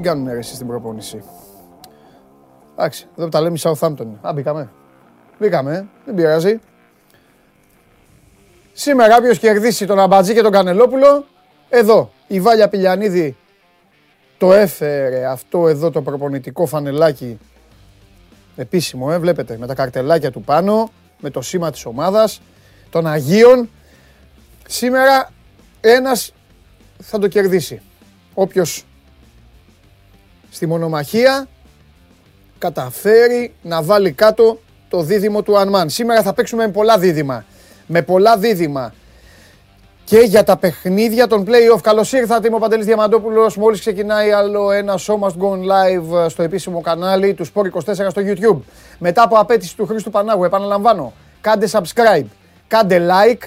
την κάνουν ρε, στην προπόνηση. Εντάξει, εδώ που τα λέμε Southampton. Α, μπήκαμε. Μπήκαμε, ε. δεν πειράζει. Σήμερα όποιο κερδίσει τον Αμπατζή και τον Κανελόπουλο, εδώ η Βάλια Πηλιανίδη το έφερε αυτό εδώ το προπονητικό φανελάκι επίσημο, ε, βλέπετε, με τα καρτελάκια του πάνω, με το σήμα της ομάδας, των Αγίων. Σήμερα ένας θα το κερδίσει. Όποιος στη μονομαχία καταφέρει να βάλει κάτω το δίδυμο του Ανμάν. Σήμερα θα παίξουμε με πολλά δίδυμα. Με πολλά δίδυμα και για τα παιχνίδια των play-off. Καλώς ήρθατε, είμαι ο Παντελής Διαμαντόπουλος. Μόλις ξεκινάει άλλο ένα show must go live στο επίσημο κανάλι του Sport24 στο YouTube. Μετά από απέτηση του Χρήστου Πανάγου, επαναλαμβάνω, κάντε subscribe, κάντε like,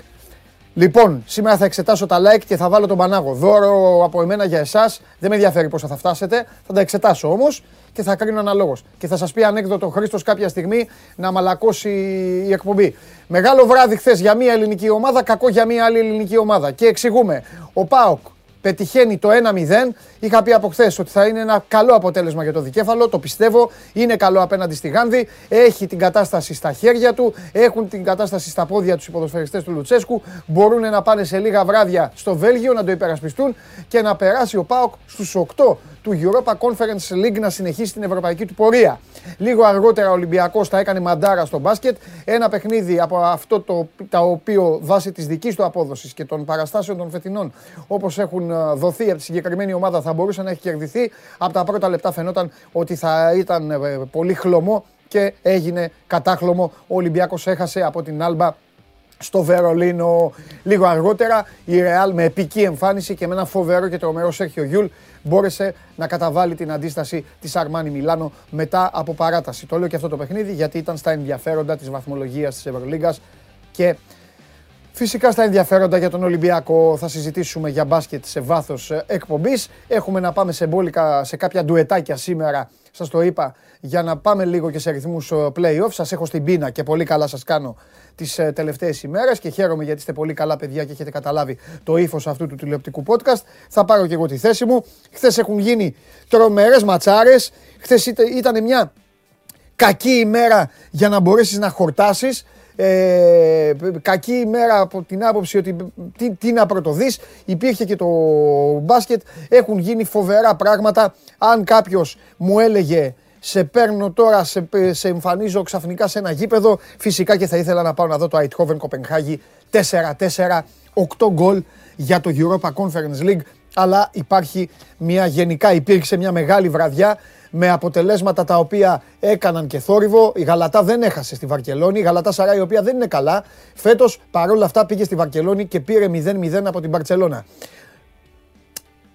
Λοιπόν, σήμερα θα εξετάσω τα like και θα βάλω τον Πανάγο. Δώρο από εμένα για εσάς. Δεν με ενδιαφέρει πόσα θα φτάσετε. Θα τα εξετάσω όμως και θα κρίνω αναλόγως. Και θα σας πει ανέκδοτο Χρήστος κάποια στιγμή να μαλακώσει η εκπομπή. Μεγάλο βράδυ χθες για μία ελληνική ομάδα, κακό για μία άλλη ελληνική ομάδα. Και εξηγούμε. Ο Πάοκ πετυχαίνει το 1-0. Είχα πει από χθες ότι θα είναι ένα καλό αποτέλεσμα για το δικέφαλο. Το πιστεύω. Είναι καλό απέναντι στη Γάνδη. Έχει την κατάσταση στα χέρια του. Έχουν την κατάσταση στα πόδια τους οι ποδοσφαιριστές του Λουτσέσκου. Μπορούν να πάνε σε λίγα βράδια στο Βέλγιο να το υπερασπιστούν και να περάσει ο Πάοκ στους 8 του Europa Conference League να συνεχίσει την ευρωπαϊκή του πορεία. Λίγο αργότερα ο Ολυμπιακός θα έκανε μαντάρα στο μπάσκετ. Ένα παιχνίδι από αυτό το, το οποίο βάσει της δικής του απόδοσης και των παραστάσεων των φετινών όπως έχουν ε, δοθεί από τη συγκεκριμένη ομάδα θα μπορούσε να έχει κερδιθεί. Από τα πρώτα λεπτά φαινόταν ότι θα ήταν ε, πολύ χλωμό και έγινε κατάχλωμο. Ο Ολυμπιακός έχασε από την Άλμπα στο Βερολίνο. Λίγο αργότερα η Ρεάλ με επική εμφάνιση και με ένα φοβερό και τρομερό Σέρχιο Γιούλ μπόρεσε να καταβάλει την αντίσταση της Αρμάνι Μιλάνο μετά από παράταση. Το λέω και αυτό το παιχνίδι γιατί ήταν στα ενδιαφέροντα της βαθμολογίας της Ευρωλίγκας και Φυσικά στα ενδιαφέροντα για τον Ολυμπιακό θα συζητήσουμε για μπάσκετ σε βάθος ε, εκπομπής. Έχουμε να πάμε σε, μπόλικα, σε κάποια ντουετάκια σήμερα, σας το είπα, για να πάμε λίγο και σε ρυθμούς ε, play-off. Σας έχω στην πείνα και πολύ καλά σας κάνω τις ε, τελευταίες ημέρες και χαίρομαι γιατί είστε πολύ καλά παιδιά και έχετε καταλάβει το ύφος αυτού του τηλεοπτικού podcast. Θα πάρω και εγώ τη θέση μου. Χθες έχουν γίνει τρομερές ματσάρες. Χθες ήταν μια κακή ημέρα για να μπορέσεις να χορτάσεις. Ε, κακή ημέρα από την άποψη ότι τι, τι να πρωτοδείς. Υπήρχε και το μπάσκετ. Έχουν γίνει φοβερά πράγματα. Αν κάποιος μου έλεγε σε παίρνω τώρα, σε, σε εμφανίζω ξαφνικά σε ένα γήπεδο. Φυσικά και θα ήθελα να πάω να δω το Eindhoven Κοπενχάγη 4-4, 8 γκολ για το Europa Conference League. Αλλά υπάρχει μια γενικά, υπήρξε μια μεγάλη βραδιά με αποτελέσματα τα οποία έκαναν και θόρυβο. Η Γαλατά δεν έχασε στη Βαρκελόνη. Η Γαλατά Σαρά η οποία δεν είναι καλά. Φέτος παρόλα αυτά πήγε στη Βαρκελόνη και πήρε 0-0 από την Μπαρσελόνα.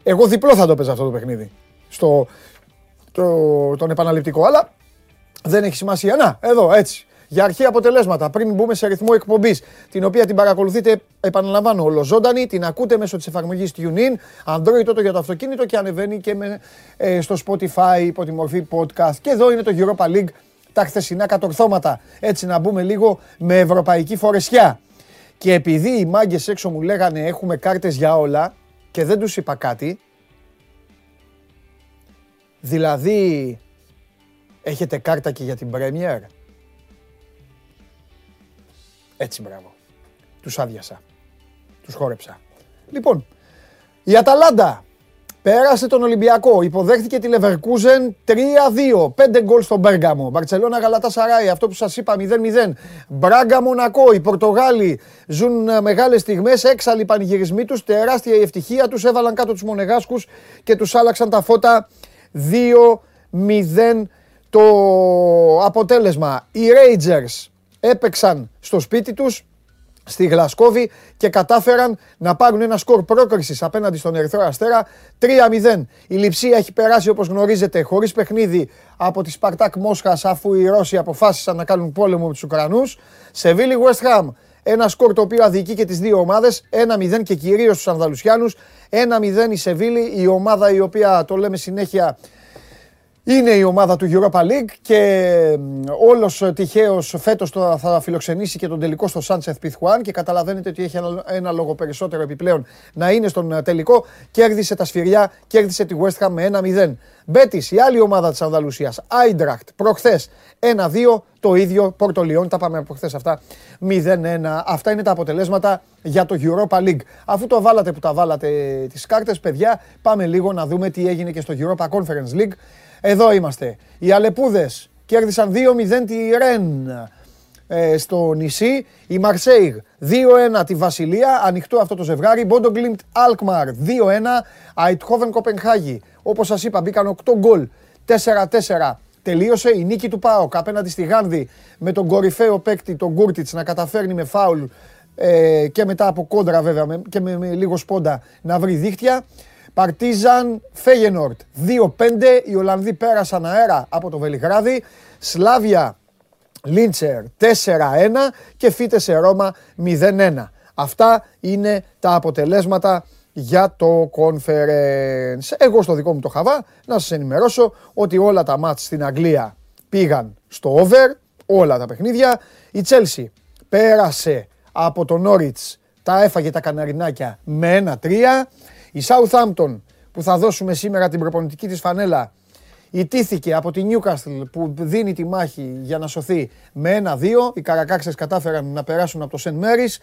Εγώ διπλό θα το παίζα αυτό το παιχνίδι. Στο, το, τον επαναληπτικό. Αλλά δεν έχει σημασία. Να, εδώ έτσι. Για αρχή αποτελέσματα, πριν μπούμε σε ρυθμό εκπομπής, την οποία την παρακολουθείτε, επαναλαμβάνω, ολοζώντανη, την ακούτε μέσω της εφαρμογής TuneIn, Android τότε για το αυτοκίνητο και ανεβαίνει και με, ε, στο Spotify υπό τη μορφή podcast. Και εδώ είναι το Europa League, τα χθεσινά κατορθώματα. Έτσι να μπούμε λίγο με ευρωπαϊκή φορεσιά. Και επειδή οι μάγκες έξω μου λέγανε έχουμε κάρτες για όλα και δεν τους είπα κάτι, Δηλαδή, έχετε κάρτα και για την Premier; Έτσι, μπράβο. Τους άδειασα. Τους χόρεψα. Λοιπόν, η Αταλάντα πέρασε τον Ολυμπιακό. Υποδέχθηκε τη Λεβερκούζεν 3-2. 5 γκολ στον Μπέργαμο. Μπαρτσελώνα Γαλατά Σαράι. Αυτό που σας είπα 0-0. Μπράγκα Μονακό. Οι Πορτογάλοι ζουν ε, μεγάλες στιγμές. Έξαλλοι πανηγυρισμοί τους. Τεράστια η ευτυχία τους. Έβαλαν κάτω τους Μονεγάσκους και τους άλλαξαν τα φώτα 2-0 το αποτέλεσμα. Οι Rangers έπαιξαν στο σπίτι τους, στη Γλασκόβη και κατάφεραν να πάρουν ένα σκορ πρόκρισης απέναντι στον Ερυθρό Αστέρα 3-0. Η Λιψία έχει περάσει όπως γνωρίζετε χωρίς παιχνίδι από τη Σπαρτάκ Μόσχας αφού οι Ρώσοι αποφάσισαν να κάνουν πόλεμο με τους Ουκρανούς. Σεβίλη West Ham ένα σκορ το οποίο αδικεί και τις δύο ομάδες, 1-0 και κυρίως τους Ανδαλουσιάνους, 1-0 η Σεβίλη, η ομάδα η οποία το λέμε συνέχεια Είναι η ομάδα του Europa League και όλος τυχαίως φέτος θα φιλοξενήσει και τον τελικό στο Σάντσεφ Πιθουάν και καταλαβαίνετε ότι έχει ένα, λόγο περισσότερο επιπλέον να είναι στον τελικό. Κέρδισε τα σφυριά, κέρδισε τη West Ham με 1-0. Μπέτης, η άλλη ομάδα της Ανδαλουσίας, Άιντρακτ, προχθές 1-2, το ίδιο Πορτολιόν, τα πάμε από χθες αυτά, 0-1. Αυτά είναι τα αποτελέσματα για το Europa League. Αφού το βάλατε που τα βάλατε τις κάρτες, παιδιά, πάμε λίγο να δούμε τι έγινε και στο Europa Conference League. Εδώ είμαστε. Οι Αλεπούδες κέρδισαν 2-0 τη Ρεν ε, στο νησί. Η Μαρσέιγ 2-1 τη Βασιλεία. Ανοιχτό αυτό το ζευγάρι. Μπόντο Γκλιμτ Αλκμαρ 2-1. Αϊντχόφεν Κοπενχάγη. Όπως σας είπα μπήκαν 8 γκολ. 4-4 τελείωσε η νίκη του ΠΑΟΚ απέναντι στη Γάνδη με τον κορυφαίο παίκτη τον Κούρτιτς να καταφέρνει με φάουλ ε, και μετά από κόντρα βέβαια και με, με λίγο σπόντα να βρει δίχτυα. Παρτίζαν Φέγενορντ 2-5. Οι Ολλανδοί πέρασαν αέρα από το Βελιγράδι. Σλάβια Λίντσερ 4-1 και Φίτες σε Ρώμα 0-1. Αυτά είναι τα αποτελέσματα για το conference. Εγώ στο δικό μου το χαβά να σας ενημερώσω ότι όλα τα μάτς στην Αγγλία πήγαν στο over, όλα τα παιχνίδια. Η Chelsea πέρασε από τον Νόριτς, τα έφαγε τα καναρινάκια με 1-3. Η Southampton που θα δώσουμε σήμερα την προπονητική της φανέλα ιτήθηκε από τη Newcastle που δίνει τη μάχη για να σωθεί με 1-2. Οι Καρακάξες κατάφεραν να περάσουν από το St. Mary's.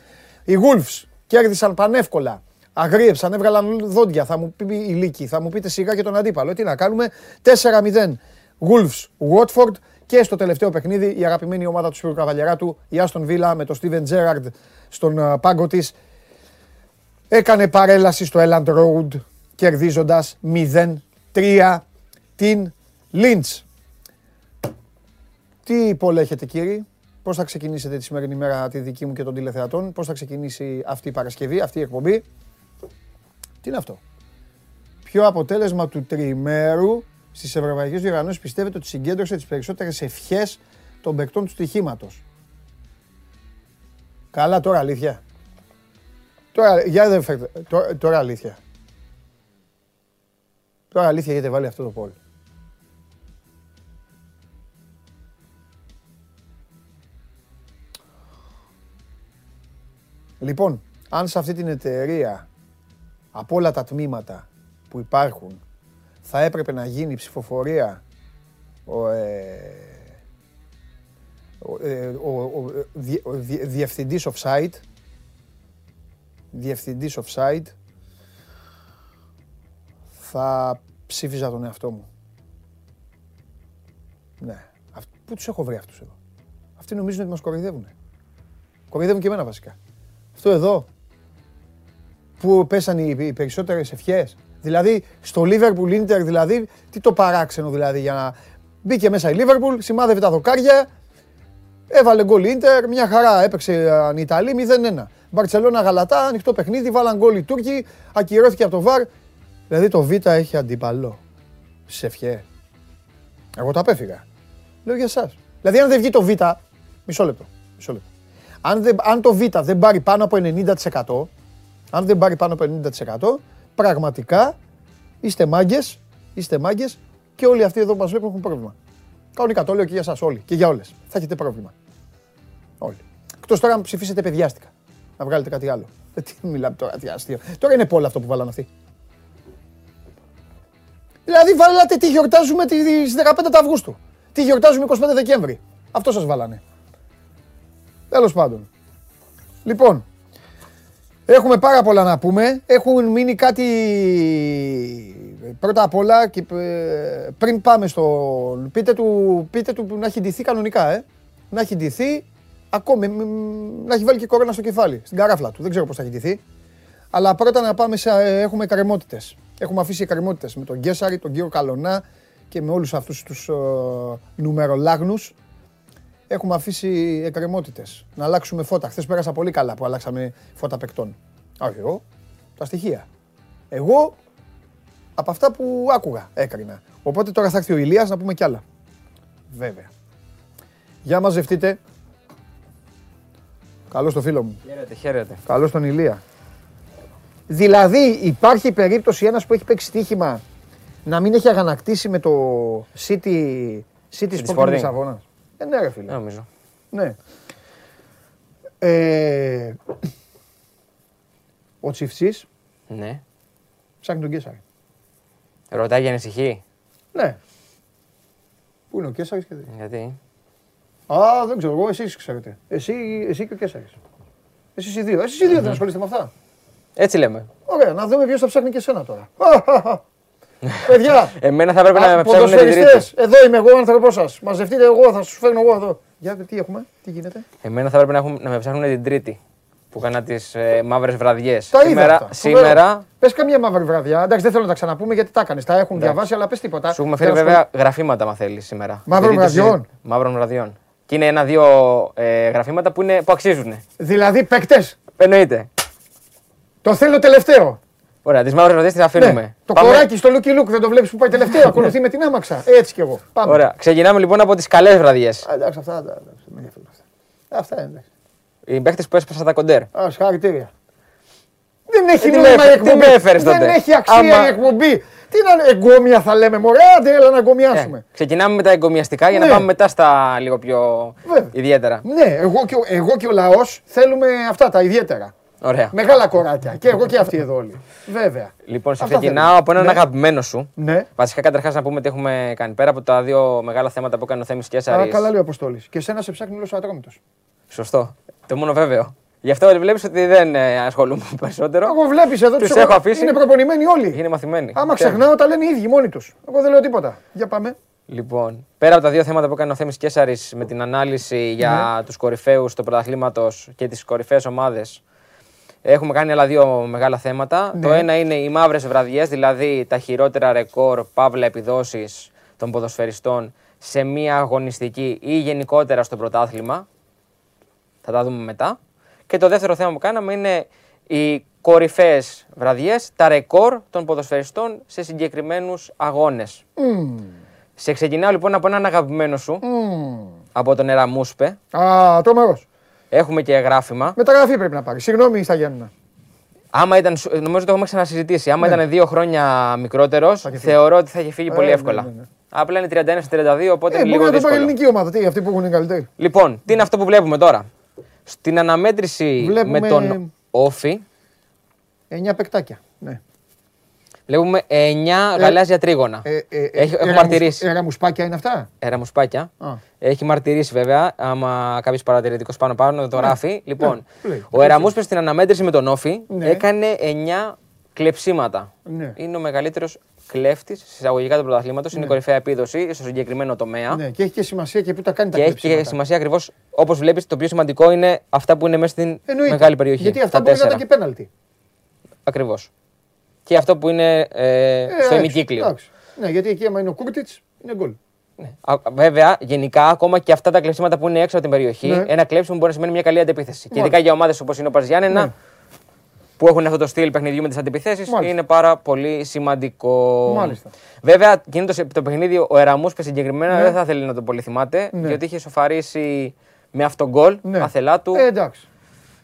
Οι Wolves κέρδισαν πανεύκολα. Αγρίεψαν, έβγαλαν δόντια. Θα μου πει η Λίκη, θα μου πείτε σιγά και τον αντίπαλο. Ε, τι να κάνουμε; 4-0 Wolves Watford και στο τελευταίο παιχνίδι η αγαπημένη ομάδα του Σπύρου Καβαλιαράτου, η Άστον Βίλα με τον Steven Gerrard στον πάγκο της έκανε παρέλαση στο Elland Road κερδίζοντας 0-3 την Lynch. Τι υπολέχετε κύριοι, πώς θα ξεκινήσετε τη σημερινή μέρα τη δική μου και των τηλεθεατών, πώς θα ξεκινήσει αυτή η Παρασκευή, αυτή η εκπομπή; Τι είναι αυτό; Ποιο αποτέλεσμα του τριμέρου στις ευρωπαϊκές διοργανώσεις πιστεύετε ότι συγκέντρωσε τις περισσότερες ευχές των παικτών του στοιχήματος; Καλά τώρα αλήθεια. Τώρα, για δεν φέρτε, τώρα, τώρα αλήθεια. Τώρα αλήθεια γιατί βάλει αυτό το πόλ. Λοιπόν, αν σε αυτή την εταιρεία από όλα τα τμήματα που υπάρχουν θα έπρεπε να γίνει ψηφοφορία ο, ε, ο, ε, ο, ο, ο διευθυντής offside διευθυντής offside θα ψήφιζα τον εαυτό μου. Ναι. Πού τους έχω βρει αυτούς εδώ; Αυτοί νομίζουν ότι μας κοροϊδεύουν. Κοροϊδεύουν και εμένα βασικά. Αυτό εδώ που πέσαν οι περισσότερες ευχές. Δηλαδή στο Liverpool Inter δηλαδή, τι το παράξενο δηλαδή για να μπήκε μέσα η Liverpool, σημάδευε τα δοκάρια, έβαλε γκολ Inter, μια χαρά έπαιξε η Ιταλή 0-1. Μπαρτσελώνα Γαλατά, ανοιχτό παιχνίδι, βάλαν γκολ οι Τούρκοι, ακυρώθηκε από το ΒΑΡ. Δηλαδή το Β έχει αντίπαλο. Σε ευχέ. Εγώ τα απέφυγα. Λέω για εσάς. Δηλαδή αν δεν βγει το Β, μισό λεπτό. Μισό λεπτό. Αν, αν το Β δεν πάρει πάνω από 90%, αν δεν πάρει πάνω από 90%, πραγματικά είστε μάγκες, είστε μάγκες και όλοι αυτοί εδώ που μας βλέπουν έχουν πρόβλημα. Κανονικά το λέω και για εσά όλοι και για όλες. Θα έχετε πρόβλημα. Όλοι. Εκτός τώρα αν ψηφίσετε παιδιάστικα. Να βγάλετε κάτι άλλο. Ε, τι μιλάμε τώρα, τι αστείο. Τώρα είναι πόλο αυτό που βάλανε αυτοί. Δηλαδή βάλατε τι γιορτάζουμε στις 15 Αυγούστου. Τι γιορτάζουμε 25 Δεκέμβρη. Αυτό σας βάλανε. Τέλος πάντων. Λοιπόν, Έχουμε πάρα πολλά να πούμε. Έχουν μείνει κάτι πρώτα απ' όλα και ε, πριν πάμε στο... Πείτε του, πείτε του να έχει ντυθεί κανονικά, ε. Να έχει ντυθεί, ακόμη, να έχει βάλει και κορώνα στο κεφάλι, στην καράφλα του. Δεν ξέρω πώς θα έχει ντυθεί. Αλλά πρώτα να πάμε σε... Ε, έχουμε εκκρεμότητες. Έχουμε αφήσει εκκρεμότητες με τον Γκέσαρη, τον κύριο Καλονά και με όλους αυτούς τους uh, νουμερολάγνους έχουμε αφήσει εκκρεμότητε. Να αλλάξουμε φώτα. Χθες πέρασα πολύ καλά που αλλάξαμε φώτα παικτών. Όχι εγώ. Τα στοιχεία. Εγώ από αυτά που άκουγα έκρινα. Οπότε τώρα θα έρθει ο Ηλίας να πούμε κι άλλα. Βέβαια. Για μαζευτείτε. Καλώ το φίλο μου. Χαίρετε, χαίρετε. Καλώ τον Ηλία. Δηλαδή υπάρχει περίπτωση ένας που έχει παίξει στοίχημα να μην έχει αγανακτήσει με το City, City City Sport Sporting. Λισαβόνας; Ε, ναι, ρε Δεν φίλε. νομίζω. Ναι. Ε, ο Τσιφτσής Ναι. ψάχνει τον Κέσσαρη. Ρωτάει για ανησυχεί. Ναι. Πού είναι ο Κέσσαρης και δεν. Γιατί; Α, δεν ξέρω εγώ, εσείς ξέρετε. Εσύ, εσύ και ο Κέσσαρης. Εσείς οι δύο. Εσείς οι δύο δεν ασχολείστε με αυτά. Έτσι λέμε. Ωραία, να δούμε ποιος θα ψάχνει και εσένα τώρα. Παιδιά, Εμένα θα έπρεπε να α, με ψάχνουν την τρίτη. ποδοσφαιριστές, εδώ είμαι εγώ ο άνθρωπός σας. Μαζευτείτε εγώ, θα σας φέρνω εγώ εδώ. Για τι έχουμε, τι γίνεται. Εμένα θα έπρεπε να, έχουν, να με ψάχνουν την τρίτη. Που έκανα τις ε, μαύρες βραδιές. Τα είδα Σήμερα, αυτά. σήμερα Πες καμία μαύρη βραδιά. Εντάξει, δεν θέλω να τα ξαναπούμε γιατί τα έκανες. Τα έχουν διαβάσει, αλλά πες τίποτα. σου έχουμε Δεν φέρει ασχολ- βέβαια γραφήματα, αν θέλεις σήμερα. Μαύρων Γιατί το βραδιών. συζη- Μαύρων βραδιών. Και είναι ένα-δύο ε, γραφήματα που, είναι, που αξίζουν. Δηλαδή, παίκτες. Εννοείται. Το θέλω τελευταίο. Ωραία, τις μαύρες βραδιέ τις αφήνουμε. Ναι, το κοράκι στο Lucky Luke δεν το βλέπεις που πάει τελευταίο. Ακολουθεί με την άμαξα. Έτσι κι εγώ. Πάμε. Ωραία. Ξεκινάμε λοιπόν από τις καλές βραδιές. Α, εντάξει, αυτά, εντάξει, με ενδιαφέρουν αυτά. Αυτά είναι εντάξει. Οι παίχτε που έσπασαν τα κοντέρ. Α, συγχαρητήρια. Δεν έχει Ε, τι νόημα με η έφερε- τι εκπομπή. με έφερες Δεν τότε. έχει αξία Άμα- η εκπομπή. Τι να είναι, εγκόμια θα λέμε, μωρέ, άντε, έλα να εγκομιάσουμε. Ε, ξεκινάμε με τα εγκομιαστικά για Ναι. να πάμε μετά στα λίγο πιο Βέβαια. ιδιαίτερα. Ναι, εγώ και, ο- εγώ και ο λαός θέλουμε αυτά τα ιδιαίτερα. Ωραία. Μεγάλα κοράκια. Και εγώ και αυτοί εδώ όλοι. Βέβαια. Λοιπόν, σε Αυτά ξεκινάω θέλουμε. από έναν Ναι. αγαπημένο σου. Ναι. Βασικά, καταρχάς να πούμε τι έχουμε κάνει πέρα από τα δύο μεγάλα θέματα που έκανε ο Θέμης Α, Κέσσαρη. καλά λέει ο Αποστόλης. Και σένα σε ψάχνει όλο ο ατρόμητος. Σωστό. Το μόνο βέβαιο. Γι' αυτό βλέπεις ότι δεν ε, ασχολούμαι περισσότερο. Εγώ βλέπεις εδώ Τους τους έχω αφήσει. Είναι προπονημένοι όλοι. Είναι μαθημένοι. Άμα Ξέρουν. ξεχνάω, τα λένε οι ίδιοι μόνοι τους. Εγώ δεν λέω τίποτα. Για πάμε. Λοιπόν, πέρα από τα δύο θέματα που έκανε ο Θέμης Κέσσαρης με την ανάλυση για Ναι. τους κορυφαίους του πρωταθλήματος και τις κορυφαίες ομάδες, έχουμε κάνει άλλα δύο μεγάλα θέματα. Ναι. Το ένα είναι οι μαύρες βραδιές, δηλαδή τα χειρότερα ρεκόρ, παύλα επιδόσεις των ποδοσφαιριστών σε μία αγωνιστική ή γενικότερα στο πρωτάθλημα. Θα τα δούμε μετά. Και το δεύτερο θέμα που κάναμε είναι οι κορυφαίες βραδιές, τα ρεκόρ των ποδοσφαιριστών σε συγκεκριμένους αγώνες. Μμμ. Σε ξεκινάω λοιπόν από έναν αγαπημένο σου, Μμμ. από τον Εραμούσπε. Α, τρομερός. Έχουμε και γράφημα. Μεταγραφή πρέπει να πάρει. Συγγνώμη στα Γιάννηνα. Άμα ήταν, σου- νομίζω το έχουμε ξανασυζητήσει. Άμα Ναι. ήταν δύο χρόνια μικρότερος, είχε φύγει. θεωρώ ότι θα είχε φύγει Ε, πολύ ναι, εύκολα. ναι, ναι. Απλά είναι 31 στα 32, οπότε Ε, είναι μπορεί λίγο να το πάρει δύσκολο. ελληνική ομάδα. Τι, αυτοί που έχουν είναι καλύτεροι. Λοιπόν, τι είναι αυτό που βλέπουμε τώρα; Στην αναμέτρηση Βλέπουμε- με τον Όφη, 9 παικτάκια. Ναι. βλέπουμε 9 γαλάζια τρίγωνα. Ε, ε, ε, Έχω- έχω ε, μαρτυρήσει. ραμους- ε, ραμουσπάκια είναι αυτά; Εραμουσπάκια. Α. Έχει μαρτυρήσει βέβαια, άμα κάποιος παρατηρητικός πάνω πάνω δεν το γράφει. Λοιπόν, λέει. ο Εραμούσπε στην αναμέτρηση με τον Όφη Ναι. έκανε 9 κλεψίματα. Ναι. Είναι ο μεγαλύτερος κλέφτης εισαγωγικά του πρωταθλήματος. Είναι η κορυφαία επίδοση στο συγκεκριμένο τομέα. Ναι, και έχει και σημασία και πού τα κάνει τα Και έχει και κλεψίματα. σημασία ακριβώς όπως βλέπεις. Το πιο σημαντικό είναι αυτά που είναι μέσα στην Εννοείται. μεγάλη περιοχή. Γιατί τα αυτά μπορεί να τέσσερα. ήταν και πέναλτι. Ακριβώς. Και αυτό που είναι ε, Ε, στο έξω. ημικύκλιο. Εντάξει. Ναι, γιατί εκεί άμα είναι ο Κούρτιτς είναι γκολ. Ναι. Α, Βέβαια, γενικά, ακόμα και αυτά τα κλεψίματα που είναι έξω από την περιοχή, Ναι. ένα κλέψιμο μπορεί να σημαίνει μια καλή αντεπίθεση. Και Μάλιστα. ειδικά για ομάδες όπως είναι ο Παζιάννενα, Ναι. Που έχουν αυτό το στυλ παιχνιδιού με τις αντιπιθέσεις, Μάλιστα. είναι πάρα πολύ σημαντικό. Μάλιστα. Βέβαια, γίνοντα το παιχνίδι, ο Εραμούς συγκεκριμένα Ναι. δεν θα θέλει να το πολύ θυμάται, Ναι. διότι είχε σοφαρίσει με αυτό γκολ Ναι. αθελά του Ε, εντάξει.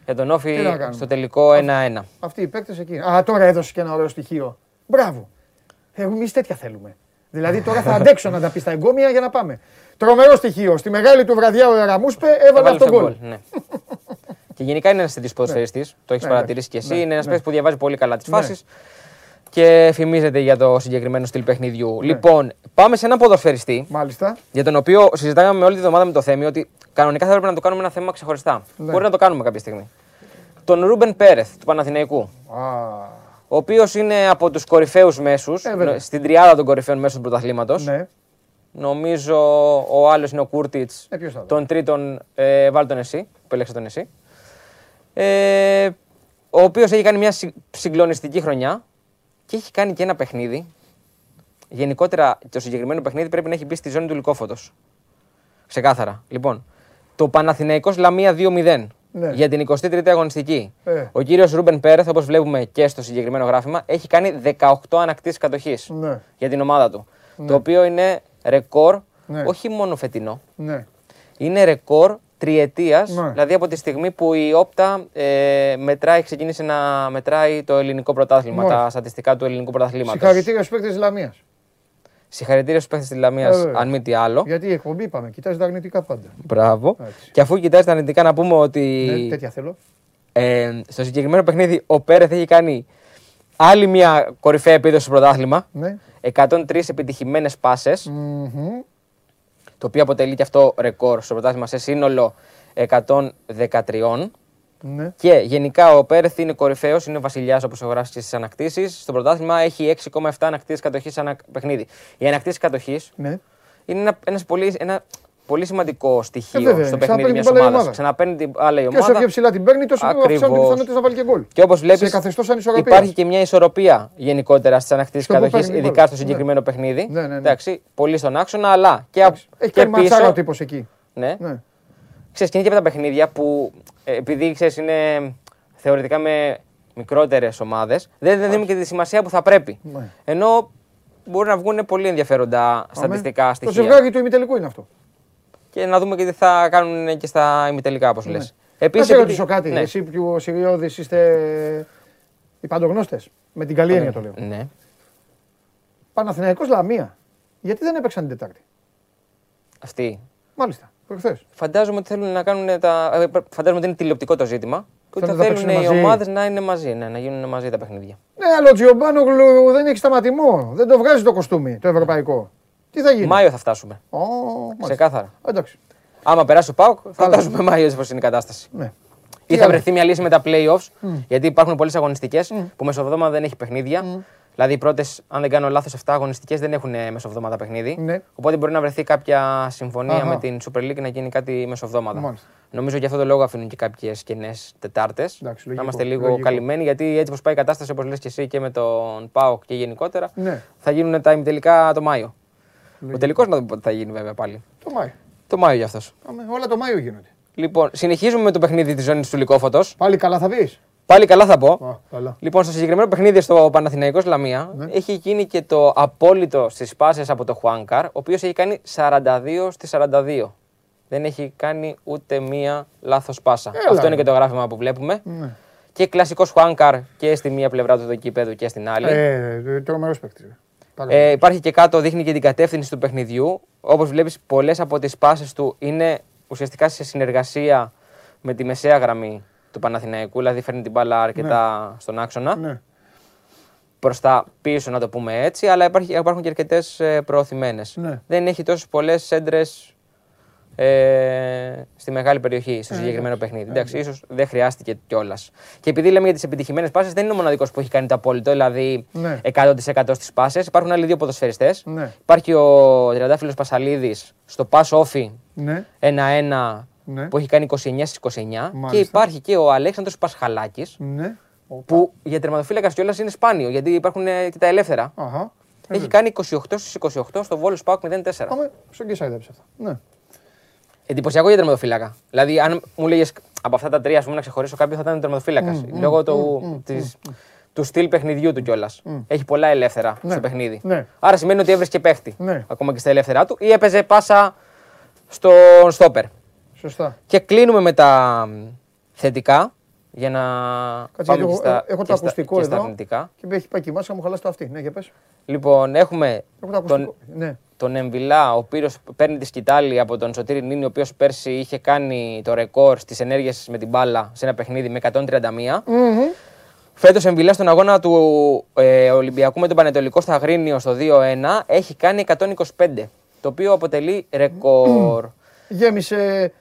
για τον Όφη τι να κάνουμε. στο τελικό 1-1. Αυτοί οι παίκτες εκεί. Α, τώρα έδωσε και ένα ωραίο στοιχείο. Μπράβο. Εμείς τέτοια θέλουμε. Δηλαδή τώρα θα αντέξω να τα πει στα εγκόμια για να πάμε. Τρομερό στοιχείο. Στη μεγάλη του βραδιά ο Εραμούσπε έβαλε Έβαλε αυτό το αυτό γκολ. Ναι. και γενικά είναι ένας τέτοιο ποδοσφαιριστής, το έχεις Ναι, παρατηρήσει κι εσύ. ναι, είναι ένας ναι. παίκτης που διαβάζει πολύ καλά τις Ναι. φάσεις και φημίζεται για το συγκεκριμένο στυλ παιχνιδιού. Λοιπόν, πάμε σε έναν ποδοσφαιριστή Μάλιστα. για τον οποίο συζητάγαμε με όλη τη εβδομάδα με το Θέμη ότι κανονικά θα έπρεπε να το κάνουμε ένα θέμα ξεχωριστά. Ναι. Μπορεί να το κάνουμε κάποια στιγμή. Τον Ρούμπεν Πέρεθ του Παναθηναϊκού. Α, Ο οποίος είναι από τους κορυφαίους μέσους, Ε, βέβαια. στην τριάδα των κορυφαίων μέσων του πρωταθλήματος. ναι. Νομίζω ο άλλος είναι ο Κούρτιτς. Ε, ποιος θα το. Τον τρίτον, ε, βάλ τον εσύ, που επέλεξε τον εσύ. Ε, ο οποίος έχει κάνει μια συ- συγκλονιστική χρονιά και έχει κάνει και ένα παιχνίδι. Γενικότερα το συγκεκριμένο παιχνίδι πρέπει να έχει μπει στη ζώνη του λικόφωτο. Ξεκάθαρα. Λοιπόν, το Παναθηναϊκός Λαμία 2-0 Ναι. για την 23η αγωνιστική. Ε. Ο κύριος Ρούμπεν Πέρεθ, όπως βλέπουμε και στο συγκεκριμένο γράφημα, έχει κάνει 18 ανακτήσεις κατοχής Ναι. για την ομάδα του. Το οποίο είναι ρεκόρ Ναι. όχι μόνο φετινό, Ναι. είναι ρεκόρ τριετίας, Ναι. δηλαδή από τη στιγμή που η Όπτα ε, μετράει, ξεκίνησε να μετράει το ελληνικό πρωτάθλημα, Μάλιστα. τα στατιστικά του ελληνικού πρωταθλήματος. Συγχαρητήρια στους παίκτες της Λαμίας. Συγχαρητήρια στους παίχτε της Λαμίας, Ε, βέβαια. αν μη τι άλλο. Γιατί η εκπομπή είπαμε, κοιτάζει τα αρνητικά πάντα. Μπράβο. Έτσι. Και αφού κοιτάζει τα αρνητικά, να πούμε ότι Ναι, τέτοια θέλω. ε, στο συγκεκριμένο παιχνίδι ο Πέρεθ έχει κάνει άλλη μια κορυφαία επίδοση στο πρωτάθλημα. Ναι. 103 επιτυχημένες πάσες, Μμμ. Το οποίο αποτελεί και αυτό ρεκόρ στο πρωτάθλημα σε σύνολο 113. Ναι. Και γενικά ο Πέρεθ είναι κορυφαίος, είναι βασιλιάς όπως έχω γράψει και στις ανακτήσεις. Στο πρωτάθλημα έχει 6,7 ανακτήσεις κατοχής ανά παιχνίδι. Η ανακτήση κατοχής ναι. είναι ένα, ένας πολύ, ένα πολύ σημαντικό στοιχείο Ε, βέβαια, στο ξαναπαίρνει παιχνίδι την μιας μπάλα η ομάδας. ομάδα. Ξαναπαίρνει την άλλα η Και όσο ομάδα. πιο ψηλά την παίρνει, τόσο πιο αυξάνονται οι Ακριβώς. πιθανότητε να βάλει και γκολ. Και όπως βλέπεις, Σε καθεστώ ανισορροπία. υπάρχει και μια ισορροπία γενικότερα στις ανακτήσεις Στο που κατοχής, παίρνει η ειδικά μπάλα. στο συγκεκριμένο παιχνίδι. Ναι, ναι, ναι. Εντάξει, πολύ στον άξονα, αλλά και, απ- Έχει και κάνει ματσάρα ο πίσω. τύπος εκεί. Ναι. Ναι. Ξέρεις, και είναι και από τα παιχνίδια που ε, επειδή ξέρεις, είναι θεωρητικά με μικρότερες ομάδες, δεν, δεν δίνουν και τη σημασία που θα πρέπει. Ναι. Ενώ μπορεί να βγουν πολύ ενδιαφέροντα στατιστικά Αμέ. στοιχεία. Το ζευγάρι του ημιτελικού είναι αυτό. Και να δούμε και τι θα κάνουν και στα ημιτελικά, όπως λες. Να Επίσης, σε ρωτήσω κάτι. Ναι. Εσύ που ο Σιριώδης είστε οι παντογνώστες. Με την καλή έννοια το λέω. ναι. Παναθηναϊκός Λαμία. Γιατί δεν έπαιξαν την Τετάρτη; Αυτή. Μάλιστα. Προχθές. Φαντάζομαι ότι θέλουν να κάνουν τα. ε, Φαντάζομαι ότι είναι τηλεοπτικό το ζήτημα. Και ότι Θέλουν θα να τα θέλουν οι παίξουν μαζί. ομάδες να είναι μαζί, ναι, να γίνουν μαζί τα παιχνίδια. Ναι, αλλά ο Τζιομπάνογλου δεν έχει σταματημό. Δεν το βγάζει το κοστούμι το ευρωπαϊκό. Τι θα γίνει; Μάιο θα φτάσουμε. Ω, μάλιστα. Ξεκάθαρα. Εντάξει. Άμα περάσει ο Πάουκ, θα Καλά. φτάσουμε Μάιο έτσι είναι η κατάσταση. Ναι. Ή θα άλλο; βρεθεί μια λύση με τα playoffs, γιατί υπάρχουν πολλές αγωνιστικές που μεσοβδόματα δεν έχει παιχνίδια. Δηλαδή οι πρώτες, αν δεν κάνω λάθος, 7 αγωνιστικές δεν έχουν ε, μεσοβδόματα παιχνίδι. Ναι. Οπότε μπορεί να βρεθεί κάποια συμφωνία Αχα. με την Super League να γίνει κάτι μεσοβδόματα. Μάλιστα. Νομίζω για αυτό το λόγο αφήνουν και κάποιες κενές Τετάρτες. Να λογικό, είμαστε λίγο λογικό. καλυμμένοι, γιατί έτσι όπω πάει η κατάσταση, όπως λες και εσύ και με τον ΠΑΟΚ και γενικότερα, Ναι. θα γίνουν τα ημιτελικά το Μάιο. Ο τελικός να δούμε πότε θα γίνει βέβαια πάλι. Το Μάιο. Το Μάιο για αυτός. Αμέ, Όλα το Μάιο γίνονται. Λοιπόν, συνεχίζουμε με το παιχνίδι της ζώνης του Λικόφωτο. Πάλι καλά θα πεις; Πάλι καλά θα πω. Α, καλά. Λοιπόν, στο συγκεκριμένο παιχνίδι στο Παναθηναϊκός Λαμία Ναι. έχει γίνει και το απόλυτο στις πάσει από το Χουάνκαρ, ο οποίος έχει κάνει 42 στι 42. Δεν έχει κάνει ούτε μία λάθος πάσα. Έλα, Αυτό ρε. είναι και το γράφημα που βλέπουμε. Ναι. Και κλασικός Χουάνκαρ και στη μία πλευρά του κήπεδου και στην άλλη. Ε, τρομερός παίκτης. Ε, υπάρχει και κάτω, δείχνει και την κατεύθυνση του παιχνιδιού. Όπως βλέπεις, πολλές από τις πάσει του είναι ουσιαστικά σε συνεργασία με τη μεσαία γραμμή του Παναθηναϊκού. Δηλαδή φέρνει την μπάλα αρκετά στον άξονα. Ναι. Προς τα πίσω, να το πούμε έτσι. Αλλά υπάρχει, υπάρχουν και αρκετές προωθημένες. Ναι. Δεν έχει τόσες πολλές έντρες ε, στη μεγάλη περιοχή, στο συγκεκριμένο παιχνίδι. Εντάξει, ίσως δεν χρειάστηκε κιόλας. Και επειδή λέμε για τις επιτυχημένες πάσει, δεν είναι ο μοναδικός που έχει κάνει το απόλυτο, δηλαδή Ναι. 100% στις πάσες. Υπάρχουν άλλοι δύο ποδοσφαιριστές. Ναι. Υπάρχει ο Τριαντάφυλλος Πασαλίδης στο pass όφι Ναι. 1-1 Ναι. που έχει κάνει 29 στις 29. Και Μάλιστα. υπάρχει και ο Αλέξανδρος Πασχαλάκης Ναι. που για τερματοφύλακας κιόλας είναι σπάνιο γιατί υπάρχουν ε, και τα ελεύθερα. Αχα. Έχει κάνει 28 στις 28 στο Βόλο Σπάουκ 0-4. Πάμε στον Κεσάιδεψε αυτά. Ναι. Εντυπωσιακό για τερματοφύλακα. Δηλαδή, αν μου λέγες από αυτά τα τρία ας πούμε, να ξεχωρίσω κάποιο, θα ήταν τερματοφύλακας. Λόγω του, της, του στυλ παιχνιδιού του κιόλας. Έχει πολλά ελεύθερα στο παιχνίδι. Ναι. Άρα σημαίνει ότι έβρισκε παίχτη. Ναι. Ακόμα και στα ελεύθερά του ή έπαιζε πάσα στον στόπερ. Σωστά. Και κλείνουμε με τα μ, θετικά για να Κάτσε, πάμε γιατί και έχω, στα, έχω και το στα- ακουστικό και στα εδώ. αρνητικά. Και με έχει πάει και η μάσκα μου χαλάσει το αυτή. Ναι, για πες. Λοιπόν, έχουμε Έχω το τον, ακουστικό. Ναι. τον Εμβιλά, ο οποίος παίρνει τη σκητάλη από τον Σωτήρη Νίνη, ο οποίος πέρσι είχε κάνει το ρεκόρ στις ενέργειες με την μπάλα σε ένα παιχνίδι με 131. Μμμ. Φέτος Εμβιλά στον αγώνα του ε, Ολυμπιακού με τον Πανετολικό στα Αγρίνιο στο 2-1 έχει κάνει 125. Το οποίο αποτελεί ρεκόρ. Γέμισε,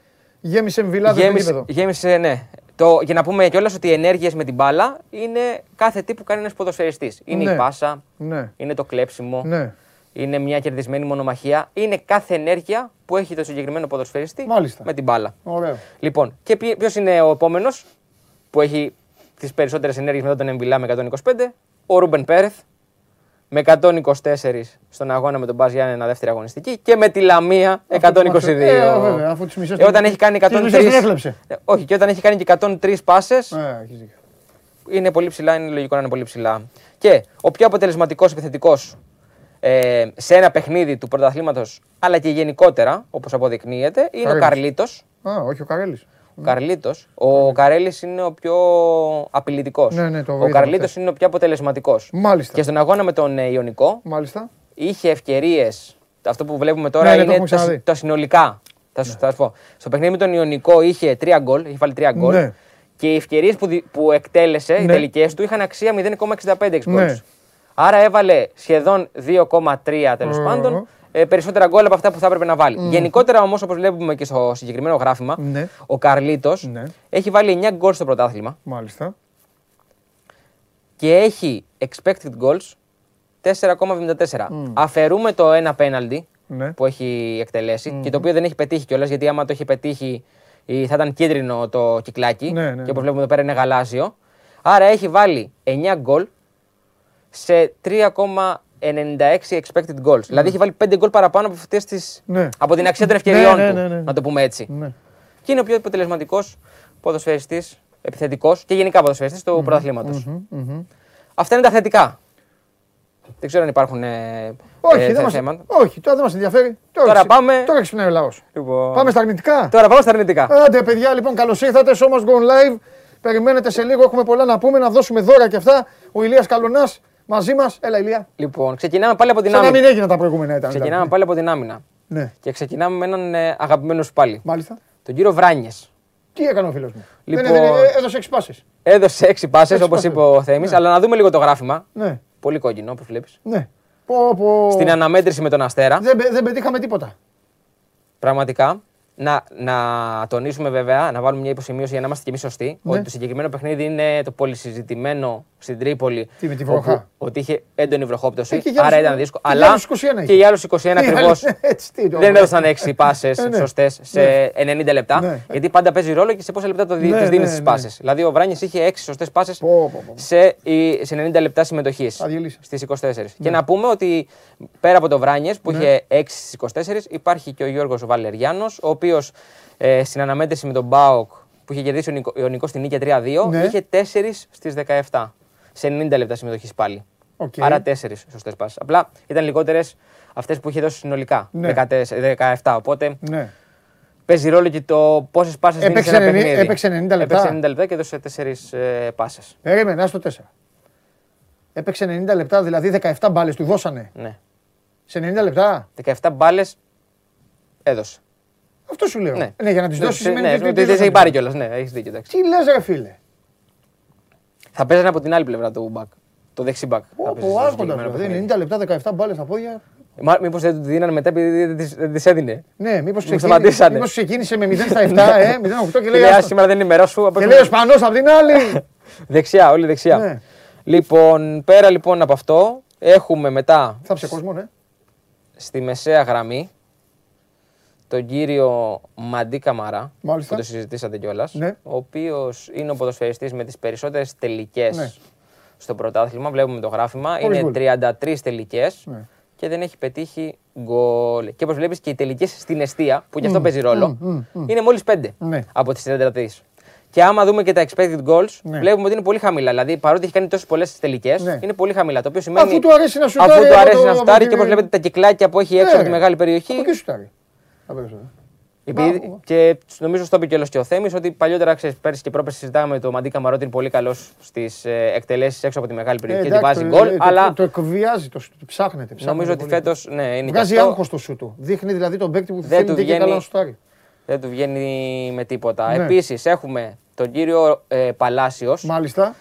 γέμισε εμβυλάδες το Γέμισε, γήπεδο. γέμισε, ναι. Το, για να πούμε κιόλας ότι οι ενέργειες με την μπάλα είναι κάθε τι που κάνει ένας ποδοσφαιριστής. Είναι Ναι. η πάσα, Ναι. είναι το κλέψιμο, Ναι. είναι μια κερδισμένη μονομαχία. Είναι κάθε ενέργεια που έχει το συγκεκριμένο ποδοσφαιριστή Μάλιστα. με την μπάλα. Ωραίο. Λοιπόν, και ποιο είναι ο επόμενος που έχει τις περισσότερες ενέργειες μετά τον Εμβιλά με 125, ο Ρούμπεν Πέρεθ με 124 στον αγώνα με τον Μπάζ Γιάννενα δεύτερη αγωνιστική και με τη Λαμία 122. Ε, βέβαια, αφού τις μισές Ε, όταν έχει κάνει 103. τις μισές την έκλεψε. Ε, Όχι, και όταν έχει κάνει και 103 πάσες, Ε, έχεις δίκιο. είναι πολύ ψηλά, είναι λογικό να είναι πολύ ψηλά. Και ο πιο αποτελεσματικός επιθετικός ε, σε ένα παιχνίδι του πρωταθλήματος, αλλά και γενικότερα, όπως αποδεικνύεται, είναι ο Καρέλης. Καρλίτος. Α, όχι ο Καρέλης. Ο Καρλίτος. Ο Καρέλης είναι ο πιο απειλητικός. Ναι, ναι, το ο είδαμε Καρλίτος χθες. είναι ο πιο αποτελεσματικός. Μάλιστα. Και στον αγώνα με τον ε, Ιωνικό Μάλιστα. είχε ευκαιρίες. Αυτό που βλέπουμε τώρα Ναι, ναι, το είναι έχουμε τα, ξαναδεί. τα συνολικά. Θα σου, θα σου πω. Στο παιχνίδι με τον Ιωνικό είχε τρία γκολ, είχε βάλει τρία γκολ. Ναι. Και οι ευκαιρίες που, δι- που εκτέλεσε, οι Ναι. τελικές του, είχαν αξία 0,65 εξ Ναι. goals. Άρα έβαλε σχεδόν 2,3 τέλος Ω. πάντων ε, περισσότερα γκολ από αυτά που θα έπρεπε να βάλει. Γενικότερα όμως, όπως βλέπουμε και στο συγκεκριμένο γράφημα, Ναι. ο Καρλίτος Ναι. έχει βάλει 9 γκολ στο πρωτάθλημα Μάλιστα. και έχει expected goals 4,74. Αφαιρούμε το ένα πέναλτι Ναι. που έχει εκτελέσει και το οποίο δεν έχει πετύχει κιόλας γιατί άμα το είχε πετύχει ε, θα ήταν κίτρινο το κυκλάκι Ναι, ναι, και όπως ναι. βλέπουμε εδώ πέρα είναι γαλάζιο. Άρα έχει βάλει 9 γκολ σε 3,96 expected goals. Δηλαδή έχει βάλει 5 γκολ παραπάνω από, αυτές τις, Ναι. από την αξία των ευκαιριών Ναι, ναι, του. ναι, ναι. Να το πούμε έτσι. Ναι. Και είναι ο πιο αποτελεσματικός ποδοσφαιριστής, επιθετικός και γενικά ποδοσφαιριστής του πρωταθλήματος. Αυτά είναι τα θετικά. Δεν ξέρω αν υπάρχουν ε, Όχι, ε, δεν θε- μας, θέματα. όχι, τώρα δεν μας ενδιαφέρει. Τώρα ξυ- πάμε- Τώρα ξυπνάει ο λαός. Λοιπόν, Πάμε στα αρνητικά. Τώρα πάμε στα αρνητικά. Άντε, παιδιά, λοιπόν, καλώς ήρθατε. So must go live. Περιμένετε σε λίγο. Έχουμε πολλά να πούμε, να δώσουμε δώρα και αυτά. Ο Ηλίας Καλονάς μαζί μας. Έλα, Ηλία. Λοιπόν, ξεκινάμε πάλι από την Σαν να μην άμυνα. έγιναν τα προηγούμενα ήταν. Ξεκινάμε πάλι από την άμυνα. Ναι, Και ξεκινάμε με έναν ε, αγαπημένο σου πάλι. μάλιστα. Τον κύριο Βράνιες. Τι έκανε ο φίλος μου; Λοιπόν- Δεν έδινε- ε, έδωσε έξι πάσει. Έδωσε έξι πάσες Έξι όπως πάσες. είπε ο Θέμης, αλλά να δούμε λίγο το γράφημα. Ναι, Πολύ κόκκινο όπως βλέπεις. ναι. Πω, πω. Στην αναμέτρηση με τον Αστέρα. Δεν, πε- δεν πετύχαμε τίποτα. Πραγματικά. Να, να τονίσουμε βέβαια, να βάλουμε μια υποσημείωση για να είμαστε κι εμείς σωστοί, Ναι. ότι το συγκεκριμένο παιχνίδι είναι το πολυσυζητημένο στην Τρίπολη. Τι, με τη βροχά; όπου- ότι είχε έντονη βροχόπτωση. Ε, και για άρα άλλους- ήταν δύσκολο. και για Αλλά άλλους 21 είχε. και για άλλους 21 Τι ακριβώς. άλλοι- έτσι, τι το- δεν έδωσαν 6 πάσες Ε, ναι. σωστές σε Ναι. 90 λεπτά. Ναι. Γιατί πάντα παίζει ρόλο και σε πόσα λεπτά το δι- Ναι, τις δίνεις ναι, τι ναι. πάσες. Δηλαδή ο Βράνη είχε 6 σωστές πάσες Πω, πω, πω. σε, η- σε 90 λεπτά συμμετοχής. Τα διελύσα. Στις 24. Και να πούμε ότι πέρα από το Βράνιες που Ναι. είχε 6 στις 24, υπάρχει και ο Γιώργος Βαλεριάνος, ο οποίος ε, στην αναμέτρηση με τον ΠΑΟΚ που είχε κερδίσει ο, Ιωνικό, ο Ιωνικός στην νίκη 3-2, Ναι. είχε 4 στις 17. Σε 90 λεπτά συμμετοχής πάλι. Οκ. Άρα 4 σωστές πάσες. Απλά ήταν λιγότερες αυτές που είχε δώσει συνολικά. Ναι. 14, 17. Οπότε Ναι. παίζει ρόλο και το πόσες πάσες δίνει Έπαιξε σε ένα 90 παιχνίδι. έπαιξε 90 λεπτά. Έπαιξε 90 λεπτά και έδωσε 4 ε, πάσες. Περίμενε, άστο 4. Έπαιξε 90 λεπτά, δηλαδή 17 μπάλες του δώσανε. Ναι. Σε 90 λεπτά. 17 μπάλες έδωσε. Αυτό σου λέω. Ναι. Ναι, για να τις δώσεις σημαίνει ναι, ότι ότι τις δεν σε δώσανε. πάρει κιόλας. Ναι, έχεις δίκιο. εντάξει. Τι λες, ρε φίλε. Θα παίζανε από την άλλη πλευρά του back. Το δεξί back. θα Πω, παίζει πω, στο άρχοντας. συγκεκριμένο Δηλαδή παιχνίδι. 90 λεπτά, 17 μπάλες στα πόδια. Μήπως δεν τους δίνανε μετά επειδή δεν τις- δεν τις έδινε. Ναι, μήπως Μου ξεκίνησε, σταματήσανε. μήπως ξεκίνησε με 0 στα 7, ε, 0,8 και Και λέει. λέει, «Α, άστο. σήμερα δεν είναι η μέρα σου. Και λέει ο Σπανό απ' την άλλη. Δεξιά, όλη δεξιά. Ναι. Λοιπόν, πέρα λοιπόν από αυτό, έχουμε μετά Θάψε κόσμο, ναι. στη μεσαία γραμμή τον κύριο Μαντί Καμαρά, Μάλιστα. που το συζητήσατε κιόλας, Ναι. ο οποίος είναι ο ποδοσφαιριστής με τις περισσότερες τελικές Ναι. στο πρωτάθλημα. Βλέπουμε το γράφημα. Χωρίς είναι γκολ. 33 τελικές Ναι. και δεν έχει πετύχει γκολ. Και όπως βλέπεις και οι τελικές στην αιστεία, που γι' αυτό παίζει ρόλο, μ, μ. είναι μόλις 5 Ναι. από τις 33. Και άμα δούμε και τα expected goals, Ναι. βλέπουμε ότι είναι πολύ χαμηλά. Δηλαδή, παρότι έχει κάνει τόσες πολλές τελικές, Ναι. είναι πολύ χαμηλά. Το οποίο σημαίνει. Αφού του αρέσει να σουτάρει. Αφού του από αρέσει το- να από σουτάρει την- και όπως βλέπετε τα κυκλάκια που έχει έξω Ναι, από τη ρε. μεγάλη περιοχή. Από εκεί σουτάρει. Από εκεί σουτάρει. Επειδή, Μα- και νομίζω στο είπε κιόλα και ο Θέμης ότι παλιότερα ξέρεις, πέρσι και πρόπερσι συζητάγαμε με το Μαντί Καμαρό ότι είναι πολύ καλός στις ε, εκτελέσεις έξω από τη μεγάλη περιοχή και ότι εντάξει, βάζει το- γκολ. το- Αλλά Το εκβιάζει, το το ψάχνεται. ψάχνεται νομίζω ότι πολύ. φέτος ναι, είναι και Βγάζει αυτό. άγχος στο σου του. Δείχνει δηλαδή τον παίκτη που Δεν θέλει του και βγαίνει- καλά να σουτάρει. Δεν του βγαίνει με τίποτα. Ναι. Επίσης έχουμε τον κύριο ε, Παλάσιος, Μάλιστα.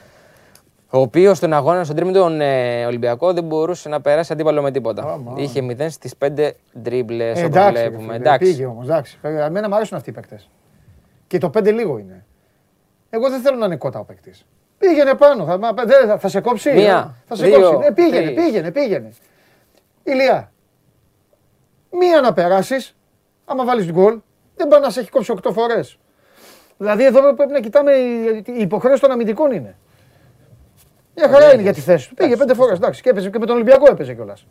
Ο οποίος στον αγώνα στον τρίμηνο τον ε, Ολυμπιακό δεν μπορούσε να περάσει αντίπαλο με τίποτα. Άμα. Είχε 0 στις 5 ντρίμπλε Ε, όπως εντάξει, ρε βλέπουμε. φίλε, Εντάξει. πήγε όμως. Εμένα μου αρέσουν αυτοί οι παίκτες. Και το 5 λίγο είναι. Εγώ δεν θέλω να είναι κότα ο παίκτης. Πήγαινε πάνω. Θα, μα- δεν- θα, θα σε κόψει. Μία, θα σε δύο, κόψει. Ε, πήγαινε, τρεις. πήγαινε, πήγαινε. Ηλία. Μία να περάσεις. Άμα βάλεις γκολ, δεν πάει να σε έχει κόψει 8 φορές. Δηλαδή εδώ πρέπει να κοιτάμε. η- Η υποχρέωση των αμυντικών είναι. Μια χαρά Ναι, είναι για τη θέση του. Πήγε πέντε φορές. Εντάξει, και έπαιζε και με τον Ολυμπιακό έπαιζε κιόλας.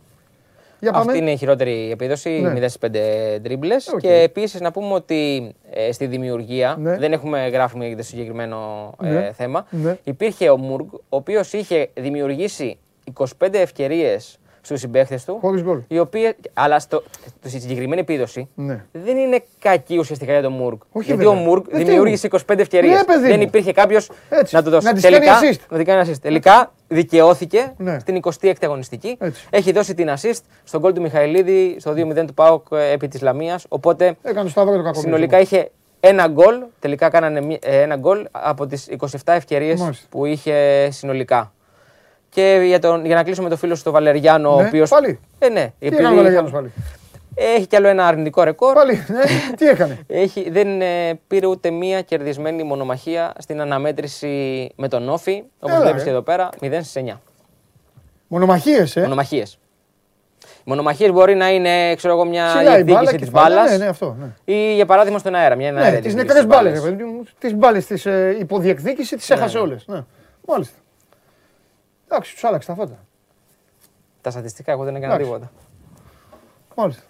Για πάμε. Αυτή είναι η χειρότερη επίδοση, Ναι. 0 στις 5 ντρίμπλε. Οκ. Και επίσης να πούμε ότι ε, στη δημιουργία, Ναι. δεν έχουμε γράφουμε για το συγκεκριμένο ε, Ναι. θέμα, Ναι. υπήρχε ο Μουργκ, ο οποίος είχε δημιουργήσει 25 ευκαιρίες στους συμπαίχτε του. Χωρίς γκολ. Οι οποίοι, αλλά στο, στη συγκεκριμένη επίδοση Ναι. δεν είναι κακή ουσιαστικά για τον Μουρκ. Όχι, γιατί βέβαια. ο Μουρκ Ε, τι δημιούργησε 25 ευκαιρίες. Ναι, παιδί δεν μου. υπήρχε κάποιος Έτσι. να του δώσει. Να τις κάνει assist. Να την κάνει assist. Τελικά δικαιώθηκε Ναι. στην 26η αγωνιστική. Έτσι. Έχει δώσει την assist στον γκολ του Μιχαηλίδη στο 2-0 του Πάοκ ε, επί της Λαμίας. Οπότε Έκανε το σταυρό το κακό. συνολικά είχε ένα γκολ. Τελικά κάνανε μη- ε, ένα γκολ από τις 27 ευκαιρίες Μάλιστα. που είχε συνολικά. Και για, τον, για να κλείσω με το φίλο σου τον Βαλεριάνο, ο Ναι, οποίο. πάλι. Ε, ναι, Τι έκανε ο Βαλεριάνος πάλι; έχει κι άλλο ένα αρνητικό ρεκόρ. Πάλι, ναι. Τι έκανε; Έχει, δεν ε, πήρε ούτε μία κερδισμένη μονομαχία στην αναμέτρηση με τον Όφη. Όπως Έλα, βλέπεις ρε. και εδώ πέρα, 0 στις 9. Μονομαχίες, ε. Μονομαχίες. Οι μονομαχίες μπορεί να είναι ξέρω εγώ, μια Ψηλά η μπάλα διεκδίκηση και της πάλι. μπάλας. Ναι, ναι, αυτό. Ναι. Ή για παράδειγμα στον αέρα. Μια Ναι, αέρα τις νεκρές μπάλες. Τις μπάλες της ε, υποδιεκδίκησης τις έχασε όλες. Ναι. Μάλιστα. Εντάξει, τους άλλαξε τα φώτα. Τα στατιστικά, εγώ δεν έκανα Εντάξει. τίποτα. Μάλιστα.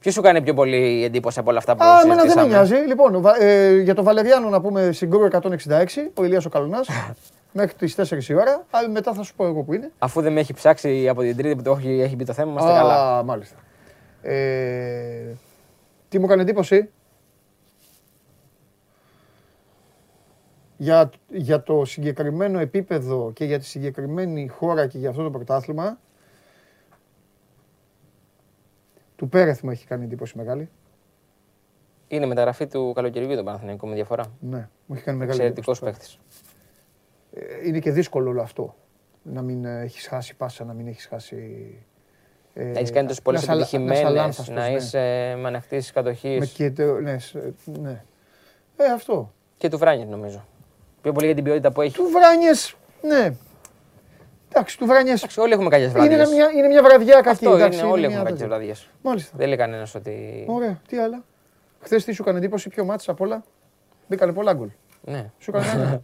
Ποιος σου κάνει πιο πολύ εντύπωση από όλα αυτά που Α, εμένα δεν με συζητήσαμε; νοιάζει. Λοιπόν, βα- ε, για τον Βαλεριάνο να πούμε συγκρού 166, ο Ηλίας ο Καλονάς, μέχρι τις 4 η ώρα. Α, μετά θα σου πω εγώ που είναι. Αφού δεν με έχει ψάξει από την Τρίτη που το έχει, έχει μπει το θέμα, είμαστε καλά. Α, μάλιστα. Ε, τι μου έκανε εντύπωση; Για, για το συγκεκριμένο επίπεδο και για τη συγκεκριμένη χώρα και για αυτό το πρωτάθλημα του Πέρεθ μου έχει κάνει εντύπωση μεγάλη. Είναι μεταγραφή του καλοκαιριού τον Παναθηναϊκό με διαφορά. Ναι, μου έχει κάνει μεγάλη Εξαιρετικός εντύπωση. παίκτης. Ε, Είναι και δύσκολο όλο αυτό. Να μην έχεις χάσει πάσα, να μην έχεις χάσει. Ε, Να έχεις κάνει τόσες πολλές να σαλα- να επιτυχημένες, σαλάνθαστος, να ναι. είσαι με ανοιχτή κατοχής. Με κέτε- ναι, σε- ναι. Ε, αυτό. Και του Βράνιετ νομίζω. Πιο πολύ για την ποιότητα που έχει. Του Βράνιες, ναι. Εντάξει, του Βράνιες Εντάξει, όλοι έχουμε κακέ είναι βραδιές. μια, είναι μια βραδιά κακή. Αυτό εντάξει, είναι, όλοι μια έχουμε κακέ τέτοια. βραδιές. Μάλιστα. Δεν λέει κανένας ότι. Ωραία, τι άλλα. Χθες τι σου έκανε εντύπωση, πιο μάτς απ' όλα; Μπήκανε πολλά γκολ. Ναι. Σου έκανε κανένα.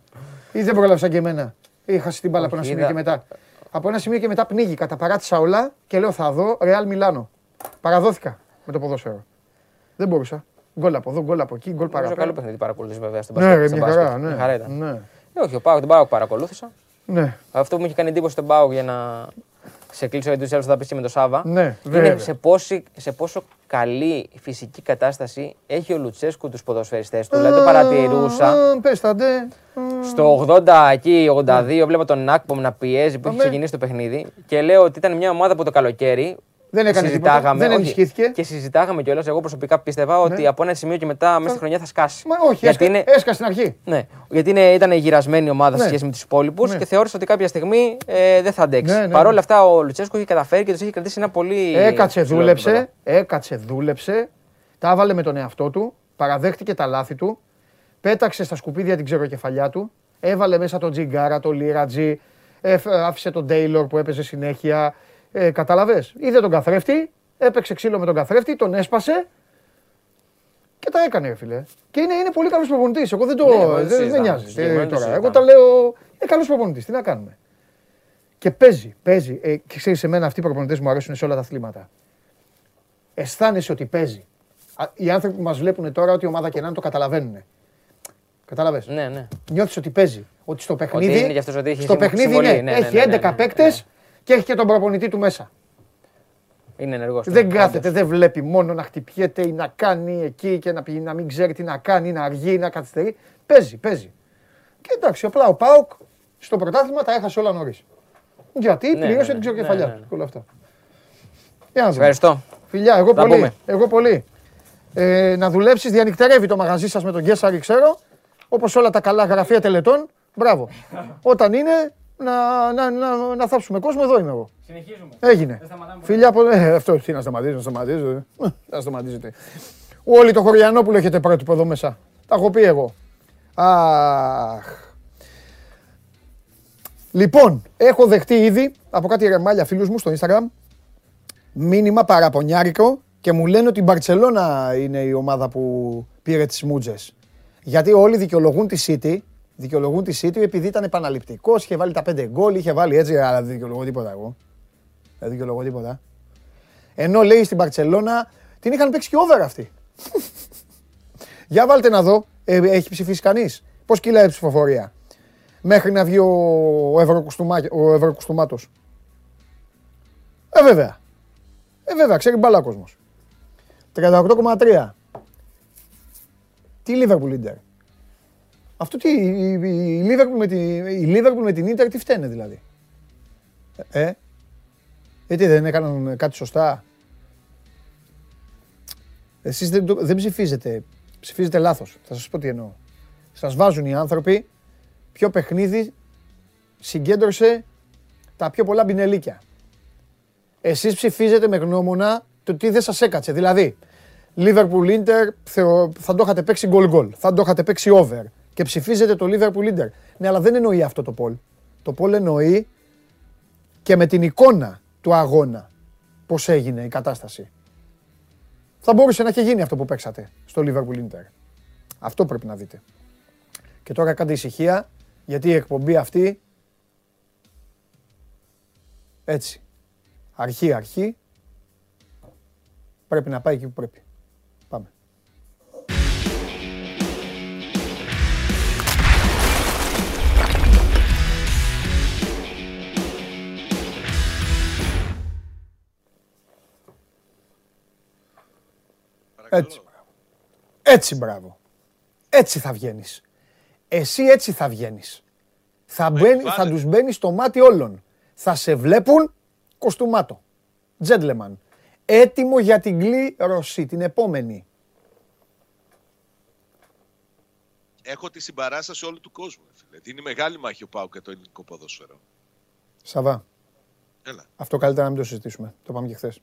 Ή δεν πρόλαβα και εμένα. Είχα την μπάλα από ένα Όχι, σημείο είδα. και μετά. Από ένα σημείο και μετά πνίγηκα, τα παράτησα όλα και λέω θα δω Ρεάλ Μιλάνο. Παραδόθηκα με το ποδόσφαιρο. Δεν μπορούσα. Γκολ από εδώ, γκολ από εκεί, γκολ Νομίζω καλό παραπέρα. παιχνίδι παρακολούθησε βέβαια στο Ναι, μπάσκετ. ρε, στο μια μπάσκετ. χαρά. Μια Ναι. χαρά ήταν. Ναι. Ε, όχι, ο Πάοκ, τον Πάοκ παρακολούθησα. Ναι, Αυτό που μου είχε κάνει εντύπωση στον Πάοκ για να σε κλείσω γιατί τους άλλους θα τα πεις και με τον Σάβα. ναι, είναι βέβαια. σε, πόση, σε πόσο καλή φυσική κατάσταση έχει ο Λουτσέσκου τους ποδοσφαιριστές του. Δηλαδή το παρατηρούσα. Α, Πες τα ντε. Α, Στο 80 εκεί, 82, βλέπω τον Νάκπομ να πιέζει που έχει Αμέ. ξεκινήσει το παιχνίδι και λέω ότι ήταν μια ομάδα που το καλοκαίρι Δεν έκανε τίποτα, δεν όχι, ενισχύθηκε. Ναι. Και συζητάγαμε κιόλας. Εγώ προσωπικά πίστευα ότι από ένα σημείο και μετά μέσα στη χρονιά θα σκάσει. Μα όχι, γιατί έσκα, είναι, έσκα στην αρχή. ναι, γιατί είναι, ήταν γυρασμένη η ομάδα Ναι. σε σχέση με τους υπόλοιπους Ναι. και θεώρησα ότι κάποια στιγμή ε, δεν θα αντέξει. Ναι, ναι, Παρ' όλα ναι. αυτά ο Λουτσέσκο έχει καταφέρει και τους έχει κρατήσει ένα πολύ. Έκατσε, ψηλό δούλεψε, επίπεδο. έκατσε, δούλεψε, τα έβαλε με τον εαυτό του, παραδέχτηκε τα λάθη του, πέταξε στα σκουπίδια την ξεροκεφαλιά του, έβαλε μέσα τον Τζιγκάρα, τον Λίρατζι, έφ- άφησε τον Τέιλορ που έπαιζε συνέχεια. Ε, Κατάλαβε. Είδε τον καθρέφτη, έπαιξε ξύλο με τον καθρέφτη, τον έσπασε και τα έκανε, ρε φίλε. Και είναι, είναι πολύ καλός προπονητής. Εγώ δεν το. Ναι, εγώ δεν δεν, δεν συζητάμε. νοιάζει. Συγκεκριμένα Ε, το τώρα. Εγώ συζητάμε. τα λέω. Είναι καλός προπονητής. Τι να κάνουμε. Και παίζει, παίζει. Ε, και ξέρεις, εμένα αυτοί οι προπονητές μου αρέσουν σε όλα τα αθλήματα. Αισθάνεσαι ότι παίζει. Α, Οι άνθρωποι που μας βλέπουν τώρα, ότι η ομάδα και να είναι, το καταλαβαίνουν. Κατάλαβε. Ναι, ναι. Νιώθεις ότι παίζει. Ότι στο παιχνίδι. είναι γι' αυτός ότι έχει στο συμ- παιχνίδι συμβολή. ναι, Ναι, ναι, έχει ναι, ναι, 11 ναι, παίκτες ναι. Και έχει και τον προπονητή του μέσα. Είναι ενεργός. Δεν κάθεται, δεν βλέπει μόνο να χτυπιέται ή να κάνει εκεί και να, πει- να μην ξέρει τι να κάνει, να αργεί, να καθυστερεί. Παίζει, παίζει. Και εντάξει, απλά ο Πάοκ στο πρωτάθλημα τα έχασε όλα νωρίς. Γιατί Ναι, πλήρωσε ναι, την ναι. ξεροκεφαλιά Ναι, ναι, του ναι. και όλα αυτά. Για να δούμε. Ευχαριστώ. Φιλιά, εγώ Τα πολύ. πούμε. Εγώ πολύ. Ε, να δουλέψεις, διανυκτερεύει το μαγαζί σας με τον Γκέσσαρη, ξέρω. Όπως όλα τα καλά γραφεία τελετών. Μπράβο. Όταν είναι να, να, να, να θάψουμε κόσμο, εδώ είμαι εγώ. Συνεχίζουμε. Έγινε. Φιλιά πολύ. Ε, αυτό τι να σταματήσω, να σταματήσω. ε. Ε, Να σταματήσετε. Όλοι το Χωριανόπουλο έχετε πρότυπο εδώ μέσα. Τα έχω πει εγώ. Αχ. Λοιπόν, έχω δεχτεί ήδη από κάτι ρεμάλια φίλους μου στο Instagram μήνυμα παραπονιάρικο και μου λένε ότι η Μπαρτσελώνα είναι η ομάδα που πήρε τις μούτζες. Γιατί όλοι δικαιολογούν τη City, δικαιολογούν τη City επειδή ήταν επαναληπτικός, είχε βάλει τα πέντε γκολ, είχε βάλει έτσι, αλλά δεν δικαιολογώ τίποτα εγώ. Δεν δικαιολογώ τίποτα. Ενώ λέει στην Μπαρτσελώνα την είχαν παίξει και over αυτή. Για βάλτε να δω, ε, έχει ψηφίσει κανείς. Πώς κυλάει η ψηφοφορία; Μέχρι να βγει ο, ο, Ευρωκουστούμα- ο Ευρωκουστούμάτος. Ε, βέβαια. Ε, βέβαια, ξέρει μπάλα ο κόσμος. 38,3. Τι Liverpool Inter. Αυτό τι, η, η, Liverpool με, τη, η Liverpool με την Inter τι φταίνε δηλαδή; Ε, γιατί δεν έκαναν κάτι σωστά; Εσείς δεν, δεν ψηφίζετε, ψηφίζετε λάθος. Θα σας πω τι εννοώ. Σας βάζουν οι άνθρωποι ποιο παιχνίδι συγκέντρωσε τα πιο πολλά μπινελίκια. Εσείς ψηφίζετε με γνώμονα το τι δεν σας έκατσε. Δηλαδή, Liverpool Inter θα το είχατε παίξει goal goal, θα το είχατε παίξει over και ψηφίζετε το Liverpool Inter. Ναι, αλλά δεν εννοεί αυτό το Πολ. Το Πολ εννοεί και με την εικόνα του αγώνα πώς έγινε η κατάσταση. Θα μπορούσε να έχει γίνει αυτό που παίξατε στο Liverpool Inter. Αυτό πρέπει να δείτε. Και τώρα κάντε ησυχία, γιατί η εκπομπή αυτή έτσι, αρχή αρχή, πρέπει να πάει εκεί που πρέπει. Έτσι. Έτσι μπράβο. Έτσι θα βγαίνεις. Εσύ έτσι θα βγαίνεις. Θα, μπαίνει, θα τους μπαίνει στο μάτι όλων. Θα σε βλέπουν κοστούμάτο. Τζέντλεμαν. Έτοιμο για την κλήρωση, την επόμενη. Έχω τη συμπαράσταση όλου του κόσμου. Φίλε. Είναι μεγάλη μάχη ο Πάου και το ελληνικό ποδόσφαιρο. Σαβά. Έλα. Αυτό καλύτερα να μην το συζητήσουμε. Το πάμε και χθες.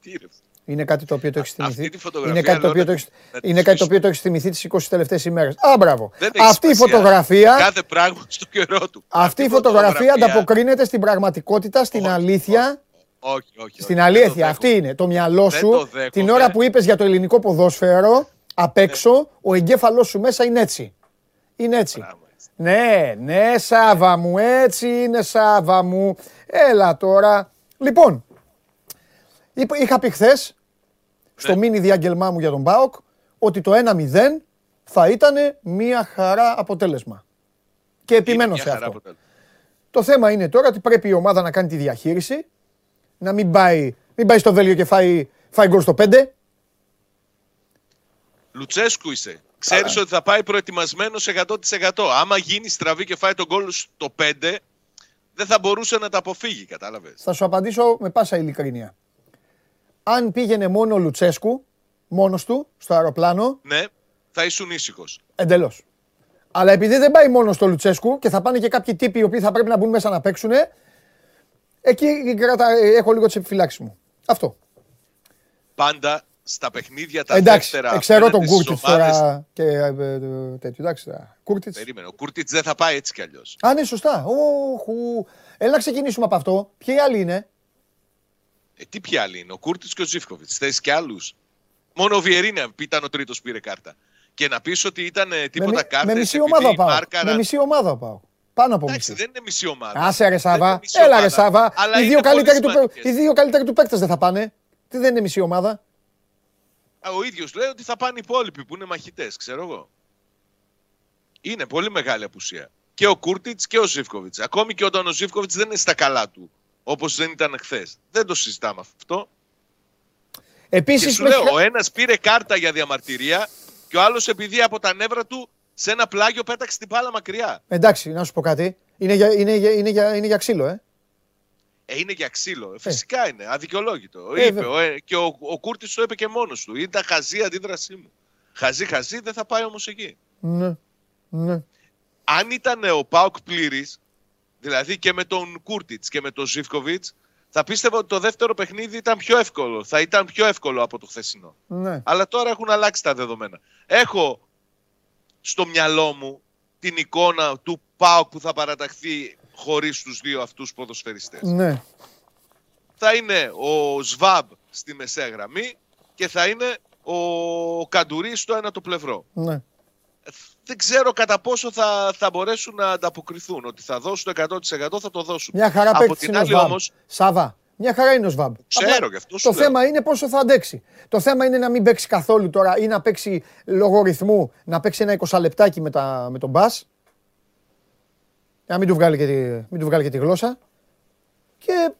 Τι ρε. Είναι κάτι το οποίο το έχεις θυμηθεί. Αυτή τη φωτογραφία Είναι κάτι το οποίο λέω το να- έχεις- να τη είναι κάτι το οποίο σβήσουμε. το έχεις θυμηθεί τις 20 τελευταίες ημέρες. Α, μπράβο. Δεν έχει Αυτή η σημασία. φωτογραφία. Κάθε πράγμα στο καιρό του. Αυτή η φωτογραφία ανταποκρίνεται στην πραγματικότητα, στην Όχι, αλήθεια. Όχι, όχι. όχι. Στην Δεν το αλήθεια, δέχομαι. αυτή είναι. Το μυαλό Δεν σου, το δέχομαι. την ώρα που είπες για το ελληνικό ποδόσφαιρο, απ' έξω, ο εγκέφαλός σου μέσα είναι έτσι. Είναι έτσι. Πράγμα έτσι. Ναι, ναι, Σάβα μου, έτσι είναι Σάβα μου. Έλα τώρα. Λοιπόν, είπα- είχα πει χθες στο Ναι. μίνι διάγγελμά μου για τον ΠΑΟΚ ότι το 1-0 θα ήταν μια χαρά αποτέλεσμα. Και Είναι επιμένω μια σε χαρά αυτό. αποτέλεσμα. Το θέμα είναι τώρα ότι πρέπει η ομάδα να κάνει τη διαχείριση, να μην πάει, μην πάει στο Βέλγιο και φάει, φάει γκολ στο 5. Λουτσέσκου είσαι. Ξέρεις ότι θα πάει προετοιμασμένος 100%. Άμα γίνει στραβή και φάει τον γκολ στο 5, δεν θα μπορούσε να τα αποφύγει, κατάλαβες. Θα σου απαντήσω με πάσα ειλικρίνεια. Αν πήγαινε μόνο ο Λουτσέσκου, μόνος του, στο αεροπλάνο, Ναι, θα ήσουν ήσυχος. εντελώς. Αλλά επειδή δεν πάει μόνος στο Λουτσέσκου και θα πάνε και κάποιοι τύποι οι οποίοι θα πρέπει να μπουν μέσα να παίξουν, εκεί κράτα, έχω λίγο τις επιφυλάξεις μου. Αυτό. Πάντα στα παιχνίδια τα Εντάξει, δεύτερα. ε, ξέρω τον απέναντι στις Κούρτιτς ομάδες- τώρα και ε, ε, ε, τέτοιο. Εντάξει, τώρα. Κούρτιτς. Περίμενε. Ο Κούρτιτς δεν θα πάει έτσι κι αλλιώς. Α, ναι, σωστά. Όχου. Έλα να ξεκινήσουμε από αυτό. Ποιοι άλλοι είναι; Ε, τι ποιοι άλλοι είναι. Ο Κούρτιτς και ο Ζήφκοβιτς. Θες και άλλους; Μόνο ο Βιεϊρίνια που ήταν ο τρίτος πήρε κάρτα. Και να πεις ότι ήταν ε, τίποτα με, μι- κάρτες. με μισή ομάδα πάω. Με μισή ομάδα πάω. Πάνω από Εντάξει, μισή. δεν είναι μισή ομάδα. Άσε ρε Δεν Σάβα. είναι μισή Έλα ρε ομάδα, Σάβα. αλλά Οι είναι δύο, πολύ καλύτεροι του, σημαντικές. οι δύο καλύτεροι του παίκτες δεν θα πάνε. Τι δεν είναι μισή ομάδα; Α, Ο ίδιος λέει ότι θα πάνε οι υπόλοιποι που είναι μαχητές, ξέρω εγώ. Είναι πολύ μεγάλη απουσία. Και ο Κούρτιτς και ο Ζήφκοβιτς. Ακόμη και όταν ο Ζήφκοβιτς δεν είναι στα καλά του. Όπως δεν ήταν χθες. Δεν το συζητάμε αυτό. Και Επίσης σου με λέω, χα- ο ένας πήρε κάρτα για διαμαρτυρία και ο άλλος επειδή από τα νεύρα του σε ένα πλάγιο πέταξε την μπάλα μακριά. Εντάξει, να σου πω κάτι. Είναι για, είναι, για, είναι, για, είναι για ξύλο, ε. Ε, είναι για ξύλο. Ε, Φυσικά είναι. Αδικαιολόγητο. Ε, είπε, βέβαια. ο, ε, και ο, ο Κούρτης το είπε και μόνος του. Ήταν χαζή η αντίδρασή μου. Χαζή, χαζή, δεν θα πάει όμως εκεί. Ναι. Ναι. αν ήταν ο Πάουκ πλήρης, δηλαδή και με τον Κούρτιτς και με τον Ζήφκοβιτς, θα πίστευα ότι το δεύτερο παιχνίδι ήταν πιο εύκολο. Θα ήταν πιο εύκολο από το χθεσινό. ναι. Αλλά τώρα έχουν αλλάξει τα δεδομένα. Έχω στο μυαλό μου την εικόνα του Πάουκ που θα παραταχθεί χωρίς τους δύο αυτούς ποδοσφαιριστές. ναι. Θα είναι ο Σβάμπ στη μεσαία γραμμή και θα είναι ο Καντουρί στο ένα το πλευρό. ναι. Δεν ξέρω κατά πόσο θα, θα μπορέσουν να ανταποκριθούν. Ότι θα δώσουν το 100% θα το δώσουν. Μια χαρά Από παίκτης την είναι ο άλλη Σβάμπ. όμως, Σάβα. Μια χαρά είναι ο Σβάμπ. Ξέρω, Απλά γι' αυτό σου Το λέω. θέμα είναι πόσο θα αντέξει. Το θέμα είναι να μην παίξει καθόλου τώρα ή να παίξει λόγω ρυθμού, να παίξει ένα 20 λεπτάκι με, τα, με τον μπας. Να μην του βγάλει και τη, μην του βγάλει και τη γλώσσα. Και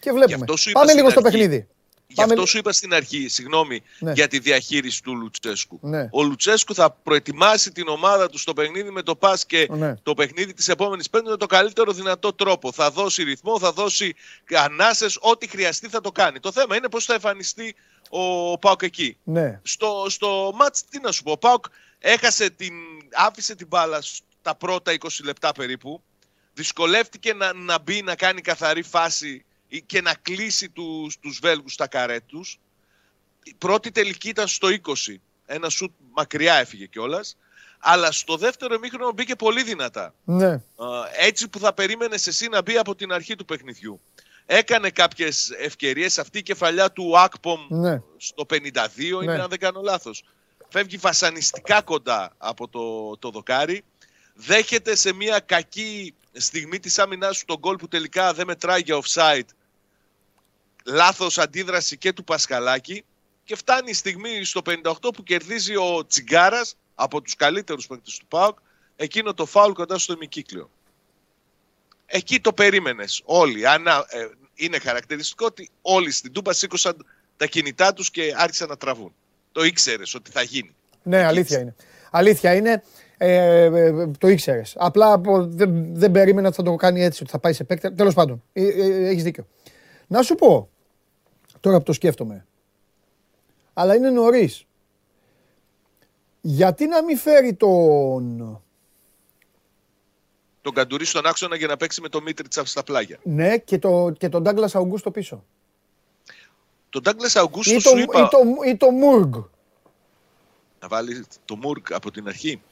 Και βλέπουμε. Γι' αυτό σου είπα Πάμε στην λίγο στο αρχή. παιχνίδι. Γι' Πάμε αυτό λι- σου είπα στην αρχή, συγγνώμη, Ναι. για τη διαχείριση του Λουτσέσκου. Ναι. Ο Λουτσέσκου θα προετοιμάσει την ομάδα του στο παιχνίδι με το πας και Ναι. το παιχνίδι της επόμενης πέμπτης με το καλύτερο δυνατό τρόπο. Θα δώσει ρυθμό, θα δώσει ανάσες, ό,τι χρειαστεί θα το κάνει. Το θέμα είναι πώς θα εμφανιστεί ο Πάοκ εκεί. Ναι. Στο, στο μάτς, τι να σου πω, ο Πάοκ έχασε την, άφησε την μπάλα στα πρώτα 20 λεπτά περίπου. Δυσκολεύτηκε να, να μπει, να κάνει καθαρή φάση ή- και να κλείσει τους, τους Βέλγους στα καρέ τους. Η πρώτη τελική ήταν στο 20. Ένα σουτ μακριά έφυγε κιόλας. Αλλά στο δεύτερο ημίχρονο μπήκε πολύ δυνατά. Ναι. Α, έτσι που θα περίμενες εσύ να μπει από την αρχή του παιχνιδιού. Έκανε κάποιες ευκαιρίες. Αυτή η κεφαλιά του Ακπομ Ναι. στο 52 είναι Ναι. αν δεν κάνω λάθος. Φεύγει βασανιστικά κοντά από το, το δοκάρι. Δέχεται σε μια κακή στιγμή της άμυνάς του τον γκολ που τελικά δεν μετράει για offside. Λάθος αντίδραση και του Πασχαλάκη. Και φτάνει η στιγμή στο 58 που κερδίζει ο Τσιγκάρας από τους καλύτερους παίκτες του ΠΑΟΚ εκείνο το φάουλ κοντά στο ημικύκλιο. Εκεί το περίμενες όλοι. Αν, ε, είναι χαρακτηριστικό ότι όλοι στην Τούμπα σήκωσαν τα κινητά τους και άρχισαν να τραβούν. Το ήξερες ότι θα γίνει. Ναι, αλήθεια είναι. Αλήθεια είναι. Ε, ε, το ήξερες. Απλά από- δεν, δεν περίμενα ότι θα το κάνει έτσι, ότι θα πάει σε παίκτη. Τέλος πάντων, ε, ε, έχεις δίκιο. Να σου πω, τώρα που το σκέφτομαι, αλλά είναι νωρίς. Γιατί να μην φέρει τον. Τον καντουρί στον άξονα για να παίξει με το Μίτριτσα στα πλάγια. Ναι, και, το, και τον Ντάγκλα Αουγκούστο πίσω. Τον Ντάγκλας Αουγκούστο Ή σου το, είπα ή, το, ή το Μουργκ. να βάλεις το Μουρκ από την αρχή.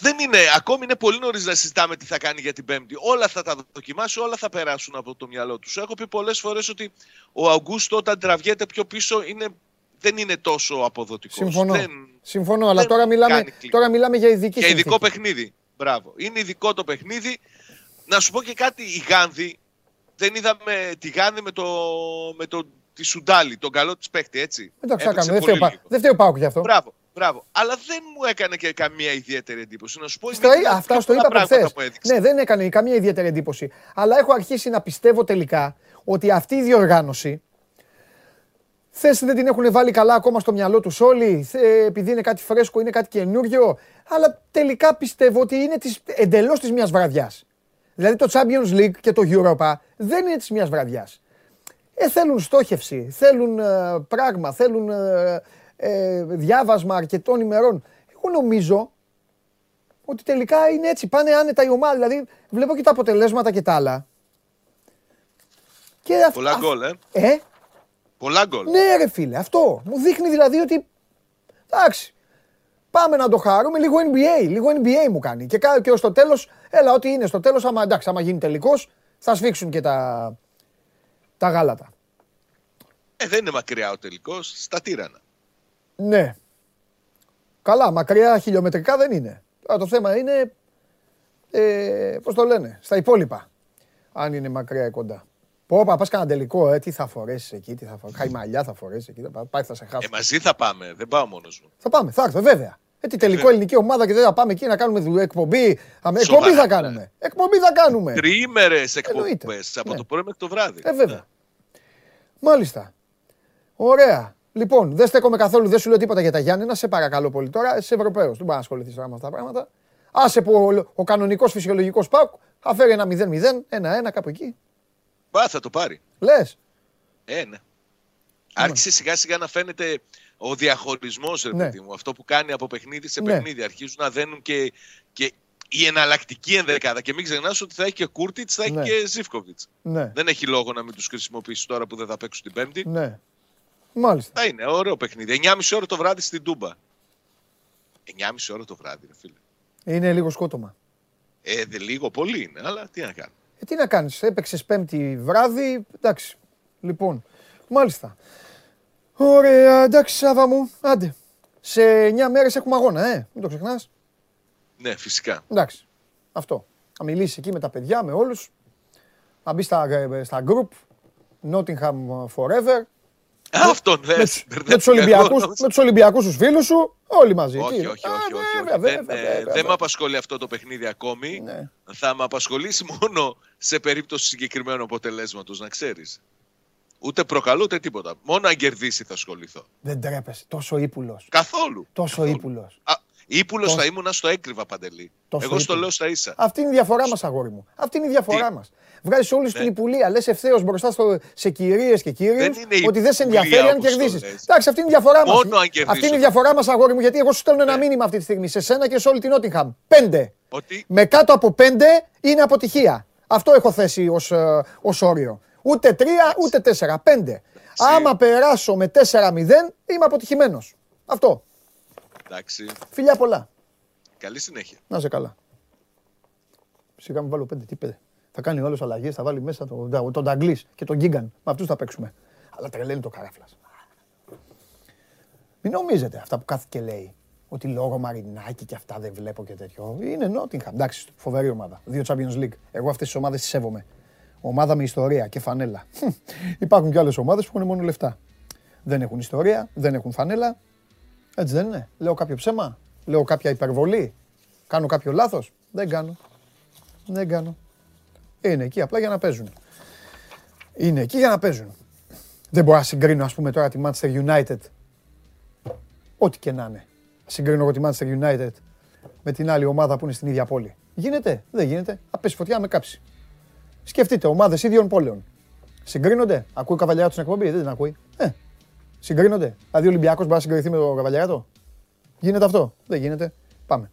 Δεν είναι, ακόμη είναι πολύ νωρίς να συζητάμε τι θα κάνει για την Πέμπτη. Όλα θα τα δοκιμάσει, όλα θα περάσουν από το μυαλό τους. Σου Έχω πει πολλές φορές ότι ο Αουγκούστο όταν τραβιέται πιο πίσω είναι, δεν είναι τόσο αποδοτικός. Συμφωνώ. Δεν, Συμφωνώ, αλλά δεν τώρα μιλάμε, κάνει κλικ. τώρα μιλάμε για ειδική για ειδικό συνθήκη. παιχνίδι. Μπράβο. Είναι ειδικό το παιχνίδι. Να σου πω και κάτι, η Γάνδη, δεν είδαμε τη Γάνδη με το, με το τη Σουντάλη, τον καλό της παίχτη, έτσι. Εντάξει, θα Έπαιξε κάνουμε. Δεν πολύ φταίει ο Πα- λίγο. δεν φταίει ο Πάοκ γι' αυτό. Μπράβο, μπράβο. Αλλά δεν μου έκανε και καμία ιδιαίτερη εντύπωση. Να σου πω, Στο, είναι μια- αυτά πιο στο είπα πολλά από πράγματα χθε. που έδειξε. Ναι, δεν έκανε καμία ιδιαίτερη εντύπωση. Αλλά έχω αρχίσει να πιστεύω τελικά ότι αυτή η διοργάνωση. Θες δεν την έχουν βάλει καλά ακόμα στο μυαλό τους όλοι, θε- επειδή είναι κάτι φρέσκο, είναι κάτι καινούριο. Αλλά τελικά πιστεύω ότι είναι εντελώς της μιας βραδιάς. Δηλαδή το Champions League και το Europa δεν είναι της μιας βραδιάς. Ε, θέλουν στόχευση, θέλουν ε, πράγμα, θέλουν ε, ε, διάβασμα αρκετών ημερών. Εγώ νομίζω ότι τελικά είναι έτσι. Πάνε άνετα η ομάδα. Δηλαδή, βλέπω και τα αποτελέσματα και τα άλλα. Και αυ- Πολλά αυ- γκολ, ε. Ε, Πολλά γκολ. ναι, ρε φίλε, αυτό. Μου δείχνει δηλαδή ότι. Εντάξει. Πάμε να το χαρούμε. Λίγο NBA. Λίγο NBA μου κάνει. Και, κα- και ως το τέλος, έλα, ό,τι είναι στο τέλος, άμα, εντάξει, άμα γίνει τελικός, θα σφίξουν και τα, τα γάλατα. Ε, δεν είναι μακριά ο τελικός, στα τύρανα. Ναι. Καλά, μακριά χιλιομετρικά δεν είναι. Τώρα το θέμα είναι. Ε, Πώς το λένε, στα υπόλοιπα. Αν είναι μακριά ή κοντά. Πω, πα, πας κανένα τελικό, ε, τι θα φορέσεις εκεί, τι θα φορέσει. Χαϊμαλιά θα φορέσεις εκεί. θα Πάει, θα σε χάσω. Ε, μαζί θα πάμε, δεν πάω μόνος μου. Θα πάμε, θα έρθω, βέβαια. Ε, τι τελικό ελληνική ομάδα και δεν θα πάμε εκεί να κάνουμε δουλειά, εκπομπή. Αμε, εκπομπή Σοβαρά, θα ναι. κάνουμε. Εκπομπή θα κάνουμε. Τριήμερε Εννοείται. εκπομπέ από Ναι. το πρωί μέχρι το βράδυ. Ε, βέβαια. Μάλιστα. Ωραία. Λοιπόν, δεν στέκομαι καθόλου, δεν σου λέω τίποτα για τα Γιάννενα. Σε παρακαλώ πολύ τώρα. Είσαι Ευρωπαίος. Δεν μπορεί να ασχοληθείς τώρα με αυτά τα πράγματα. Άσε που ο, ο κανονικός φυσιολογικός Πάουκ θα φέρει ένα 0-0, ένα-ένα κάπου εκεί. Μπα, θα το πάρει. Λες. Ε, ναι. Άρχισε σιγά σιγά να φαίνεται ο διαχωρισμός, ρε Ναι. παιδί μου. Αυτό που κάνει από παιχνίδι σε Ναι. παιχνίδι. Αρχίζουν να δένουν και, και η εναλλακτική ενδεκάδα. Και μην ξεχνάς ότι θα έχει και Κούρτιτς, θα έχει Ναι. και Ζήφκοβιτς. Ναι, Δεν έχει λόγο να μην τους χρησιμοποιήσει τώρα που δεν θα παίξουν την Πέμπτη. ναι. Μάλιστα. Θα είναι ωραίο παιχνίδι. 9.30 ώρα το βράδυ στην Τούμπα. 9.30 ώρα το βράδυ, ρε φίλε. Είναι λίγο σκότωμα. Ε, δε, λίγο πολύ είναι, αλλά τι να κάνω. Ε, τι να κάνεις, έπαιξες Πέμπτη βράδυ. Εντάξει. Λοιπόν, μάλιστα. Ωραία, εντάξει, Σάβα μου. Άντε. Σε 9 μέρες έχουμε αγώνα, ε. Μην το ξεχνάς. Ναι, φυσικά. Εντάξει. Αυτό. Θα μιλήσεις εκεί με τα παιδιά, με όλους. Να μπεις στα, ε, στα group. Nottingham Forever. Αυτόν Με, δεν τους- με τους Ολυμπιακούς, με τους Ολυμπιακούς τους φίλους σου, όλοι μαζί. Όχι, εκεί. όχι, Α, όχι. όχι, βέβαια, όχι. Δεν, βέβαια, ε, βέβαια, δεν βέβαια. με απασχολεί αυτό το παιχνίδι ακόμη. Ναι. Θα με απασχολήσει μόνο σε περίπτωση συγκεκριμένου αποτελέσματος, να ξέρεις. Ούτε προκαλώ ούτε τίποτα. Μόνο αν κερδίσει θα ασχοληθώ. Δεν τρέπεσαι. Τόσο ύπουλος. Καθόλου. Τόσο ύπουλος. Ήπουλος Τόσο- θα ήμουν στο έκρυβα παντελή. Τόσο Εγώ στο ύπουλος. λέω στα ίσα. Αυτή είναι η διαφορά μας, αγόρι μου. Αυτή είναι η διαφορά Τι; μας. Βγάζεις όλη Ναι. την υπουλία. Λες ευθέως μπροστά στο, σε κυρίες και κύριους Δεν είναι η ότι δεν σε υπουλία ενδιαφέρει αν όπως το κερδίσει. λες. Εντάξει, αυτή είναι η διαφορά μας. Μόνο αν κερδίσω. Αυτή είναι η διαφορά μας, αγόρι μου, γιατί εγώ σου στέλνω ένα Ναι. μήνυμα αυτή τη στιγμή σε σένα και σε όλη την Νότιγχαμ. Πέντε. Ότι Με κάτω από πέντε είναι αποτυχία. Αυτό έχω θέσει ως όριο. Ούτε τρία, ούτε τέσσερα. Πέντε. Άμα περάσω με 4-0, είμαι αποτυχημένος. Αυτό. Εντάξει, Φιλιά πολλά. καλή συνέχεια. Να είσαι καλά. Σιγά μου βάλω πέντε. Τι πέντε. Θα κάνει ο άλλο αλλαγές, θα βάλει μέσα τον, τον Νταγκλή και τον Γκίγκαν. Με αυτούς θα παίξουμε. Αλλά τρελαίνει το καράφλας. Μην νομίζετε αυτά που κάθε και λέει. Ότι λόγω Μαρινάκη και αυτά δεν βλέπω και τέτοιο. Είναι Νότιγχαμ. Εντάξει, φοβερή ομάδα. Δύο Champions League. Εγώ αυτές τις ομάδες τις σέβομαι. Ομάδα με ιστορία και φανέλα. Υπάρχουν και άλλες ομάδες που έχουν μόνο λεφτά. Δεν έχουν ιστορία, δεν έχουν φανέλα. Έτσι δεν είναι. Λέω κάποιο ψέμα; Λέω κάποια υπερβολή; Κάνω κάποιο λάθος; Δεν κάνω. Δεν κάνω. Είναι εκεί απλά για να παίζουν. Είναι εκεί για να παίζουν. Δεν μπορώ να συγκρίνω, ας πούμε, τώρα τη Manchester United. Ό,τι και να είναι. Συγκρίνω εγώ τη Manchester United με την άλλη ομάδα που είναι στην ίδια πόλη. Γίνεται, δεν γίνεται. Θα πέσει φωτιά να με κάψει. Σκεφτείτε, ομάδες ίδιων πόλεων. Συγκρίνονται; Ακούει ο Καβαλιάτο στην εκπομπή, δεν την ακούει. Ε, συγκρίνονται. Δηλαδή ο Ολυμπιακός μπορεί να συγκριθεί με τον Καβαλιάτο. Γίνεται αυτό; Δεν γίνεται. Πάμε.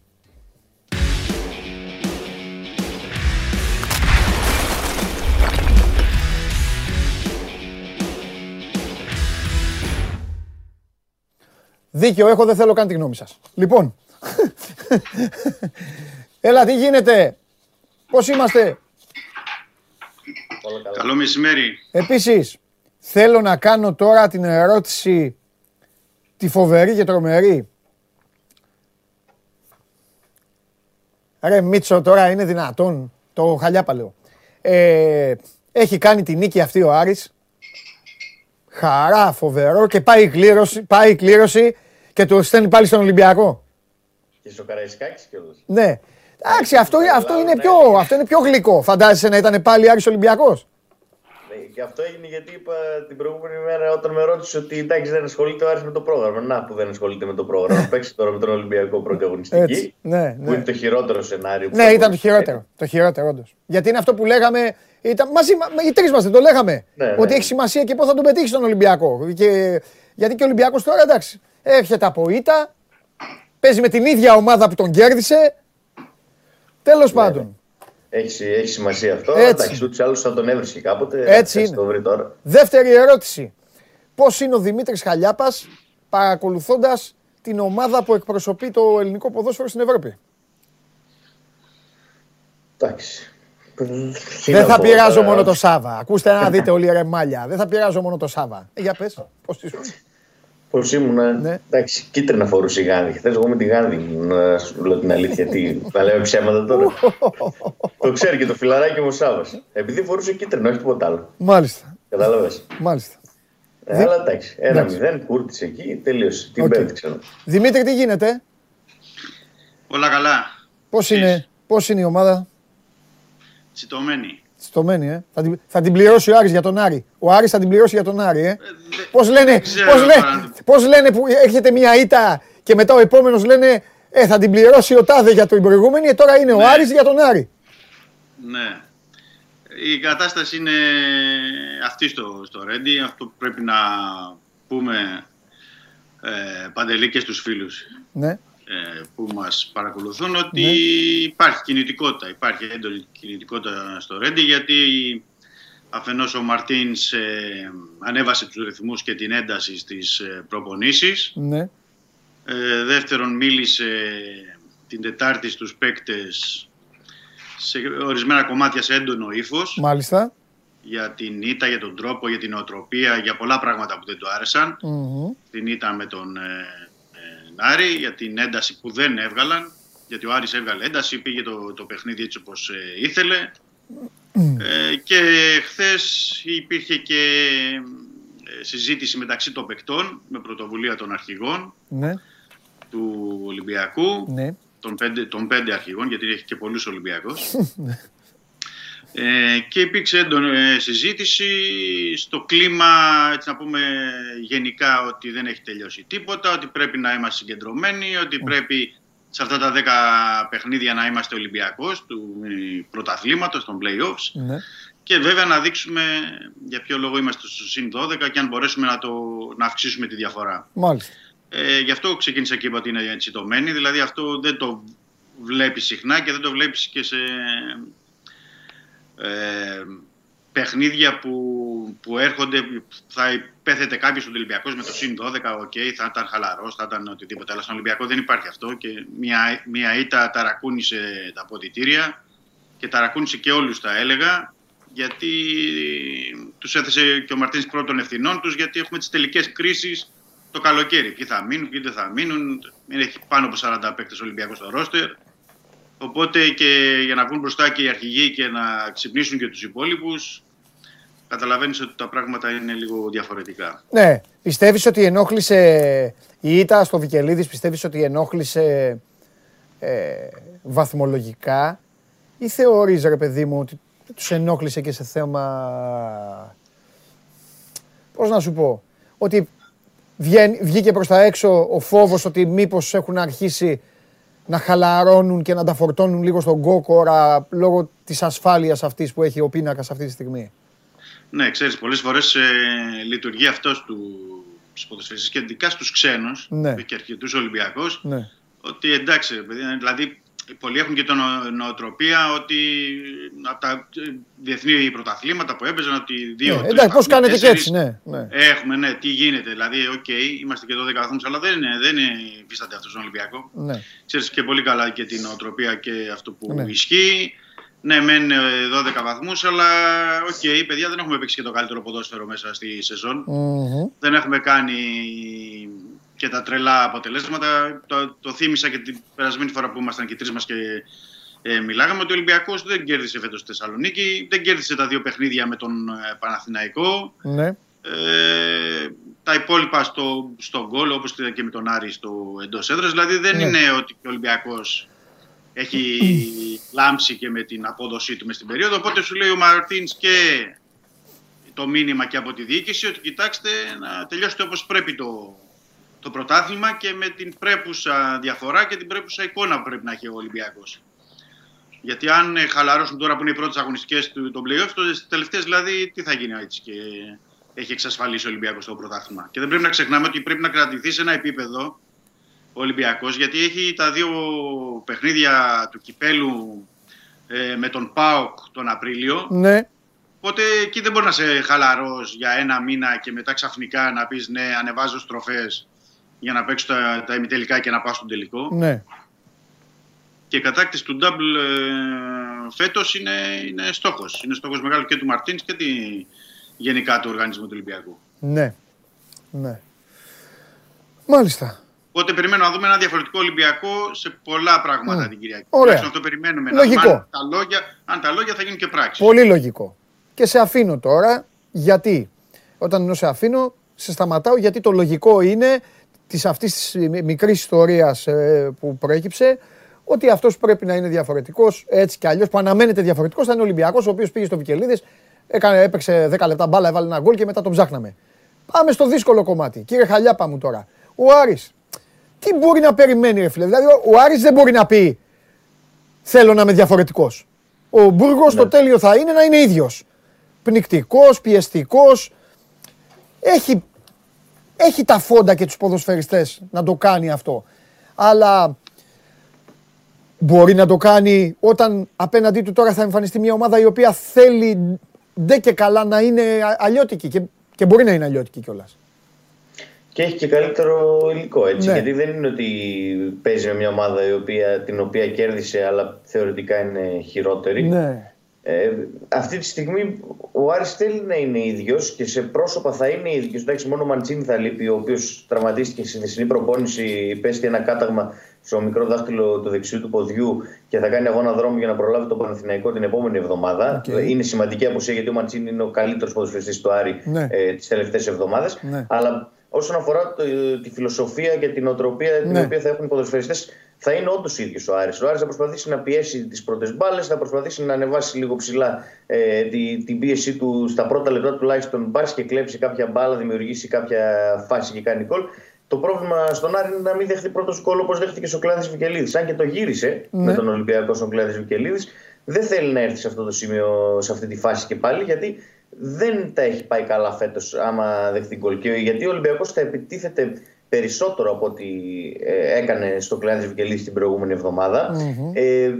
Δίκιο έχω, δεν θέλω καν τη γνώμη σας. Λοιπόν, έλα τι γίνεται, πώς είμαστε; Καλό μεσημέρι. Επίσης, θέλω να κάνω τώρα την ερώτηση τη φοβερή και τρομερή. Ρε Μίτσο, τώρα είναι δυνατόν, το χαλιάπα λέω. Ε, έχει κάνει τη νίκη αυτή ο Άρης. Χαρά, φοβερό και πάει η κλήρωση, πάει η κλήρωση και του στέλνει πάλι στον Ολυμπιακό. Και στο Καραϊσκάκης κιόλας. Ναι. Εντάξει, αυτό, αυτό, είναι ναι. πιο, αυτό είναι πιο γλυκό. Φαντάζεσαι να ήταν πάλι Άρης Ολυμπιακός. Ναι, Και αυτό έγινε γιατί είπα την προηγούμενη μέρα όταν με ρώτησε ότι εντάξει δεν ασχολείται ο Άρης με το πρόγραμμα. Να που δεν ασχολείται με το πρόγραμμα. Παίξει τώρα με τον Ολυμπιακό πρωταγωνιστική. Έτσι. Ναι, Που ναι. είναι το χειρότερο σενάριο. που Ναι, θα ήταν το μπορούσε. χειρότερο. Το χειρότερο, όντως. Γιατί είναι αυτό που λέγαμε. Ήταν, μαζί, μα- οι τρεις μας δεν το λέγαμε. Ναι, ναι. Ότι έχει σημασία και πώς θα τον πετύχει τον Ολυμπιακό. Και, γιατί και ο Ολυμπιακός τώρα εντάξει. Έρχεται από ήττα. Παίζει με την ίδια ομάδα που τον κέρδισε. Τέλος Ναι, πάντων. Έχει, έχει σημασία αυτό. Έτσι. Εντάξει, ούτως ή άλλως θα τον έβρισκε κάποτε. Έτσι θα είναι. το βρει τώρα. Δεύτερη ερώτηση. Πώς είναι ο Δημήτρης Χαλιάπας παρακολουθώντας την ομάδα που εκπροσωπεί το ελληνικό ποδόσφαιρο στην Ευρώπη; Εντάξει. Τι Δεν να θα πω πειράζω τώρα. μόνο το Σάβα. Ακούστε να δείτε όλοι ρε μάλια. Δεν θα πειράζω μόνο το Σάβα. Ε, για πες, πώς ήσουν. Πώ ήμουνα. Ναι. Εντάξει, κίτρινα φορούσε η Γάνδη. Χθες εγώ με τη Γάνδη, να σου λέω την αλήθεια. Τι, θα λέμε ψέματα τώρα. το ξέρει και το φιλαράκι μου ο Σάβα. Επειδή φορούσε κίτρινα, όχι τίποτα άλλο. Μάλιστα, Κατάλαβες. μάλιστα. Ε, αλλά εντάξει, ένα Εντάξει. μηδέν, κούρτισε εκεί, τελείωσε. Την Οκ. πέμπτη ξέρω. Δημήτρη, τι γίνεται, Όλα καλά. πώς είναι, πώς είναι η ομάδα; Τσιτωμένη. Στομένη, ε. Θα την, θα την πληρώσει ο Άρης για τον Άρη. Ο Άρης θα την πληρώσει για τον Άρη, ε. δε- Πώς λένε, ξέρω πώς, λέ, τώρα. πώς λένε που έρχεται μια ήττα και μετά ο επόμενος λένε ε, θα την πληρώσει ο Τάδε για την προηγούμενη, ε, τώρα είναι ο Ναι. Άρης για τον Άρη. Ναι. Η κατάσταση είναι αυτή στο, στο Ρέντι. Αυτό που πρέπει να πούμε ε, παντελή και στους φίλους Ναι, ε, που μας παρακολουθούν ότι Ναι. υπάρχει κινητικότητα. Υπάρχει έντονη κινητικότητα στο Ρέντι γιατί αφενός ο Μαρτίνς ε, ανέβασε τους ρυθμούς και την ένταση στις ε, προπονήσεις. ναι, Ε, δεύτερον, μίλησε την Τετάρτη στους παίκτες σε ορισμένα κομμάτια σε έντονο ύφος μάλιστα. για την ήττα, για τον τρόπο, για την οτροπία, για πολλά πράγματα που δεν του άρεσαν. Μμμ. Την ήττα με τον ε, ε, Νάρη, για την ένταση που δεν έβγαλαν. Γιατί ο Άρης έβγαλε ένταση, πήγε το, το παιχνίδι έτσι όπως ε, ήθελε. Ε, και χθες υπήρχε και ε, συζήτηση μεταξύ των παικτών με πρωτοβουλία των αρχηγών Ναι, του Ολυμπιακού, ναι. των, πέντε, των πέντε αρχηγών, γιατί έχει και πολλούς Ολυμπιακούς, Ε, και υπήρξε έντονη ε, συζήτηση στο κλίμα, έτσι να πούμε γενικά, ότι δεν έχει τελειώσει τίποτα, ότι πρέπει να είμαστε συγκεντρωμένοι, ότι πρέπει σε αυτά τα 10 παιχνίδια να είμαστε Ολυμπιακός του ε, πρωταθλήματος, των play-offs. Ναι. Και βέβαια να δείξουμε για ποιο λόγο είμαστε στο συν 12 και αν μπορέσουμε να, το, να αυξήσουμε τη διαφορά. Μάλιστα. Ε, γι' αυτό ξεκίνησα και είπα ότι είναι τσιτωμένη. Δηλαδή αυτό δεν το βλέπεις συχνά και δεν το βλέπεις και σε ε, παιχνίδια που, που έρχονται, θα υπέθετε κάποιος στον Ολυμπιακός με το συν 12, οκ, θα ήταν χαλαρός, θα ήταν οτιδήποτε. Αλλά στον Ολυμπιακό δεν υπάρχει αυτό και μια, μια ήττα ταρακούνησε τα αποδυτήρια και ταρακούνησε και όλους τα έλεγα γιατί τους έθεσε και ο Μαρτίνς προ των ευθυνών τους γιατί έχουμε τις τελικές κρίσεις το καλοκαίρι. Ποιοι θα μείνουν, ποιοι δεν θα μείνουν. Έχει πάνω από 40 παίκτες Ολυμπιακός στο ρόστερ. Οπότε και για να βγουν μπροστά και οι αρχηγοί και να ξυπνήσουν και τους υπόλοιπους, καταλαβαίνεις ότι τα πράγματα είναι λίγο διαφορετικά. Ναι, πιστεύεις ότι ενόχλησε η ήττα στο Βικελίδης, πιστεύεις ότι ενόχλησε ε, βαθμολογικά ή θεωρείς ρε παιδί μου ότι τους ενόχλησε και σε θέμα, πώς να σου πω, ότι βγήκε προς τα έξω ο φόβος ότι μήπως έχουν αρχίσει να χαλαρώνουν και να τα φορτώνουν λίγο στον κόκορα λόγω της ασφάλειας αυτής που έχει ο πίνακας αυτή τη στιγμή. Ναι, ξέρεις, πολλές φορές ε, λειτουργεί αυτό στους ποδοσφαιριστές και ειδικά στους ξένους ναι. και αρκετούς Ολυμπιακούς ναι. ότι εντάξει, δηλαδή πολλοί έχουν και την νοοτροπία ότι από τα διεθνή πρωταθλήματα που έπαιζαν, ότι δύο. Ναι, εντάξει, πώς κάνετε και έτσι, ναι, ναι. Έχουμε, ναι, τι γίνεται. Δηλαδή, OK, okay, είμαστε και 12 βαθμούς, αλλά δεν είναι, δεν είναι υφίσταται αυτό στον Ολυμπιακό. Ναι. Ξέρεις και πολύ καλά και την νοοτροπία και αυτό που ναι. ισχύει. Ναι, μεν 12 ε, βαθμούς, αλλά OK, okay, παιδιά δεν έχουμε παίξει και το καλύτερο ποδόσφαιρο μέσα στη σεζόν. Mm-hmm. Δεν έχουμε κάνει και τα τρελά αποτελέσματα. Το, το θύμισα και την περασμένη φορά που ήμασταν και τρεις μας και ε, μιλάγαμε ότι ο Ολυμπιακός δεν κέρδισε φέτος στη Θεσσαλονίκη, δεν κέρδισε τα δύο παιχνίδια με τον ε, Παναθηναϊκό. Ναι. Ε, τα υπόλοιπα στο, στο γκολ, όπως και με τον Άρη στο εντός έδρας. Δηλαδή δεν ναι. είναι ότι ο Ολυμπιακός έχει λάμψει και με την απόδοσή του μες στην περίοδο. Οπότε σου λέει ο Μαρτίνς και το μήνυμα και από τη διοίκηση ότι κοιτάξτε να τελειώσετε όπως πρέπει το, το πρωτάθλημα και με την πρέπουσα διαφορά και την πρέπουσα εικόνα που πρέπει να έχει ο Ολυμπιακός. Γιατί αν χαλαρώσουν τώρα που είναι οι πρώτες αγωνιστικές του το playoff, στι τελευταίες δηλαδή τι θα γίνει έτσι και έχει εξασφαλίσει ο Ολυμπιακός το πρωτάθλημα. Και δεν πρέπει να ξεχνάμε ότι πρέπει να κρατηθεί σε ένα επίπεδο ο Ολυμπιακός, γιατί έχει τα δύο παιχνίδια του κυπέλου ε, με τον ΠΑΟΚ τον Απρίλιο. Ναι. Οπότε εκεί δεν μπορεί να είσαι χαλαρό για ένα μήνα και μετά ξαφνικά να πεις ναι, ανεβάζω στροφές για να παίξω τα, τα ημιτελικά και να πάω στον τελικό. Ναι. Και η κατάκτηση του double ε, φέτος είναι, είναι στόχος. Είναι στόχος μεγάλο και του Μαρτίνς και τη, γενικά του οργανισμού του Ολυμπιακού. Ναι. ναι. Μάλιστα. Οπότε περιμένω να δούμε ένα διαφορετικό Ολυμπιακό σε πολλά πράγματα mm. την Κυριακή. Ωραία. Αυτό περιμένουμε. Λογικό. Να, αν, τα λόγια, αν τα λόγια θα γίνουν και πράξεις. Πολύ λογικό. Και σε αφήνω τώρα γιατί; Όταν ενώ σε αφήνω, σε σταματάω γιατί το λογικό είναι της αυτής της μικρής ιστορίας ε, που προέκυψε ότι αυτός πρέπει να είναι διαφορετικός έτσι κι αλλιώς που αναμένεται διαφορετικός θα είναι ο Ολυμπιακός ο οποίος πήγε στο Βικελίδης έκανε, έπαιξε 10 λεπτά μπάλα, έβαλε ένα γκολ και μετά τον ψάχναμε. Πάμε στο δύσκολο κομμάτι. Κύριε Χαλιάπα μου τώρα. Ο Άρης, τι μπορεί να περιμένει ρε φίλε; Δηλαδή ο Άρης δεν μπορεί να πει θέλω να είμαι διαφορετικός. Ο Μπούργος ναι. το τέλειο θα είναι να είναι ίδιος. Πνικτικός, πιεστικός. Έχει έχει τα φόντα και τους ποδοσφαιριστές να το κάνει αυτό. Αλλά μπορεί να το κάνει όταν απέναντί του τώρα θα εμφανιστεί μια ομάδα η οποία θέλει ντε και καλά να είναι αλλιώτικη και, και μπορεί να είναι αλλιώτικη κιόλας. Και έχει και καλύτερο υλικό έτσι. Ναι. Γιατί δεν είναι ότι παίζει με μια ομάδα η οποία, την οποία κέρδισε αλλά θεωρητικά είναι χειρότερη. Ναι. Ε, αυτή τη στιγμή ο Άρης θέλει να είναι ίδιος και σε πρόσωπα θα είναι ίδιος. Εντάξει, μόνο ο Μαντσίνη θα λείπει, ο οποίος τραυματίστηκε στη δεσινή προπόνηση, πέστη ένα κάταγμα στο μικρό δάχτυλο του δεξιού του ποδιού και θα κάνει αγώνα δρόμου για να προλάβει το Παναθηναϊκό την επόμενη εβδομάδα. Okay. Είναι σημαντική απουσία γιατί ο Μαντσίνη είναι ο καλύτερος ποδοσφαιριστής του Άρη ναι. ε, τις τελευταίες εβδομάδες. Ναι. Αλλά όσον αφορά το, τη φιλοσοφία και την οτροπία την Ναι. οποία θα έχουν οι ποδοσφαιριστές θα είναι όντως ίδιος ο Άρης. Ο Άρης θα προσπαθήσει να πιέσει τις πρώτες μπάλες, θα προσπαθήσει να ανεβάσει λίγο ψηλά ε, τη, την πίεσή του στα πρώτα λεπτά τουλάχιστον. Μπα και κλέψει κάποια μπάλα, δημιουργήσει κάποια φάση και κάνει γκολ. Το πρόβλημα στον Άρη είναι να μην δεχτεί πρώτο γκολ όπως δέχτηκε ο Κλάδη Βικελίδης. Αν και το γύρισε Ναι. με τον Ολυμπιακό στον Κλάδη Βικελίδης, δεν θέλει να έρθει σε αυτό το σημείο, σε αυτή τη φάση και πάλι, γιατί δεν τα έχει πάει καλά φέτος άμα δεχτεί γκολ. Και γιατί ο Ολυμπιακός θα επιτίθεται περισσότερο από ό,τι ε, έκανε στο Κλάδη Βικελίδη την προηγούμενη εβδομάδα. Ε,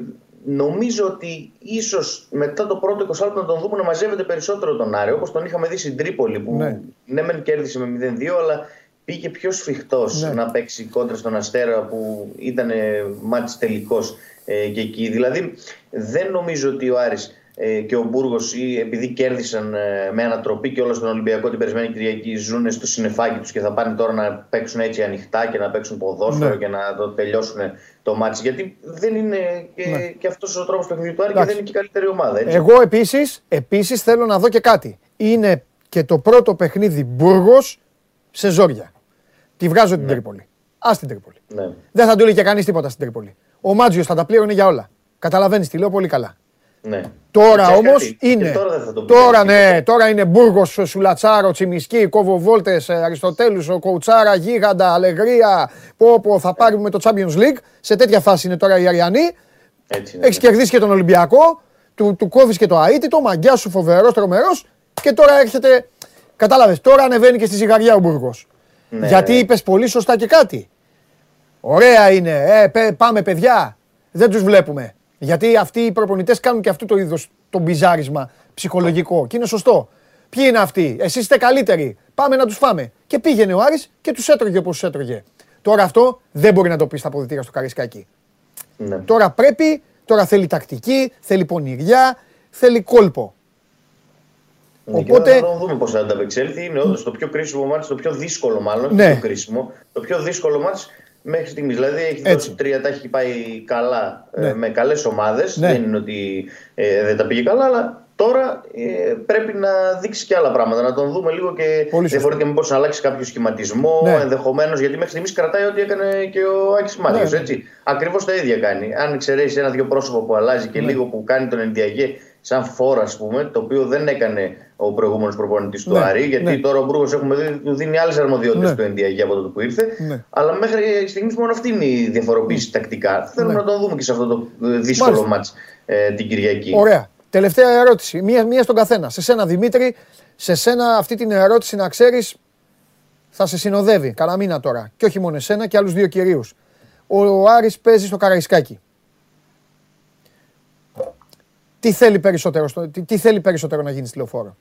νομίζω ότι ίσως μετά το πρώτο 20 λεπτό να τον δούμε να μαζεύεται περισσότερο τον Άρη, όπως τον είχαμε δει στην Τρίπολη που Ναι. ναι, μεν κέρδισε με 0-2, αλλά πήγε πιο σφιχτός Ναι. να παίξει κόντρα στον Αστέρα που ήταν μάτς τελικός ε, και εκεί. Δηλαδή δεν νομίζω ότι ο Άρης ε, και ο Μπούργος, επειδή κέρδισαν ε, με ανατροπή και όλα στον Ολυμπιακό την περασμένη Κυριακή, ζουν στο συνεφάκι τους και θα πάνε τώρα να παίξουν έτσι ανοιχτά και να παίξουν ποδόσφαιρο Ναι. και να το τελειώσουν το μάτς. Γιατί δεν είναι και, Ναι. και αυτός ο τρόπος παιχνιδιού του Άρη και Εντάξει. δεν είναι και η καλύτερη ομάδα. Έτσι. Εγώ επίσης, επίσης θέλω να δω και κάτι. Είναι και το πρώτο παιχνίδι Μπούργος σε ζόρια. Τη βγάζω την Τρίπολη. Α την Τρίπολη. Ναι. Δεν θα του λέει και κανείς τίποτα στην Τρίπολη. Ο Μάτζιος θα τα πλήρωνε για όλα. Καταλαβαίνεις τι λέω πολύ καλά. Ναι. Τώρα Ξέρεις όμως κάτι, και είναι. Τώρα, δεν θα το Τώρα πει ναι, τίποτα. τώρα είναι Μπούργος, Σουλατσάρο, Τσιμισκή, Κοβοβόλτες, Αριστοτέλους, ο Κοουτσάρα, Γίγαντα, Αλεγρία. Πω, πω, θα πάρουμε το Champions League. Σε τέτοια φάση είναι τώρα οι Αριανοί. Έτσι είναι. Έχεις κερδίσει και τον Ολυμπιακό. Του, του κόβεις και το αίτητο. Μαγκιά σου φοβερός, τρομερός. Και τώρα έρχεται. Κατάλαβες, τώρα ανεβαίνει και στη ζυγαριά ο Μπούργος. Ναι, Γιατί ναι. είπες πολύ σωστά και κάτι. Ωραία είναι. Ε, πε- πάμε, παιδιά. Δεν τους βλέπουμε. Γιατί αυτοί οι προπονητές κάνουν και αυτό το είδος το μπιζάρισμα ψυχολογικό. Και είναι σωστό. Ποιοι είναι αυτοί, εσείς είστε καλύτεροι. Πάμε να τους φάμε. Και πήγαινε ο Άρης και τους έτρωγε όπως τους έτρωγε. Τώρα αυτό δεν μπορεί να το πει στα αποδητήρια στο Καρισκάκι. Ναι. Τώρα πρέπει, τώρα θέλει τακτική, θέλει πονηριά, θέλει κόλπο. Ναι, και Οπότε- θα το δούμε πώς θα ανταπεξέλθει. Είναι όντως το πιο κρίσιμο μάτς, το πιο δύσκολο μάλλον. Ναι. Το πιο κρίσιμο. Το πιο δύσκολο μάτς μέχρι στιγμής. Δηλαδή έχει Έτσι. δώσει τρία, τα έχει πάει καλά ε, Ναι. με καλές ομάδες. Ναι. Δεν είναι ότι ε, δεν τα πήγε καλά, αλλά τώρα ε, πρέπει να δείξει και άλλα πράγματα. Να τον δούμε λίγο και Πολύ σωστά. διαφορετικά μήπως να αλλάξει κάποιο σχηματισμό Ναι. ενδεχομένως. Γιατί μέχρι στιγμής κρατάει ό,τι έκανε και ο Άκης Μάτιο. Ναι. έτσι. Ακριβώς τα ίδια κάνει. Αν εξαιρέσεις ένα-δύο πρόσωπο που αλλάζει και Ναι. λίγο που κάνει τον Ενδιαγέ σαν φόρα, ας πούμε, το οποίο δεν έκανε ο προηγούμενος προπονητής του Ναι, Άρη, γιατί ναι. τώρα ο Μπρούγκο έχουμε δει του δίνει άλλες αρμοδιότητες Ναι. του Ενδιαγέ από τότε που ήρθε. Ναι. Αλλά μέχρι στιγμής μόνο αυτή είναι η διαφοροποίηση τακτικά. Θέλουμε Ναι. να τον δούμε και σε αυτό το ε, δύσκολο Μάλιστα. μάτς ε, την Κυριακή. Ωραία. Τελευταία ερώτηση. Μία, μία στον καθένα. Σε σένα Δημήτρη, σε σένα αυτή την ερώτηση να ξέρεις θα σε συνοδεύει. Καλά μήνα τώρα. Και όχι μόνο εσένα και άλλους δύο κυρίους. Ο, ο Άρης παίζει στο Καραϊσκάκι. Τι θέλει περισσότερο, στο, τι, τι θέλει περισσότερο να γίνει στη λεωφόρο;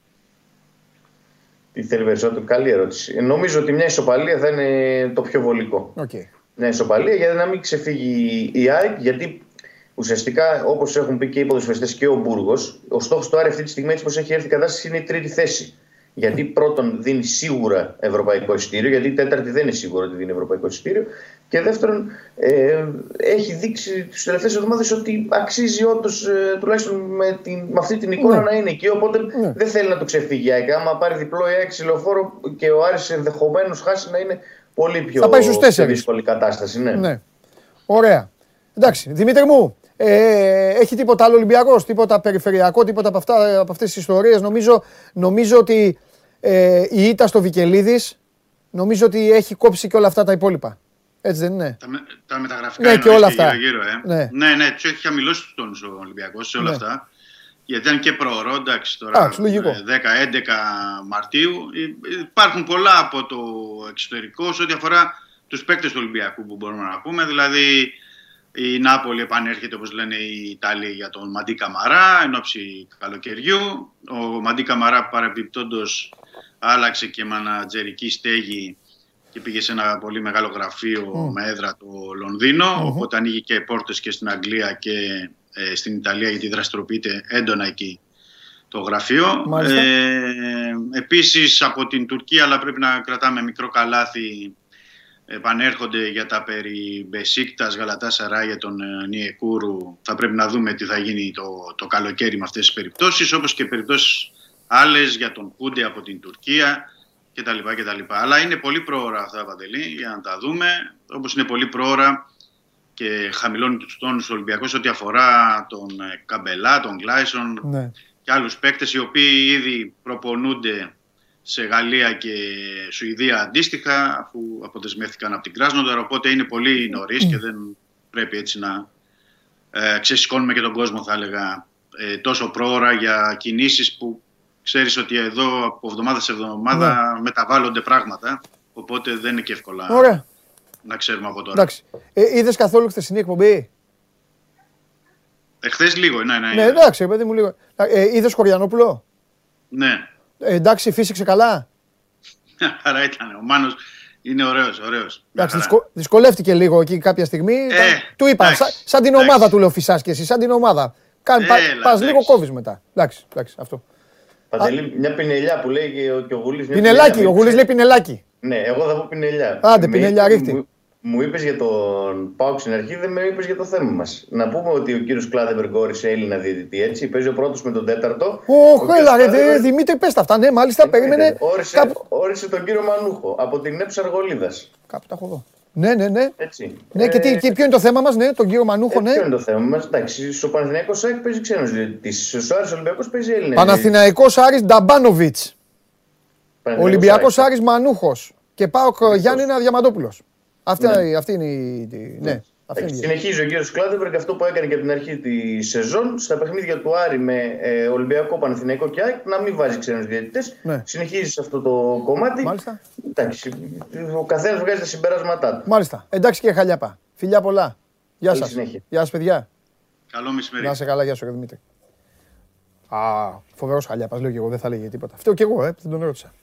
Τι θέλει περισσότερο, καλή ερώτηση. Ε, Νομίζω ότι μια ισοπαλία θα είναι το πιο βολικό. Οκ. μια ισοπαλία για να μην ξεφύγει η ΑΕΚ. Γιατί ουσιαστικά, όπως έχουν πει και οι ποδοσφαιριστές και ο Μπούργος, ο στόχος του Άρη αυτή τη στιγμή, έτσι όπως έχει έρθει η κατάσταση, είναι η τρίτη θέση. Γιατί πρώτον δίνει σίγουρα ευρωπαϊκό εισιτήριο, γιατί η τέταρτη δεν είναι σίγουρο ότι δίνει ευρωπαϊκό εισιτήριο. Και δεύτερον, ε, έχει δείξει τι τελευταίες εβδομάδες ότι αξίζει όντως, ε, τουλάχιστον με, την, με αυτή την εικόνα, Ναι. να είναι εκεί. Οπότε Ναι. δεν θέλει να το ξεφύγει η ΑΕΚ. Άμα πάρει διπλό η ΑΕΚ σε λεωφόρο και ο Άρης ενδεχομένως χάσει να είναι πολύ πιο, Θα πάει στους πιο τέσσερις. δύσκολη κατάσταση. Ναι. Ναι. Ωραία. Εντάξει, Δημήτρη μου, ε, έχει τίποτα άλλο Ολυμπιακός, τίποτα περιφερειακό, τίποτα από, αυτά, από αυτές τις ιστορίες. Νομίζω, νομίζω ότι ε, η ήττα στο Βικελίδης, νομίζω ότι έχει κόψει και όλα αυτά τα υπόλοιπα. Έτσι δεν είναι. Τα, με, τα μεταγραφικά Ναι, εννοείς και όλα αυτά. Γύρω, ε. Ναι. ναι, ναι, του έχει χαμηλώσει του τόνου ο Ολυμπιακό σε όλα Ναι. αυτά. Γιατί ήταν και προωρό, εντάξει, τώρα Εντάξει, λογικό. ε, 10-11 Μαρτίου. Ε, Υπάρχουν πολλά από το εξωτερικό σε ό,τι αφορά τους παίκτες του Ολυμπιακού που μπορούμε να πούμε. Δηλαδή η Νάπολη επανέρχεται, όπως λένε οι Ιταλοί, για τον Μαντί Καμαρά εν ώψη καλοκαιριού. Ο Μαντί Καμαρά παρεμπιπτόντως άλλαξε και μανατζερική στέγη και πήγε σε ένα πολύ μεγάλο γραφείο με έδρα το λονδινο οπότε ανοίγει και πόρτες και στην Αγγλία και ε, στην Ιταλία γιατί δραστηριοποιείται έντονα εκεί το γραφείο. Μάλιστα. Ε, επίσης από την Τουρκία, αλλά πρέπει να κρατάμε μικρό καλάθι, επανέρχονται για τα περί Μπεσίκτας, Γαλατά Σαράια, τον ε, Νιεκούρου. Θα πρέπει να δούμε τι θα γίνει το, το καλοκαίρι με αυτές τις περιπτώσεις, όπως και περιπτώσεις άλλες για τον Κούντε από την Τουρκία, και τα λοιπά και τα λοιπά. Αλλά είναι πολύ πρόωρα αυτά, Παντελή, για να τα δούμε. Όπως είναι πολύ πρόωρα και χαμηλώνει τους τόνους ο Ολυμπιακός ό,τι αφορά τον ε, Καμπελά, τον Γκλάισον Ναι. και άλλους παίκτες οι οποίοι ήδη προπονούνται σε Γαλλία και Σουηδία αντίστοιχα αφού αποδεσμεύτηκαν από την Κράσνονταρ οπότε είναι πολύ νωρίς και δεν πρέπει έτσι να ε, ξεσηκώνουμε και τον κόσμο θα έλεγα ε, τόσο πρόωρα για κινήσεις που ξέρεις ότι εδώ από εβδομάδα σε εβδομάδα μεταβάλλονται πράγματα οπότε δεν είναι και εύκολα Ωραία. να ξέρουμε από τώρα. Εντάξει. Ε, Είδες καθόλου χθεσινή εκπομπή; Εχθές λίγο, ναι, ναι. Ναι, εντάξει, παιδί μου λίγο. Ε, Είδες Κοριανόπουλο. ναι. Ε, εντάξει, φύσηξε καλά. Άρα ήταν. Ο Μάνος είναι ωραίος, ωραίος. Μια Εντάξει, χαρά. δυσκο- δυσκολεύτηκε λίγο εκεί κάποια στιγμή. Ήταν- του είπα, εντάξει, σαν, σαν την εντάξει. ομάδα του λέω φυσάς και εσύ, σαν την ομάδα. Κάνει, πα, Έλα, πας εντάξει. λίγο κόβεις μετά. Εντάξει, εντάξει, αυτό. Παντελή, μια πινελιά που λέει και ο, και ο Γουλής. μια Πινελάκι, πινελιά, ο Γουλής λέει πινελάκι. Ναι, εγώ θα πω πινελιά. Άντε, Με πινελιά, είπε- ρίχτη. Μου, μου είπες για τον Πάουκ στην αρχή, δεν με είπες για το θέμα μας. Να πούμε ότι ο κύριος Κλάδεμπεργκ όρισε Έλληνα διαιτητή έτσι. Παίζει ο πρώτος με τον τέταρτο. Ο Ωχ, κύριος έλα, ρε, Κλάδεμπεργκ- δε- Δημήτρη, πες τα αυτά. Ναι, μάλιστα, περίμενε. Όρισε, Κάπου, όρισε τον κύριο Μανούχο από την Έψα Αργολίδα. κάπου τα έχω εδώ. Ναι, ναι, ναι. Έτσι. Ναι, και, τι, Ε, και ποιο είναι το θέμα μας, ναι, τον κύριο Μανούχο, ε, ναι. Ποιο είναι το θέμα μας. Εντάξει, στο Παναθηναϊκός ΣΑΚ παίζει ξένος διαιτητή. Στο Άρης Ολυμπιακός παίζει Έλληνα. Παναθηναϊκός Άρης Νταμπάνοβιτς. Παναθηναϊκός Ολυμπιακός ΑΕΚ. Άρης Μανούχος. Και πάω Γιάννηνα Διαμαντόπουλος. Αυτή, αυτή είναι η... τη- Ναι, αυτή είναι η- Συνεχίζει ο κύριος Κλάδεμπεργκ αυτό που έκανε και από την αρχή τη σεζόν στα παιχνίδια του Άρη με ε, Ολυμπιακό, Παναθηναϊκό και ΑΕΚ να μην βάζει ξένους διαιτητές. Ναι. Συνεχίζει σε αυτό το κομμάτι. Μάλιστα. Εντάξει, ο καθένας βγάζει τα συμπεράσματά του. Μάλιστα. Εντάξει και Χαλιάπα. Φιλιά πολλά. Γεια Καλή σας. συνέχεια. Γεια σας παιδιά. Καλό μεσημέρι. Να είσαι καλά, γεια σου ρε Δημήτρη. Α, φοβερός Χαλιάπας, λέω και εγώ, δεν θα λέγε τίποτα. Αυτό και εγώ, ε, δεν τον ρώτησα.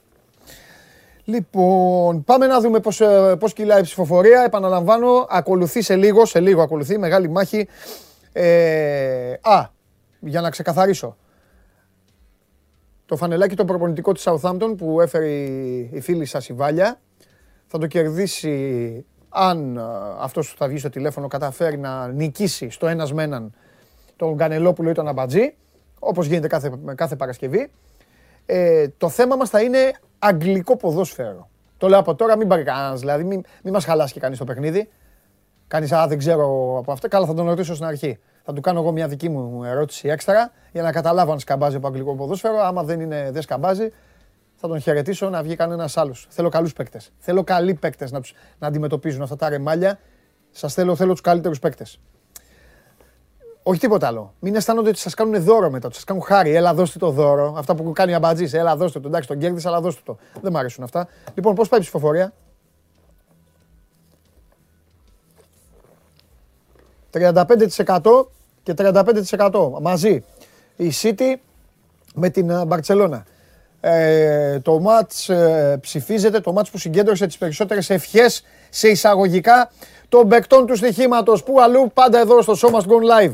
Λοιπόν, πάμε να δούμε πώς, ε, πώς κυλάει η ψηφοφορία. Επαναλαμβάνω, ακολουθεί σε λίγο, σε λίγο ακολουθεί, μεγάλη μάχη. Ε, α, για να ξεκαθαρίσω. Το φανελάκι το προπονητικό της Southampton που έφερε η, η φίλη σας η Βάλια θα το κερδίσει αν α, αυτός που θα βγει στο τηλέφωνο καταφέρει να νικήσει στο ένας με έναν τον Κανελόπουλο ή τον Αμπατζή, όπως γίνεται κάθε, κάθε Παρασκευή. Ε, το θέμα μας θα είναι αγγλικό ποδόσφαιρο. Το λέω από τώρα, μην πάρει κανένας, δηλαδή μην, μην μας χαλάσει και κανείς το παιχνίδι. Κανείς, α, δεν ξέρω από αυτά. Καλά, θα τον ρωτήσω στην αρχή. Θα του κάνω εγώ μια δική μου ερώτηση έξτρα για να καταλάβω αν σκαμπάζει από αγγλικό ποδόσφαιρο. Άμα δεν, είναι, δεν σκαμπάζει, θα τον χαιρετήσω να βγει κανένας άλλος. Θέλω καλούς παίκτες. Θέλω καλοί παίκτες να, τους- να αντιμετωπίζουν αυτά τα ρεμάλια. Σας θέλω, θέλω τους καλύτερους παίκτες. Όχι τίποτα άλλο. Μην αισθάνονται ότι σας κάνουν δώρο μετά, ότι σας κάνουν χάρη. Έλα, δώστε το δώρο. Αυτά που κάνει αμπατζής. Έλα, δώστε το. Εντάξει, τον κέρδισε, αλλά δώστε το. Δεν μου αρέσουν αυτά. Λοιπόν, πώς πάει η ψηφοφορία; 35% και 35% μαζί. Η City με την ε, Μπαρτσελώνα. Ε, το μάτς ε, ψηφίζεται, το μάτς που συγκέντρωσε τις περισσότερες ευχές σε εισαγωγικά των παικτών του στοιχήματος. Πού αλλού, πάντα εδώ στο Show Must Go Live.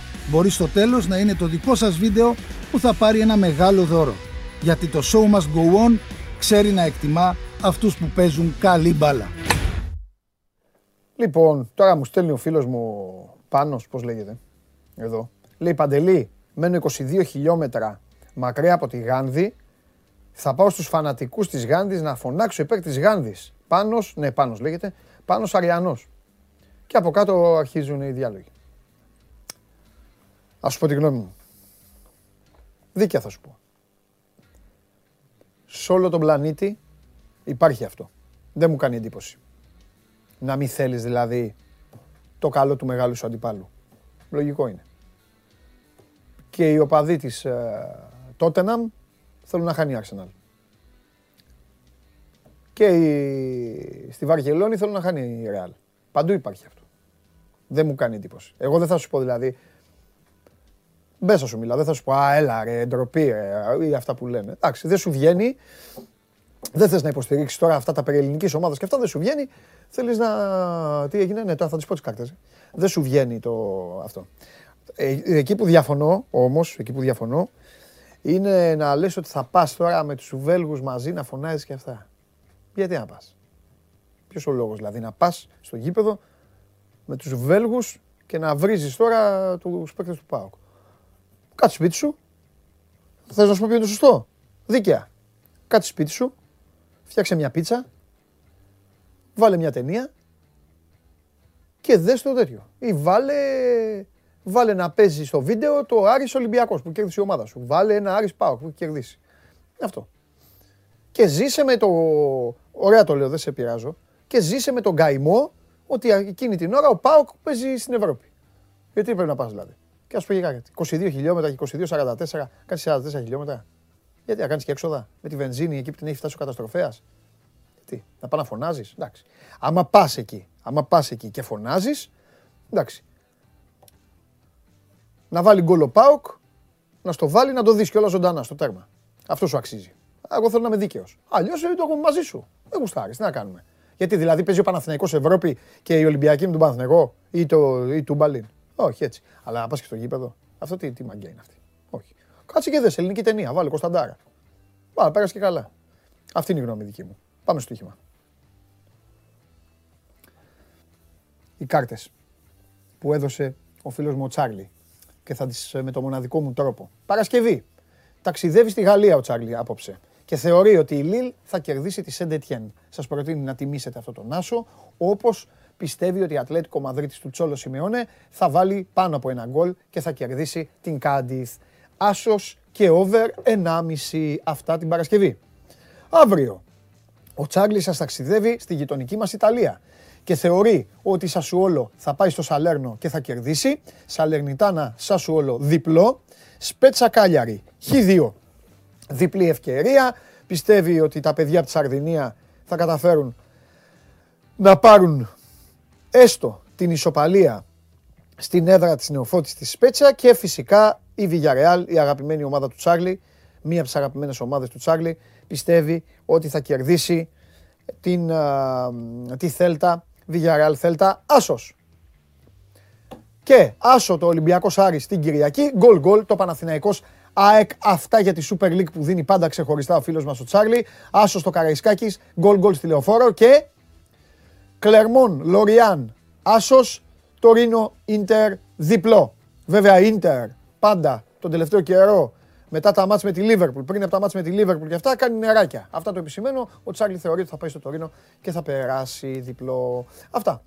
Μπορεί στο τέλος να είναι το δικό σας βίντεο που θα πάρει ένα μεγάλο δώρο. Γιατί το show must go on ξέρει να εκτιμά αυτούς που παίζουν καλή μπάλα. Λοιπόν, τώρα μου στέλνει ο φίλος μου Πάνος, πώς λέγεται, εδώ. Λέει Παντελή, μένω 22 χιλιόμετρα μακριά από τη Γάνδη. Θα πάω στους φανατικούς της Γάνδης να φωνάξω υπέρ της Γάνδης. Πάνος, ναι Πάνος λέγεται, Πάνος Αριανός. Και από κάτω αρχίζουν οι διάλογοι. Ας σου πω τη γνώμη μου. Δίκαια θα σου πω. Σε όλο τον πλανήτη υπάρχει αυτό. Δεν μου κάνει εντύπωση. Να μην θέλεις δηλαδή το καλό του μεγάλου σου αντιπάλου. Λογικό είναι. Και οι οπαδοί της ε, Τότεναμ θέλουν να χάνει η Arsenal. Και οι, στη Βαρκελόνη θέλουν να χάνει η Real. Παντού υπάρχει αυτό. Δεν μου κάνει εντύπωση. Εγώ δεν θα σου πω δηλαδή. Μπες θα σου μιλάω, δεν θα σου πω Α, έλα ρε, ντροπή ρε, ή αυτά που λένε. Εντάξει, δεν σου βγαίνει. δεν θες να υποστηρίξεις τώρα αυτά τα περιελληνική ομάδας και αυτά δεν σου βγαίνει. Θέλεις να. Τι έγινε, ναι, τώρα θα τις πω τις κάρτες. Δεν σου βγαίνει το αυτό. Ε, εκεί που διαφωνώ όμως, εκεί που διαφωνώ, είναι να λες ότι θα πας τώρα με τους Βέλγους μαζί να φωνάζεις και αυτά. Γιατί να πας; Ποιος ο λόγος δηλαδή να πας στο γήπεδο με τους Βέλγους και να βρίζεις τώρα τους παίκτες του ΠΑΟΚ; Κάτσε σπίτι σου. Θες να σου πω ποιο είναι το σωστό; Δίκαια. Κάτσε σπίτι σου. Φτιάξε μια πίτσα. Βάλε μια ταινία. Και δες το τέτοιο. Ή βάλε, βάλε να παίζεις στο βίντεο το Άρης Ολυμπιακός που κέρδισε η ομάδα σου. Βάλε ένα Άρης ΠΑΟΚ που έχει κερδίσει. Αυτό. Και ζήσε με το. Ωραία το λέω, δεν σε πειράζω. Και ζήσε με τον καημό ότι εκείνη την ώρα ο ΠΑΟΚ παίζει στην Ευρώπη. Γιατί πρέπει να πας δηλαδή. Και ας πούμε κάτι. 22 χιλιόμετρα και 22-44, κάτι 44 χιλιόμετρα. Γιατί να κάνεις και έξοδα με τη βενζίνη εκεί που την έχει φτάσει ο καταστροφέας. Τι, να πάει να φωνάζεις. Εντάξει. Άμα πας εκεί, άμα πας εκεί και φωνάζεις, εντάξει. Να βάλει γκολ ο Πάοκ, να στο βάλει να το δεις κιόλας ζωντανά στο τέρμα. Αυτό σου αξίζει. Εγώ θέλω να είμαι δίκαιος. Αλλιώς δεν το έχω μαζί σου. Δεν γουστάρεις. Τι να κάνουμε. Γιατί δηλαδή παίζει ο Παναθηναϊκός Ευρώπη και η Ολυμπιακή με τον Παναθηναϊκό ή, το, ή του Μπαλίν. Όχι έτσι. Αλλά να πας και στο γήπεδο. Αυτό τι, τι μαγκιά είναι αυτή. Όχι. Κάτσε και δες ελληνική ταινία. Βάλε Κωνσταντάρα. Βάλε, πέρασε και καλά. Αυτή είναι η γνώμη δική μου. Πάμε στο στοίχημα. Οι κάρτες που έδωσε ο φίλος μου ο Τσάρλι και θα τις με το μοναδικό μου τρόπο. Παρασκευή. Ταξιδεύει στη Γαλλία ο Τσάρλι απόψε και θεωρεί ότι η Λίλ θα κερδίσει τη Σεντετιέν. Σας προτείνει να τιμήσετε αυτό τον Άσο, όπως πιστεύει ότι η Ατλέτικο Μαδρίτης του Τσόλο Σιμεώνε θα βάλει πάνω από ένα γκολ και θα κερδίσει την Κάντιθ. Άσος και over 1,5 αυτά την Παρασκευή. Αύριο, ο Τσάρλι σας ταξιδεύει στη γειτονική μας Ιταλία και θεωρεί ότι η Σασουόλο θα πάει στο Σαλέρνο και θα κερδίσει. Σαλερνιτάνα Σασουόλο διπλό. Σπέτσα Κάλιαρη Χ2 διπλή ευκαιρία. Πιστεύει ότι τα παιδιά από τη Σαρδινία θα καταφέρουν να πάρουν έστω την ισοπαλία στην έδρα της Νεοφώτης της Σπέτσα και φυσικά η Villarreal, η αγαπημένη ομάδα του Τσάρλι, μία από τις αγαπημένες ομάδες του Τσάρλι, πιστεύει ότι θα κερδίσει την, τη Θέλτα, Villarreal Θέλτα, άσος. Και άσο το Ολυμπιακός Άρης την Κυριακή, γκολ γκολ το Παναθηναϊκός ΑΕΚ, αυτά για τη Super League που δίνει πάντα ξεχωριστά ο φίλος μας ο Τσάρλι. Άσος στο Καραϊσκάκης, γκολ γκολ στη Λεωφόρο και Κλερμόν, Λοριάν, Άσος, Τωρίνο, Ίντερ, διπλό. Βέβαια Ίντερ πάντα τον τελευταίο καιρό μετά τα μάτς με τη Λίβερπουλ, πριν από τα μάτς με τη Λίβερπουλ και αυτά, κάνει νεράκια. Αυτά το επισημαίνω. Ο Τσάρλι θεωρεί ότι θα πάει στο Τωρίνο και θα περάσει διπλό. Αυτά.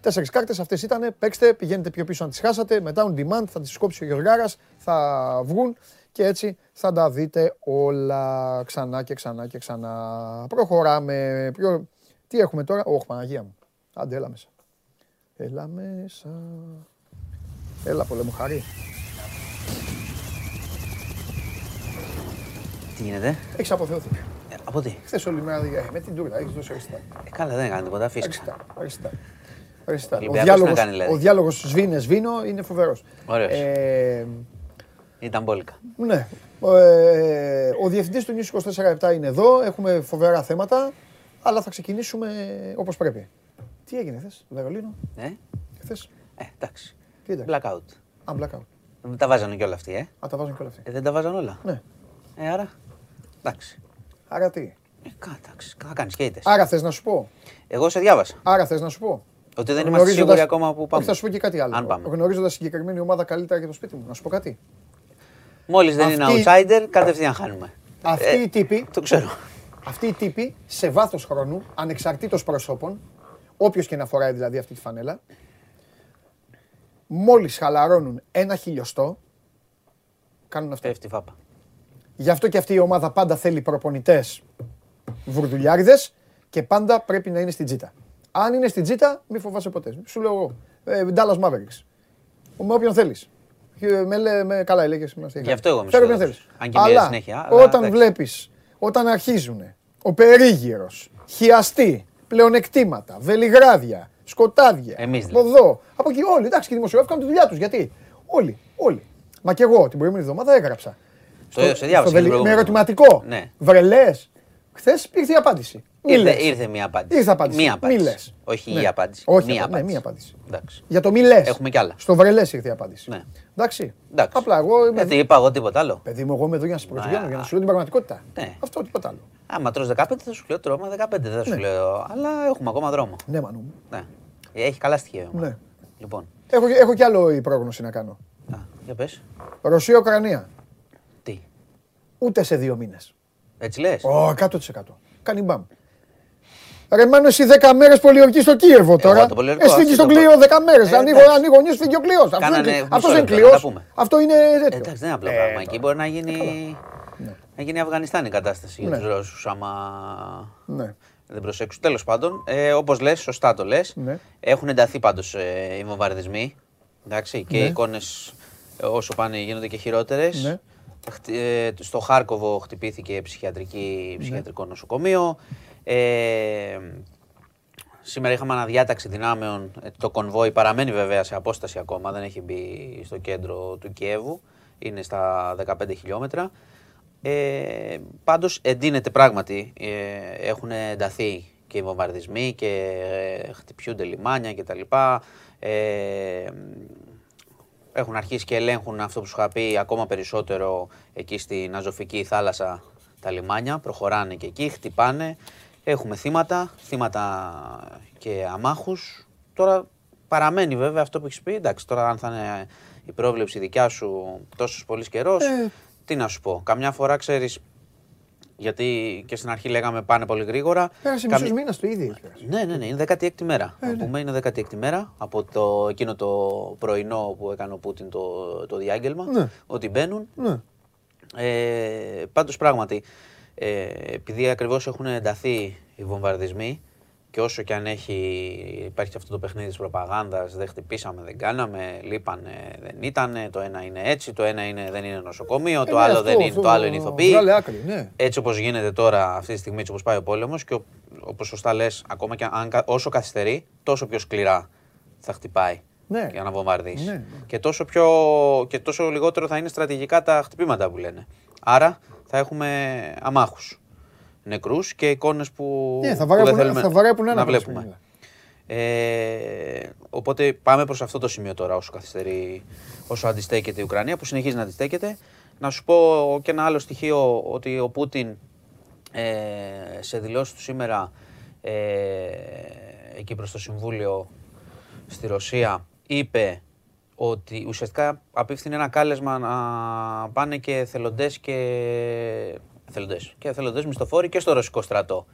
Τέσσερις κάρτες αυτές ήταν. Παίξτε, πηγαίνετε πιο πίσω αν τις χάσατε. Μετά on demand θα τις κόψει ο Γεωργάρας. Θα βγουν και έτσι θα τα δείτε όλα ξανά και ξανά και ξανά. Προχωράμε. Πιο... Τι έχουμε τώρα; Όχι, Παναγία μου. Άντε, έλα μέσα. Έλα μέσα. Έλα, πολύ μου χαρή. Τι γίνεται, Έχεις αποθεωθεί. ε, από τι; Χθες όλη μέρα ε, με την τούρλα, έχεις δώσει αριστά. Ε, καλά, δεν έκανε τίποτα, φύσηκα. Αριστά, αριστά. αριστά. Ο Ολυμπιακός διάλογος, να κάνει, δηλαδή. ο διάλογος σβήνε σβήνω είναι φοβερός. Ωραίος. Ε, Ήταν μπόλικα. ναι. Ε, ο διευθυντής του News 24-7 είναι εδώ, έχουμε φοβερά θέματα, αλλά θα ξεκινήσουμε όπως πρέπει. Τι έγινε χθες, Βερολίνο, Ε, χθες, ε εντάξει. τι ήταν. Blackout. Α, blackout. Δεν τα βάζανε κι όλα αυτοί, ε. Α, τα βάζουν και όλα αυτά. ε δεν τα βάζαν όλα. Ναι. Ε, άρα. Εντάξει. Άρα τι; Ε, κα- εντάξει, θα κάνεις και ήττες. Άρα θες να σου πω; Εγώ σε διάβασα. Άρα θες να σου πω; Ότι δεν είμαστε Γνωρίζοντας- σίγουροι ακόμα που Όχι, πάμε. θα σου πω και κάτι άλλο. Αν πάμε. Γνωρίζοντας συγκεκριμένη ομάδα καλύτερα για το σπίτι μου. Να σου πω κάτι. Μόλις δεν είναι Αυτή- outsider, κατευθείαν χάνουμε. Αυτοί Ε, οι τύποι, Το ξέρω. Αυτοί οι τύποι σε βάθος χρόνου, ανεξαρτήτως προσώπων, όποιος και να φοράει δηλαδή αυτή τη φανέλα, μόλις χαλαρώνουν ένα χιλιοστό, κάνουν αυτό. Πέφτει η φάπα. Γι' αυτό και αυτή η ομάδα πάντα θέλει προπονητές βουρδουλιάριδες και πάντα πρέπει να είναι στην τζίτα. Αν είναι στην τζίτα, μη φοβάσαι ποτέ. Σου λέω εγώ. Ε, Dallas Mavericks. Με όποιον θέλεις. Με, λέ- με, καλά, έλεγες. Γι' αυτό εγώ είμαι Φέρε όποιον αισιόδοξος. θέλεις. Αν και μοιάζει Αλλά συνέχεια, αλλά όταν εντάξει. βλέπεις, όταν αρχίζουν ο περίγυρος, χιαστή, πλεονεκτήματα, βελιγράδια, σκοτάδια. Εμείς από εδώ, από εκεί όλοι. Εντάξει, και οι δημοσιογράφοι κάνουν τη δουλειά τους. Γιατί. Όλοι, όλοι. Μα και εγώ την προηγούμενη εβδομάδα έγραψα. Το- σε διάβασα στο και την Βελι- με προηγούμενη. ερωτηματικό. Ναι. Βρελές. Χθες ήρθε η απάντηση. Μη Ήρθε, λες. ήρθε μία απάντηση. Ήρθε απάντηση. Μία Μη απάντηση. λες. Όχι Ναι. η απάντηση. Όχι, μία ναι, απάντηση. μία απάντηση. Εντάξει. Για το μη λες. Έχουμε κι άλλα. Στο βρελέ ήρθε η απάντηση. Ναι. Εντάξει. Εντάξει. Απλά εγώ είμαι. Γιατί είπα εγώ τίποτα άλλο. Παιδί μου, εγώ είμαι εδώ για να σε προσβιάνω, Ναι. για να σου λέω την πραγματικότητα. Ναι. Αυτό τίποτα άλλο. Άμα τρως 15 θα σου λέω τρώμα 15 δεν θα σου Ναι. λέω. Αλλά έχουμε ακόμα δρόμο. Ναι, μανού μου. Ναι. Έχει καλά στοιχεία. η ομάδα. Ναι. Λοιπόν. Έχω, έχω κι άλλο η πρόγνωση να κάνω. Α, για πες. Ρωσία-Ουκρανία. Τι; Ούτε σε δύο μήνες. Έτσι λες; Ω, 100%. Κάνει μπαμ. Ρε Μάνο, εσύ 10 μέρες πολιορκεί στο Κίεβο τώρα. το πολιορκώ, Εσύ αυτό φύγει στον το κλειό πω. 10 μέρες. Ε, ανοίγω, εντάξει. ανοίγω νιου, φύγει ο κλειό. Αυτό Κάνανε είναι, μισό αυτός είναι λεπτό, να κλειό. τα πούμε. Αυτό είναι τέτοιο. Εντάξει, δεν είναι απλό Ε, πράγμα. τώρα. Εκεί μπορεί να γίνει. Να γίνει Αφγανιστάν η κατάσταση για Ναι. τους Ρώσους, άμα Ναι. δεν προσέξουν. Τέλος πάντων, ε, όπως λες, σωστά το λες. Ναι. Έχουν ενταθεί πάντως ε, οι βομβαρδισμοί. Εντάξει, και Ναι. οι εικόνε όσο πάνε γίνονται και χειρότερες. Ναι. στο Χάρκοβο χτυπήθηκε ψυχιατρική, Ναι. ψυχιατρικό νοσοκομείο. Ε, σήμερα είχαμε αναδιάταξη δυνάμεων. Ε, Το κονβόι παραμένει βέβαια σε απόσταση ακόμα, δεν έχει μπει στο κέντρο του Κιέβου. Είναι στα 15 χιλιόμετρα. Ε, πάντως εντείνεται πράγματι. Ε, έχουν ενταθεί και οι βομβαρδισμοί και ε, χτυπιούνται λιμάνια κτλ. Ε, έχουν αρχίσει και ελέγχουν αυτό που σου είχα πει ακόμα περισσότερο εκεί στην Αζωφική θάλασσα τα λιμάνια. Προχωράνε και εκεί, χτυπάνε. Έχουμε θύματα, θύματα και αμάχους. Τώρα παραμένει βέβαια αυτό που έχεις πει. Εντάξει, τώρα αν θα είναι η πρόβλεψη δικιά σου τόσος πολύς καιρός, Ε. τι να σου πω. Καμιά φορά ξέρεις, γιατί και στην αρχή λέγαμε πάνε πολύ γρήγορα. Πέρασε Καμ- μισός μήνας το ίδιο. έχει περάσει. ναι, ναι, ναι, είναι 16η μέρα. Ε, να ναι. πούμε, είναι 16η μέρα από το, εκείνο το πρωινό που έκανε ο Πούτιν το, το διάγγελμα. Ναι. Ότι μπαίνουν. Ναι. Ε, πάντως πράγματι, ε, επειδή ακριβώς έχουν ενταθεί οι βομβαρδισμοί και όσο και αν έχει, υπάρχει αυτό το παιχνίδι της προπαγάνδας, δεν χτυπήσαμε, δεν κάναμε, λείπανε, δεν ήτανε, το ένα είναι έτσι, το ένα είναι, δεν είναι νοσοκομείο, το Ε, ναι, άλλο αυτό, δεν είναι, αυτό, το άλλο είναι ηθοποιοί. βγάλε άκρη, ναι. Έτσι όπως γίνεται τώρα αυτή τη στιγμή, έτσι όπως πάει ο πόλεμος και ο- όπως σωστά λες, ακόμα και αν, κα- όσο καθυστερεί, τόσο πιο σκληρά θα χτυπάει Ναι. για να βομβαρδίσει. Ναι, ναι. Και, τόσο πιο, και τόσο λιγότερο θα είναι στρατηγικά τα χτυπήματα που λένε. Άρα θα έχουμε αμάχους, νεκρούς και εικόνες που, Ναι, θα που βαρέπουν- δεν θέλουμε θα βαρέπουν ένα να από τα βλέπουμε. σημεία. Ε, οπότε πάμε προς αυτό το σημείο τώρα όσο καθυστερεί, όσο αντιστέκεται η Ουκρανία που συνεχίζει να αντιστέκεται. Να σου πω και ένα άλλο στοιχείο ότι ο Πούτιν ε, σε δηλώσεις του σήμερα ε, εκεί προς το Συμβούλιο στη Ρωσία είπε ότι ουσιαστικά απίφθινε ένα κάλεσμα να πάνε και εθελοντές και εθελοντές, και εθελοντές μισθοφόροι και στο ρωσικό στρατό.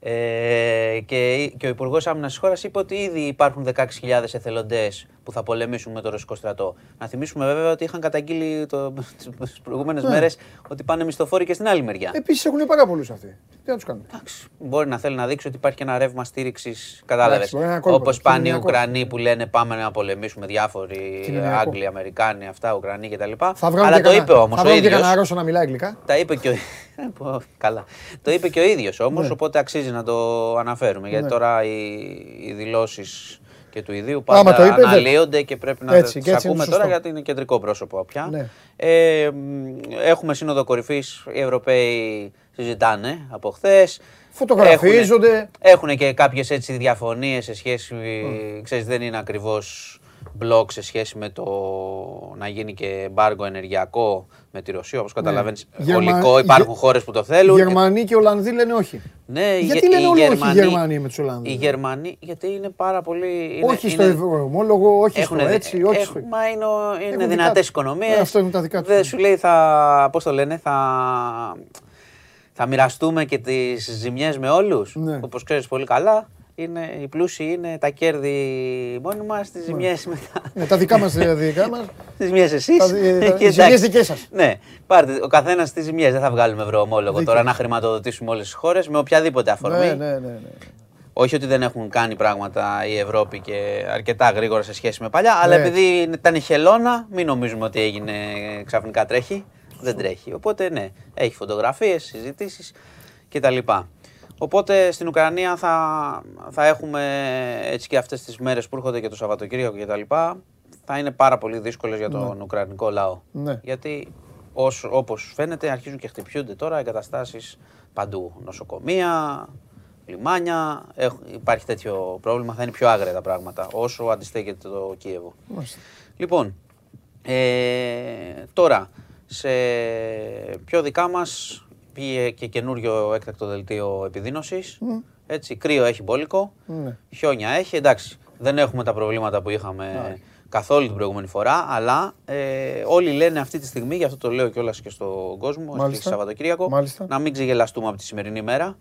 Ε, και, και ο Υπουργός Άμυνας της χώρας είπε ότι ήδη υπάρχουν 16.000 εθελοντές που θα πολεμήσουν με το ρωσικό στρατό. Να θυμίσουμε βέβαια ότι είχαν καταγγείλει το, τις προηγούμενες Ναι. μέρες ότι πάνε μισθοφόροι και στην άλλη μεριά. Επίσης έχουν πάρα πολλούς αυτοί. Τι να τους κάνουν; Εντάξει, μπορεί να θέλει να δείξει ότι υπάρχει και ένα ρεύμα στήριξης. Κατάλαβες. Εντάξει, μπορεί να είναι κόλπο, Όπως πάνε οι κοινωνιακό. Ουκρανοί που λένε πάμε να πολεμήσουμε διάφοροι Κοινωνιακό. Άγγλοι, Αμερικάνοι, αυτά, Ουκρανοί κτλ. Θα βγάλουν Αλλά και το κανένα- είπε όμως Θα ο βγάλουν και ίδιος. κανένα Ρώσο να μιλάει αγγλικά. Τα είπε και ο. Ε, πω, Καλά. Το είπε και ο ίδιος όμως, Ναι. οπότε αξίζει να το αναφέρουμε. Γιατί Ναι. τώρα οι, οι δηλώσεις και του ιδίου Άμα πάντα το είπε, δεν- αναλύονται και πρέπει να Έτσι, τις και έτσι είναι ακούμε σωστό. τώρα γιατί είναι κεντρικό πρόσωπο πια. Ναι. Ε, μ, έχουμε σύνοδο κορυφής. Οι Ευρωπαίοι συζητάνε από χθες. Φωτογραφίζονται. Έχουν και κάποιες έτσι διαφωνίες σε σχέση. Ξέρεις, δεν είναι ακριβώς μπλοκ σε σχέση με το να γίνει και εμπάργο ενεργειακό με τη Ρωσία. Όπως καταλαβαίνεις, Ναι. Γερμα- ολικό υπάρχουν Γε- χώρες που το θέλουν. Γερμανοί και Ολλανδοί λένε όχι. Ναι, Γιατί οι- λένε οι όλοι όχι οι Γερμανοί- Γερμανοί με τους Ολλανδούς; Οι Γερμανοί, γιατί είναι πάρα πολύ. Είναι, όχι στο είναι- ευρωομόλογο, όχι στο έχουνε δι- έτσι, όχι στο. έχουν- Μα είναι, ο- είναι Έχουν δυνατές δικά τους. οικονομίες. Ε, αυτό είναι τα δικά τους. Δεν σου λέει θα. Πώς το λένε, θα. Θα μοιραστούμε και τις ζημιές με όλους. Ναι. Όπως ξέρεις πολύ καλά, είναι, οι πλούσιοι είναι τα κέρδη μόνοι μας, τις ζημιές μετά. Ναι, τα δικά μας, τα δικά μας. Τις ζημιές εσείς. Τα δι- τα- οι ζημιές δικές σας. Ναι, πάρτε ο καθένας τις ζημιές. Δεν θα βγάλουμε ευρωομόλογο Δίκιο. τώρα να χρηματοδοτήσουμε όλες τις χώρες με οποιαδήποτε αφορμή. Ναι, ναι, ναι, ναι. Όχι ότι δεν έχουν κάνει πράγματα η Ευρώπη και αρκετά γρήγορα σε σχέση με παλιά, αλλά Ναι. επειδή ήταν χελώνα, μην νομίζουμε ότι έγινε ξαφνικά τρέχει. Δεν τρέχει. Οπότε ναι, έχει φωτογραφίες, συζητήσεις κτλ. Οπότε στην Ουκρανία θα, θα έχουμε έτσι και αυτές τις μέρες που έρχονται και το Σαββατοκύριακο κτλ. Θα είναι πάρα πολύ δύσκολες για τον Ουκρανικό λαό. Ναι. Γιατί όσο, όπως φαίνεται αρχίζουν και χτυπιούνται τώρα εγκαταστάσεις παντού. Νοσοκομεία, λιμάνια, έχ- υπάρχει τέτοιο πρόβλημα, θα είναι πιο άγρια τα πράγματα όσο αντιστέκεται το Κίεβο. Μάλιστα. Λοιπόν, ε, τώρα, σε πιο δικά μας πήγε και καινούριο έκτακτο δελτίο επιδείνωσης. Έτσι, κρύο έχει μπόλικο, Ναι. χιόνια έχει, εντάξει, δεν έχουμε τα προβλήματα που είχαμε καθόλου την προηγούμενη φορά, αλλά ε, όλοι λένε αυτή τη στιγμή, γι' αυτό το λέω κιόλας και στον κόσμο, και Μάλιστα. Σαββατοκύριακο, Μάλιστα. να μην ξεγελαστούμε από τη σημερινή μέρα,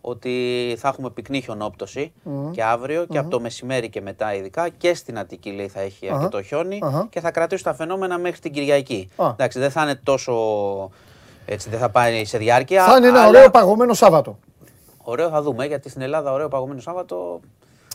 ότι θα έχουμε πυκνή χιονόπτωση και αύριο και από το μεσημέρι και μετά ειδικά και στην Αττική λέει θα έχει Αχα. αρκετό χιόνι Αχα. και θα κρατήσει τα φαινόμενα μέχρι την Κυριακή. Α. Εντάξει, δεν θα είναι τόσο. Έτσι, δεν θα πάει σε διάρκεια. Θα είναι ένα αλλά ωραίο παγωμένο Σάββατο. Ωραίο θα δούμε, γιατί στην Ελλάδα ωραίο παγωμένο Σάββατο.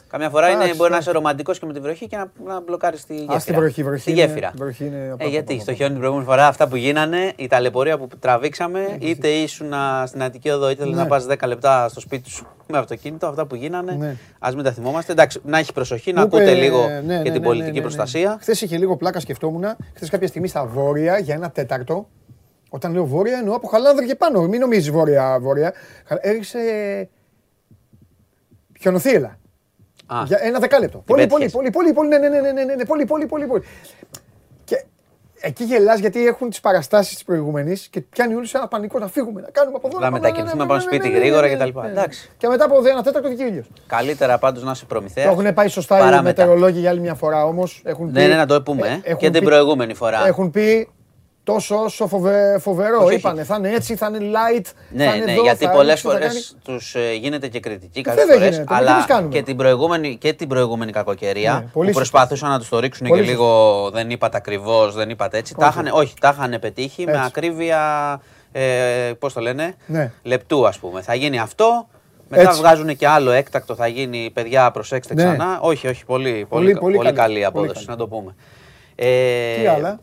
Καμιά φορά είναι, Εντάξει, μπορεί να εντάξει. είσαι ρομαντικός και με τη βροχή και να, να μπλοκάρεις τη γέφυρα. στη βροχή, βροχή Στη είναι- γέφυρα. βροχή είναι απ' ε, απ' γιατί απ' στο απ' χιόνι την προηγούμενη φορά αυτά που γίνανε, η ταλαιπωρία που τραβήξαμε, είτε ήσουν α, στην Αττική Οδό, είτε Ναι. να πας 10 λεπτά στο σπίτι σου με αυτοκίνητο, αυτά που γίνανε. Ναι. Α μην τα θυμόμαστε. Εντάξει, να έχει προσοχή, να Μου είπε, ακούτε λίγο ναι, ναι, και ναι, την ναι, πολιτική ναι, ναι. προστασία. Χθες είχε λίγο πλάκα, σκεφτόμουν. Χθες κάποια στιγμή στα βόρεια για ένα τέταρτο. Όταν λέω βόρεια εννοώ από χαλάνδρη και πάνω. Μην νομίζεις βόρεια, βόρεια. Έριξε χιονοθύελα. Α, Για ένα δεκάλεπτο. Πολύ, πολύ, πέτυχες. πολύ, πολύ, πολύ, ναι, ναι, ναι, ναι, ναι, ναι, ναι, πολύ, πολύ, πολύ, πολύ. Και εκεί γελάς γιατί έχουν τις παραστάσεις της προηγούμενης και πιάνει όλους ένα πανικό να φύγουμε, να κάνουμε από εδώ. Να πάμε, μετακινηθούμε, ναι, πάμε ναι, σπίτι ναι, ναι, γρήγορα ναι, ναι, κτλ. ναι, ναι. Εντάξει. Και μετά από ένα τέταρτο βγήκε ο ήλιος. Καλύτερα πάντως να είσαι προμηθέας. Το έχουν πάει σωστά παρά οι μετά. μετεωρολόγοι για άλλη μια φορά όμως. Έχουν Ναι, πει- ναι, να το πούμε. ε, ε. έχουν Και την πει- προηγούμενη φορά. Έχουν πει τόσο όσο φοβε- φοβερό. Όχι, όχι. Είπανε θα είναι έτσι, θα είναι light. θα Ναι, είναι ναι, εδώ, γιατί θα πολλές ρίξει, θα φορές κάνει. τους γίνεται και κριτική βέβαια κάποιες φορές. γίνεται, μα τι Αλλά εμείς κάνουμε. και την προηγούμενη, και την προηγούμενη κακοκαιρία Ναι, πολύ που σωστά. προσπαθούσαν να τους το ρίξουν Πολύ και λίγο δεν είπατε ακριβώς, δεν είπατε έτσι. Τα είχαν, όχι, τα είχαν πετύχει με Έτσι. ακρίβεια. Ε, Πώς το λένε, Ναι. λεπτού ας πούμε. Θα γίνει αυτό. Μετά Έτσι. βγάζουν και άλλο έκτακτο, θα γίνει παιδιά, προσέξτε Ναι. ξανά. Όχι, όχι, πολύ, πολύ, Πολύ- πολύ, πολύ καλή, καλή πολύ απόδοση, καλή. να το πούμε. Ε, Τι άλλα;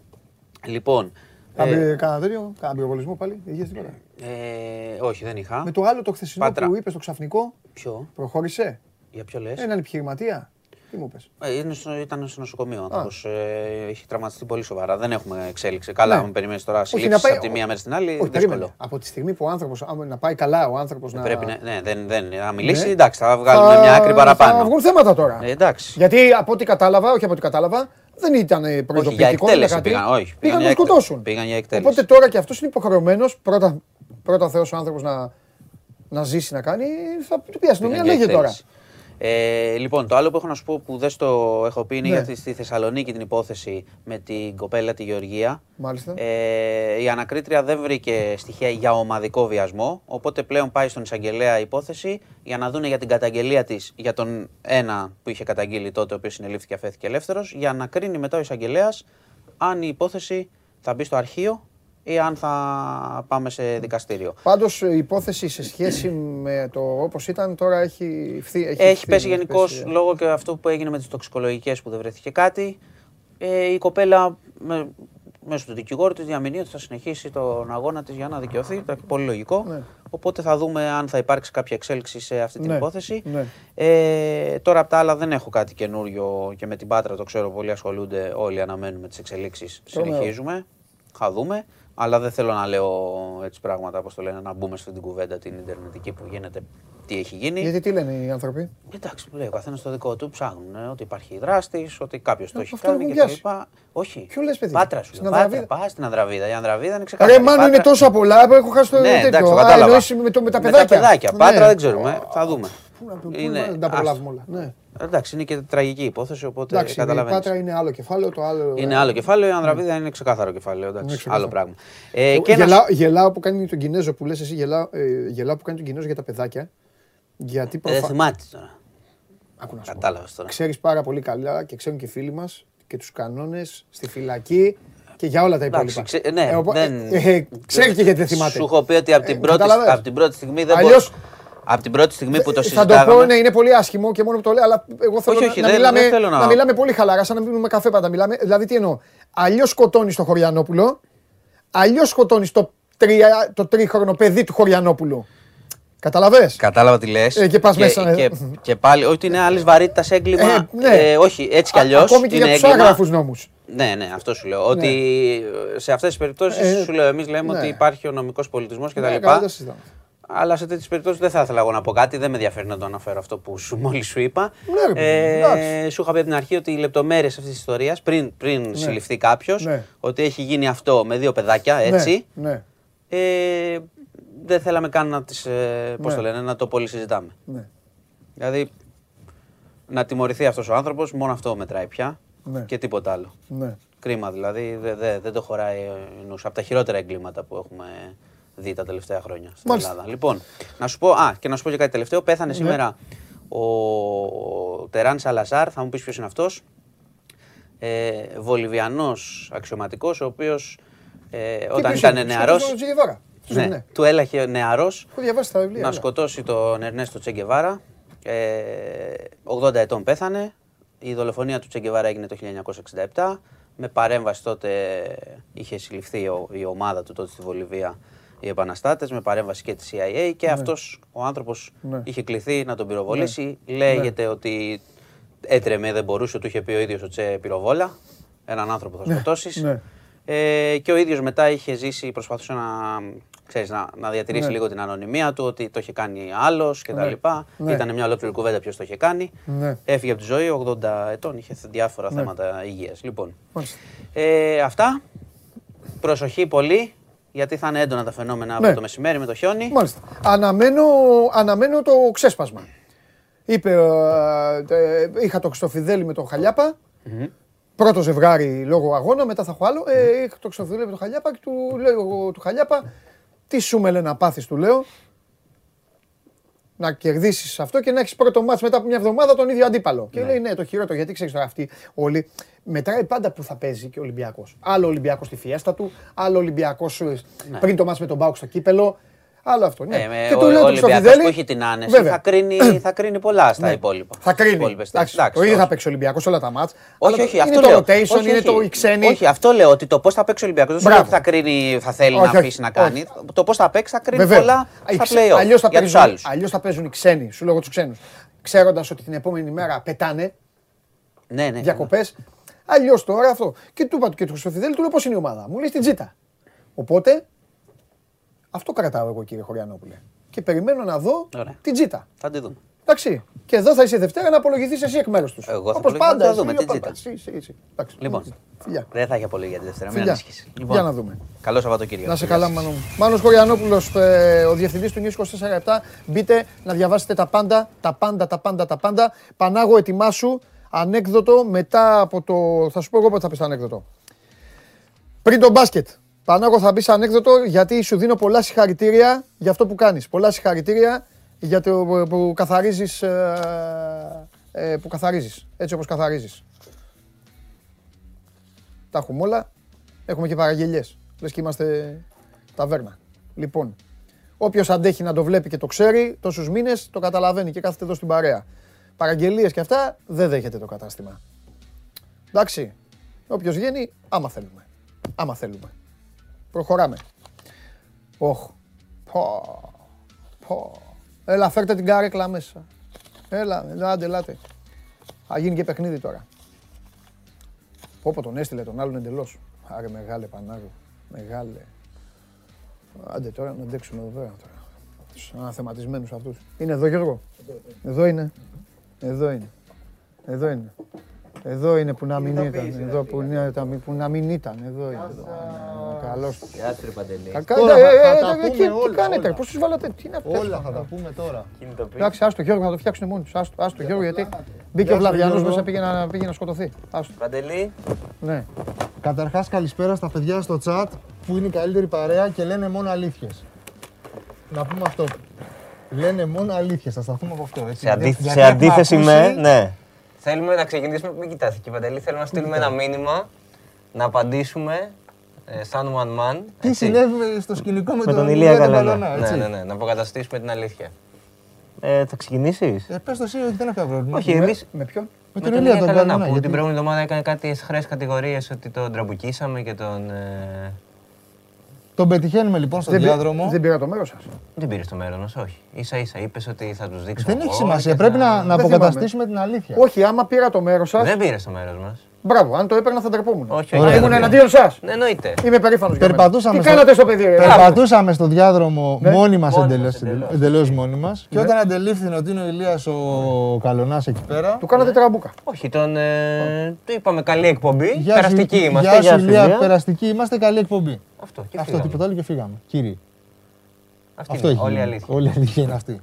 Λοιπόν. Ε, Κάμπη- Κάνα τέτοιο, κάνα πυροβολισμό πάλι, είχες τίποτα; ε, όχι, δεν είχα. Με το άλλο το χθεσινό Πάτρα. που είπες το ξαφνικό, Ποιο, προχώρησε; για ποιο λες; Έναν επιχειρηματία. Τι μου πες. Ε, είναι στο, ήταν στο νοσοκομείο ο άνθρωπος. Ε, έχει τραυματιστεί πολύ σοβαρά. Δεν έχουμε εξέλιξη. Καλά, Ναι. αν περιμένεις τώρα Όχι, να συλλήψεις πάει- από τη μία μέρα στην άλλη, Όχι, δύσκολο. περίμενε. Από τη στιγμή που ο άνθρωπος, άμα να πάει καλά ο άνθρωπος να... Πρέπει να, ναι, δεν, δεν, να μιλήσει, Ναι. εντάξει, θα βγάλουμε μια άκρη παραπάνω. Θα βγουν θέματα τώρα. Ε, εντάξει. Γιατί από ό,τι κατάλαβα, όχι από ό,τι κατάλαβα, δεν ήταν Όχι, για προειδοποιητικό. δεν εκτέλεση λέγατε. πήγαν. Όχι, πήγαν πήγαν να για εκτε- σκοτώσουν. πήγαν για εκτέλεση. Οπότε τώρα και αυτός είναι υποχρεωμένος πρώτα, πρώτα Θεός ο άνθρωπος να, να ζήσει να κάνει, θα του πει η αστυνομία, Πήγαν για λέγε τώρα. Εκτέλεση. Ε, λοιπόν, το άλλο που έχω να σου πω που δεν στο έχω πει είναι Ναι. για τη, στη Θεσσαλονίκη την υπόθεση με την κοπέλα τη Γεωργία. Μάλιστα. Ε, η ανακρίτρια δεν βρήκε στοιχεία για ομαδικό βιασμό, οπότε πλέον πάει στον εισαγγελέα η υπόθεση για να δούνε για την καταγγελία της για τον ένα που είχε καταγγείλει τότε, ο οποίος συνελήφθηκε αφέθηκε ελεύθερος, για να κρίνει μετά ο εισαγγελέας αν η υπόθεση θα μπει στο αρχείο ή αν θα πάμε σε δικαστήριο. Πάντως η υπόθεση σε σχέση με το όπως ήταν τώρα έχει φθεί. Έχει, Έχει φθεί, πέσει έχει γενικώς πέσει. λόγω και αυτού που έγινε με τις τοξικολογικές που δεν βρέθηκε κάτι. Ε, η κοπέλα με, μέσω του δικηγόρου της διαμηνεί ότι θα συνεχίσει τον αγώνα της για να δικαιωθεί. Εντάξει, Πολύ λογικό. Ναι. Οπότε θα δούμε αν θα υπάρξει κάποια εξέλιξη σε αυτή την Ναι, υπόθεση. ναι. Ε, τώρα από τα άλλα δεν έχω κάτι καινούριο και με την Πάτρα το ξέρω πολύ ασχολούνται. Όλοι αναμένουμε τις εξελίξεις. Τρομερό. Συνεχίζουμε. Θα δούμε. Αλλά δεν θέλω να λέω έτσι πράγματα, όπως το λένε, να μπούμε στην κουβέντα την Ιντερνετική που γίνεται, τι έχει γίνει. Γιατί τι λένε οι άνθρωποι; Εντάξει, λέει ο καθένας το δικό του. Ψάχνουν ε, ότι υπάρχει δράστης, ότι κάποιος το Ε, έχει αυτό κάνει έχουν κτλ. πιάσει. Όχι. Ποιο λες, παιδί; Πάτρα σου. Στην λέω, Πάτρα, Ανδραβίδα. πας στην Ανδραβίδα. Η Ανδραβίδα είναι ξεκάθαρη. Ρε μάνο είναι Πάτρα- τόσα πολλά που έχω χάσει το Ναι, τέτοιο. εντάξει, το Α, κατάλαβα. εννοείς με, το, με τα Με παιδάκια. τα παιδάκια. Ναι. Πάτρα δεν ξέρουμε. Θα δούμε. Πού να- πού Είναι- να- δεν τα άστο. προλάβουμε όλα. Ναι. Εντάξει, είναι και τραγική υπόθεση, οπότε Εντάξει, η καταλαβαίνεις. Πάτρα είναι άλλο κεφάλαιο, το άλλο. Είναι άλλο κεφάλαιο, η Ανδραβίδα είναι ξεκάθαρο κεφάλαιο. Εντάξει, Είναι ξεκάθαρο. άλλο πράγμα. Ε, Εγώ και ένας- γελάω, γελάω που κάνει τον Κινέζο που λες εσύ, γελάω, ε, γελάω που κάνει τον Κινέζο για τα παιδάκια. Γιατί Ε, Δεν προφα... θυμάται τώρα. Άκου να σου πω. Κατάλαβες τώρα. Ξέρεις πάρα πολύ καλά και ξέρουν και οι φίλοι μας και τους κανόνες στη φυλακή και για όλα τα Εντάξει, υπόλοιπα. ξέ- ναι, Ε, οπό- δεν- ε, ε, ξέρεις και γιατί δεν θυμάται. Σου έχω πει ότι από Ε, την, πρώτη, καταλαβες. από την πρώτη στιγμή δεν Αλλιώς- μπορώ. Από την πρώτη στιγμή που το Θα συζητάγαμε. το πω, ναι, είναι πολύ άσχημο και μόνο που το λέω, αλλά εγώ θέλω Όχι, να- όχι, να, δεν- μιλάμε, δεν θέλω να- να μιλάμε πολύ χαλαρά, σαν να πίνουμε καφέ πάντα μιλάμε. Δηλαδή, τι εννοώ; Αλλιώς σκοτώνεις το Χωριανόπουλο, αλλιώς σκοτώνεις το, τρία- το τρίχρονο παιδί του Χωριανόπουλου. Καταλαβέ. Κατάλαβα τι λες. Ε, και πας μέσα, ε. Και, και πάλι, ότι είναι άλλης βαρύτητας έγκλημα. Ε, ναι. ε, όχι, έτσι κι αλλιώς. Ακόμη και για τους άγραφους νόμους. Ναι, ναι, αυτό σου λέω. Ότι σε αυτές τις περιπτώσεις Ε, σου λέω, εμείς λέμε ναι. ότι υπάρχει ο νομικός πολιτισμός κτλ. Ναι, καλά, δεν συζητάμε. Αλλά σε τέτοιες περιπτώσεις δεν θα ήθελα εγώ να πω κάτι. Δεν με ενδιαφέρει να το αναφέρω αυτό που σου μόλις σου είπα. Ναι, ρε παιδί, εντάξει. σου είχα πει από την αρχή ότι οι λεπτομέρειες αυτής της ιστορίας, πριν, πριν συλληφθεί κάποιος, Ναι. ότι έχει γίνει αυτό με δύο παιδάκια, έτσι. Ναι, ναι, Ε, δεν θέλαμε καν να, τις, ε, πώς Ναι. το λένε, να το πολύ συζητάμε. ναι. Δηλαδή, να τιμωρηθεί αυτός ο άνθρωπος, μόνο αυτό μετράει πια Ναι. και τίποτα άλλο. ναι. Κρίμα δηλαδή, δε- δε- δεν το χωράει νους. Από τα χειρότερα εγκλήματα που έχουμε δει τα τελευταία χρόνια στην Μάλιστα. Ελλάδα. Λοιπόν, να σου πω, α, και να σου πω και κάτι τελευταίο. Ναι. Πέθανε σήμερα ο Τεράν Σαλαζάρ, θα μου πεις ποιος είναι αυτός. Ε, Βολιβιανός αξιωματικός, ο οποίος ε, Τι όταν ποιος ήταν είναι, νεαρός, στον Τζιγεβάρα. Ποιος ναι, είναι, ναι. του έλαχε νεαρός Έχω διαβάσει τα βιβλία. να έλα. σκοτώσει τον Ερνέστο Τσεγκεβάρα. Ε, 80 ετών πέθανε. Η δολοφονία του Τσεγκεβάρα έγινε το 1967. Με παρέμβαση τότε είχε συλληφθεί ο- η ομάδα του τότε στη Βολιβία οι επαναστάτες με παρέμβαση και της CIA και αυτός ο άνθρωπος Ναι. είχε κληθεί να τον πυροβολήσει. Λέγεται ότι έτρεμε, δεν μπορούσε, του είχε πει ο ίδιος ο Τσε πυροβόλα. Έναν άνθρωπο θα σκοτώσεις. ναι. Ε, και ο ίδιος μετά είχε ζήσει, προσπαθούσε να, ξέρεις, να, να διατηρήσει Ναι. λίγο την ανωνυμία του, ότι το είχε κάνει άλλος και τα Ναι. λοιπά. Ναι. Ήταν μια ολόκληρη κουβέντα ποιος το είχε κάνει. Ναι. Έφυγε από τη ζωή, 80 ετών, είχε διάφορα Ναι. θέματα υγείας. Λοιπόν, Μάλιστα. ε, αυτά. Προσοχή πολύ, γιατί θα είναι έντονα τα φαινόμενα Ναι. από το μεσημέρι με το χιόνι. Μάλιστα. Αναμένω, αναμένω το ξέσπασμα. Είπε, ε, ε, είχα το Χριστοφιδέλη με τον χαλιαπα Πρώτο ζευγάρι λόγω αγώνα, μετά θα έχω άλλο. Ε, είχα το Χριστοφιδέλη με τον Χαλιάπα και του λέω εγώ του Χαλιάπα, τι σου με λένε να πάθεις, του λέω. Να κερδίσεις αυτό και να έχεις πρώτο μάτς μετά από μια εβδομάδα τον ίδιο αντίπαλο. Και λέει ναι, το χειρότερο γιατί ξέρεις τώρα αυτοί όλοι. Μετράει πάντα που θα παίζει και ο Ολυμπιακός. Άλλο Ολυμπιακός στη φιέστα του, άλλο Ολυμπιακός πριν το μάτς με τον Μπάουκ στο κύπελο. Άλλο αυτό. Ναι. Ε, με και ο, του ο λέω τους Ολυμπιακός Χριστοφιδέλη. που έχει την άνεση Βέβαια. θα κρίνει, θα κρίνει πολλά στα Ναι. υπόλοιπα. Θα κρίνει. Υπόλοιπες Εντάξει, θέσεις. το ίδιο όχι. θα παίξει ο Ολυμπιακός όλα τα μάτς. Όχι, αλλά όχι, είναι αυτό το λέω. rotation, όχι, είναι όχι. το οι ξένοι. Όχι, αυτό λέω ότι το πώς θα παίξει ο Ολυμπιακός δεν σου λέω Μπράβο. ότι θα, κρίνει, θα θέλει Όχι, να όχι, αφήσει να κάνει. Το πώς θα παίξει θα κρίνει πολλά στα play Αλλιώς θα, για τους παίζουν- άλλους. αλλιώς θα παίζουν οι ξένοι, σου λέω τους ξένους. Ξέροντας ότι την επόμενη μέρα πετάνε Ναι, ναι. διακοπές. Αλλιώς τώρα αυτό. Και του είπα του και του Χριστοφιδέλη, του λέω πώς είναι η ομάδα. Μου; Λέει στην τζίτα. Οπότε αυτό κρατάω εγώ κύριε Χωριανόπουλε. Και περιμένω να δω Ωραία. την τζίτα. Θα τη δούμε. Εντάξει. Και εδώ θα είσαι Δευτέρα να απολογηθείς εσύ εκ μέρους τους. Εγώ θα Όπως απολογηθώ, πάντα. θα εσύ, δούμε ο την Παπάς. τζίτα. Εσύ, εσύ, εσύ. Εντάξει, Λοιπόν. Φιλιά. Δεν θα έχει απολύγει για τη Δευτέρα, μην Φιλιά. ανησυχείς. Για να δούμε. Καλό Σαββατοκύριακο. Να σε Γεια καλά, σας. Μάνο. μου. Μάνος Χωριανόπουλος, ε, ο διευθυντής του News 24 Μπείτε να διαβάσετε τα πάντα, τα πάντα, τα πάντα, τα πάντα. Πανάγω, ετοιμάσου. Ανέκδοτο μετά από το... Θα σου πω εγώ πότε θα πεις το ανέκδοτο. Πριν το μπάσκετ. Πανάγω θα μπεις ανέκδοτο γιατί σου δίνω πολλά συγχαρητήρια για αυτό που κάνεις. Πολλά συγχαρητήρια για το που καθαρίζεις, ε, ε, που καθαρίζεις. Έτσι όπως καθαρίζεις. Τα έχουμε όλα. Έχουμε και παραγγελιές. Λες και είμαστε ταβέρνα. Λοιπόν, όποιος αντέχει να το βλέπει και το ξέρει, τόσους μήνες το καταλαβαίνει και κάθεται εδώ στην παρέα. Παραγγελίες και αυτά δεν δέχεται το κατάστημα. Εντάξει, όποιος βγαίνει, άμα θέλουμε. Άμα θέλουμε. Προχωράμε. Όχ. Πω. Πω. Έλα, φέρτε την κάρεκλα μέσα. Έλα, έλα, άντε, ελάτε. Θα γίνει και παιχνίδι τώρα. Πω πω τον έστειλε τον άλλον εντελώς. Άρε μεγάλε Πανάγο. Μεγάλε. Άντε τώρα να αντέξουμε εδώ πέρα τώρα. Τους αναθεματισμένους αυτούς. Είναι εδώ Γιώργο; Εδώ είναι. Εδώ είναι. Εδώ είναι. Εδώ είναι που να μην ήταν. Εδώ που, είναι, τα- που να μην ήταν. Εδώ είναι. Εδώ είναι. Καλώς. Γεια σου, ρε Παντελή. Κακά, Τώρα ε, θα- ε, θα ε, τα ε, πούμε εκεί, Τι όλα, κάνετε, όλα. πώς τους βάλατε, τι είναι αυτό; Όλα θα τα πούμε τώρα. Εντάξει, άστο Γιώργο να το φτιάξουν μόνοι τους. Άστο, άστο Γιώργο γιατί μπήκε ο Γεια σου, Βλαβιανός Γιώργο. μέσα πήγε να, πήγε να σκοτωθεί. Άστο. Παντελή. Ναι. Καταρχάς καλησπέρα στα παιδιά στο chat που είναι η καλύτερη παρέα και λένε μόνο αλήθειες. Να πούμε αυτό. Λένε μόνο αλήθειες, θα σταθούμε από αυτό. Έτσι. Σε, αντί- Γιατί σε έχουμε αντίθεση ακούσει- με. Ναι. Θέλουμε να ξεκινήσουμε, μην κοιτάς εκεί Παντελή, θέλουμε να στείλουμε ένα μήνυμα, να απαντήσουμε ε, σαν one man. Τι έτσι. συνέβη στο σκηνικό με, Με τον Ηλία Ηλία τον Γαλανά. Γαλανά, Ναι, έτσι. ναι, ναι, να αποκαταστήσουμε την αλήθεια. Ε, θα ξεκινήσεις; Ε, πες το εσύ, όχι, δεν έχω πρόβλημα. Όχι, Με- εμεί. Με ποιον; Με Με τον τον Ηλία τον Καλανά, Γαλανά. που γιατί- την προηγούμενη εβδομάδα έκανε κάτι εσχρές κατηγορίες ότι τον τραμπουκίσαμε και τον... ε, Τον πετυχαίνουμε λοιπόν στον Δεν, πή- διάδρομο. δεν πήρα το μέρος σας. Δεν πήρες το μέρος μας, όχι. σα ίσα είπες ότι θα τους δείξω. Δεν εγώ έχει σημασία. και Πρέπει θα- να, να Δεν αποκαταστήσουμε την αλήθεια. Όχι, άμα πήρα το μέρος σας, Δεν πήρες το μέρος μας. Μπράβο, αν το έπαιρνα θα ντρεπόμουν. Όχι, Αν όχι. ήμουν εναντίον σας. Ναι, εννοείται. Είμαι περήφανος. Περπατούσαμε Τι στο- κάνατε στο παιδί, ρε. Περπατούσαμε στο διάδρομο Ναι. μόνοι μας Μόνοι εντελώς μας, εντελώς. εντελώς μόνοι μας. Και Ναι. όταν αντελήφθηνε ότι είναι ο Ηλίας ο Καλονάς εκεί πέρα. Του κάνατε τραμπούκα. Όχι, τον. Ε, του είπαμε καλή εκπομπή. Γεια σου, περαστική είμαστε. Γεια Γεια σου, σου, Ηλία, Ηλία. περαστική είμαστε, καλή εκπομπή. Αυτό. Και Αυτό, φύγαμε. τίποτα άλλο και φύγαμε. Κύριε. Αυτή Αυτό είναι έχει όλη η γίνει. αλήθεια. Όλη η αλήθεια είναι αυτή.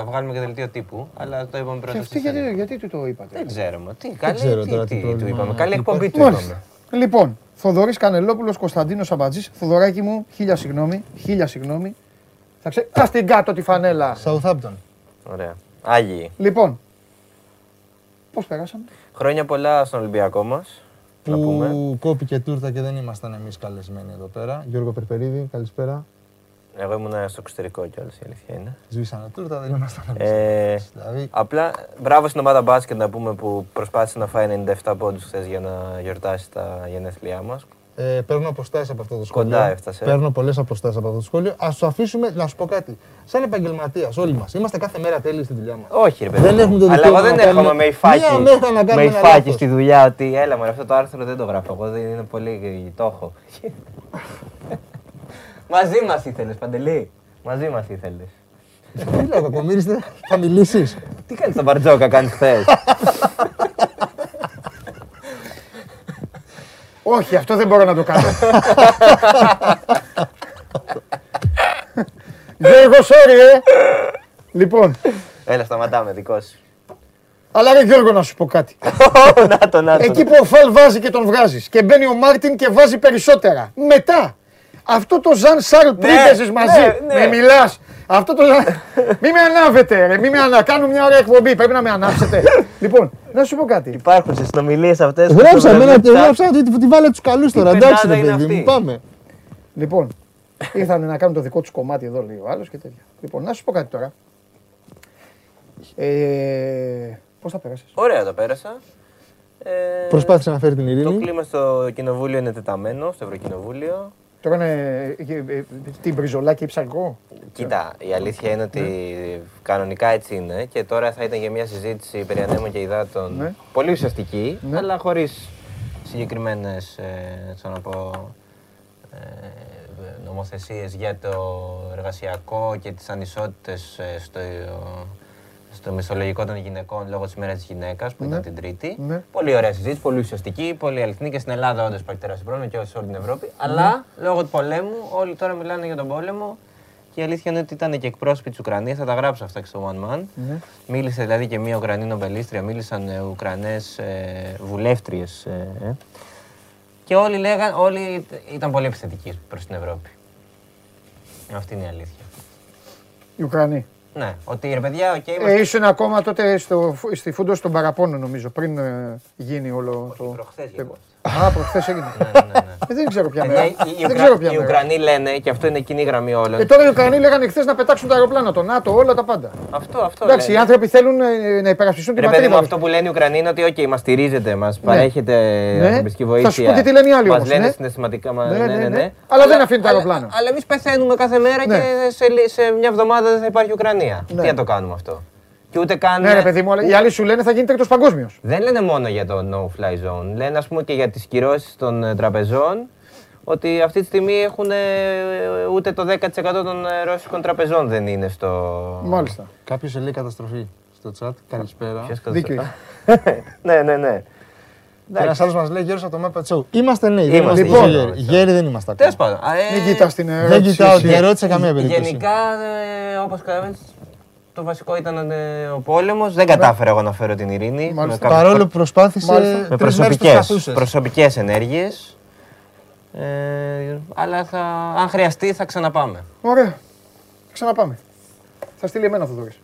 Θα βγάλουμε και δελτίο τύπου, αλλά το είπαμε Και πρώτα. αυτή στη γιατί, σελίδα. γιατί του το είπατε; Δεν ξέρουμε. Τι, καλή, ξέρω τι, τώρα τι, τι του πρόβλημα είπαμε. Καλή εκπομπή του Μάλιστα. είπαμε. Λοιπόν, Θοδωρής Κανελόπουλος, Κωνσταντίνος Αμπατζής. Θοδωράκι μου, χίλια συγγνώμη. Χίλια συγγνώμη. Θα ξέ... Α την κάτω τη φανέλα. Southampton. Ωραία. Άγιοι. Λοιπόν, πώς περάσαμε; Χρόνια πολλά στον Ολυμπιακό μας. Να πούμε. Που κόπηκε τούρτα και δεν ήμασταν εμείς καλεσμένοι εδώ πέρα. Γιώργο Περπερίδη, καλησπέρα. Εγώ ήμουν στο εξωτερικό κιόλας, η αλήθεια είναι. Σβήσανε τούρτα, δεν ήμασταν εμείς. Ε, Δηλαδή, απλά μπράβο στην ομάδα μπάσκετ να πούμε που προσπάθησε να φάει 97 πόντους χθες για να γιορτάσει τα γενέθλιά μας. ε, παίρνω αποστάσεις από αυτό το σχόλιο. Κοντά έφτασε. Παίρνω πολλές αποστάσεις από αυτό το σχόλιο. Α του αφήσουμε να σου πω κάτι. Σαν επαγγελματίας, όλοι μας. Είμαστε κάθε μέρα τέλειοι στη δουλειά μας. Όχι, ρε παιδί. Δεν μου. έχουμε το Αλλά δικαίωμα εγώ δεν να κάνουμε έρχομαι με μία υφάκι, μέρα να κάνουμε με ένα υφάκι λάθος. στη δουλειά ότι έλα μωρέ, αυτό το άρθρο δεν το γράφω εγώ, δεν είναι πολύ το έχω. Μαζί μας ήθελες, Παντελή. Μαζί μας ήθελες. Τι λέω, κακομοίρης, δεν θα μιλήσεις. Τι κάνεις τον Μπαρτζόκα, κάνεις χθες; Όχι, αυτό δεν μπορώ να το κάνω. Γιώργο, sorry, ε. Λοιπόν, Έλα, σταματάμε, δικός σου. αλλά ρε Γιώργο να σου πω κάτι. να το, να το. Εκεί που ο Φαλ βάζει και τον βγάζεις και μπαίνει ο Μάρτιν και βάζει περισσότερα. Μετά, αυτό το Ζαν Σάρλ που Ναι, έπαιζες μαζί, ναι, ναι. με μιλάς. Αυτό το Ζαν... μη με ανάβετε ρε, μη με ανα... Κάνουμε μια ωραία εκπομπή, πρέπει να με ανάψετε. λοιπόν, να σου πω κάτι. Υπάρχουν στι συνομιλίες αυτές. Γράψα εμένα, γράψα ότι τη βάλε τους καλούς τώρα. Τι Εντάξει, ρε πεντάδα είναι παιδί μου, αυτή; πάμε. Λοιπόν, ήρθαν να κάνουν το δικό τους κομμάτι εδώ, λέει ο άλλος και τέτοια. Λοιπόν, να σου πω κάτι τώρα. Ε, Πώς θα πέρασες; Ωραία, τα πέρασα. Ε, Προσπάθησε να φέρει την Το ειρήνη. κλίμα στο κοινοβούλιο είναι τεταμένο, στο Ευρωκοινοβούλιο. Τώρα είναι ε, ε, ε, τι μπριζολάκι ή ψαρικό. Κοίτα, η αλήθεια είναι ότι κανονικά έτσι είναι και τώρα θα ήταν για μια συζήτηση περί ανέμων και υδάτων Ναι. πολύ ουσιαστική, Ναι. αλλά χωρίς συγκεκριμένες ε, θα να πω, ε, νομοθεσίες για το εργασιακό και τις ανισότητες ε, στο, στο μισθολογικό των γυναικών λόγω της μέρας της γυναίκας που ήταν την Τρίτη. Ναι. Πολύ ωραία συζήτηση, πολύ ουσιαστική, πολύ αληθινή και στην Ελλάδα όντως υπάρχει τεράστιο πρόβλημα και σε όλη την Ευρώπη. Αλλά λόγω του πολέμου όλοι τώρα μιλάνε για τον πόλεμο και η αλήθεια είναι ότι ήταν και εκπρόσωποι της Ουκρανίας. Θα τα γράψω αυτά και στο One Man. Μίλησε δηλαδή και μία Ουκρανή νομπελίστρια, μίλησαν ε, Ουκρανές ε, βουλεύτριες. Ε, ε. και όλοι, λέγαν, όλοι ήταν πολύ επιθετικοί προς την Ευρώπη. Αυτή είναι η αλήθεια. Οι Ουκρανοί. Ναι, ότι ρε παιδιά, οκ, είμαστε Ε, ήσουν ακόμα τότε στο, στη Φούντο στον Παραπόνο, νομίζω, πριν ε, γίνει όλο το. προχθές έγινε Α, προχθές έγινε. ναι, ναι, ναι. Ε, δεν ξέρω ποια Παιδιά, μέρα. οι, οι, Δεν Ουκρα... ξέρω ποια οι μέρα. Ουκρανοί λένε, και αυτό είναι κοινή γραμμή όλων. Ε, τώρα οι Ουκρανοί λέγανε χθες να πετάξουν τα αεροπλάνα, το ΝΑΤΟ, όλα τα πάντα. Αυτό, αυτό. Εντάξει, οι λένε. άνθρωποι θέλουν ε, να υπερασπιστούν την Ρε παιδί μου, πατρίδα. αυτό που λένε οι Ουκρανοί είναι ότι okay, μας στηρίζετε, μας παρέχετε Ναι. ανθρωπιστική Θα βοήθεια. σου πω και τι λένε οι άλλοι Μας όμως, λένε ναι. συναισθηματικά. μα- Ναι, Ναι, ναι, ναι, ναι. ναι. Αλλά δεν αφήνει το αεροπλάνο. Αλλά εμείς πεθαίνουμε κάθε μέρα Ναι. και σε, λι- σε μια εβδομάδα δεν θα υπάρχει Ουκρανία. Ναι. Τι να το κάνουμε αυτό; Και ούτε καν. Ναι, ρε παιδί μου, αλλά οι άλλοι σου λένε θα γίνει τρίτος παγκόσμιος. Δεν λένε μόνο για το no-fly zone. Λένε, ας πούμε, και για τις κυρώσεις των ε, τραπεζών. Ότι αυτή τη στιγμή έχουν ε, ούτε το 10% των ε, ρώσικων τραπεζών δεν είναι στο. Μάλιστα. Κάποιος λέει καταστροφή στο chat. Καλησπέρα. Ποιος Δίκιο καταστροφ- ναι, ναι, ναι. Και ένας άλλος μας λέει Γιώργο από το Map Show. Είμαστε νέοι. Είμαστε, Δεν είμαστε λοιπόν. γέροι. Γέροι δεν είμαστε Τέλος ακόμα. πάντων. α, ε, Μην κοιτάς την ερώτηση. Δεν κοιτάω εσύ. την ερώτηση σε καμία περίπτωση. Γενικά, ε, όπως καταλαβαίνετε, το βασικό ήταν ε, ο πόλεμος. Δεν κατάφερα εγώ να φέρω την ειρήνη. Μάλιστα. Με, κα- Παρόλο που προσπάθησε Μάλιστα. με τρεις μέρες προσωπικές, προσπαθούσες. προσωπικές ενέργειες. Ε, αλλά θα, αν χρειαστεί θα ξαναπάμε. Ωραία. Ξαναπάμε. Θα στείλει εμένα θα δώσει.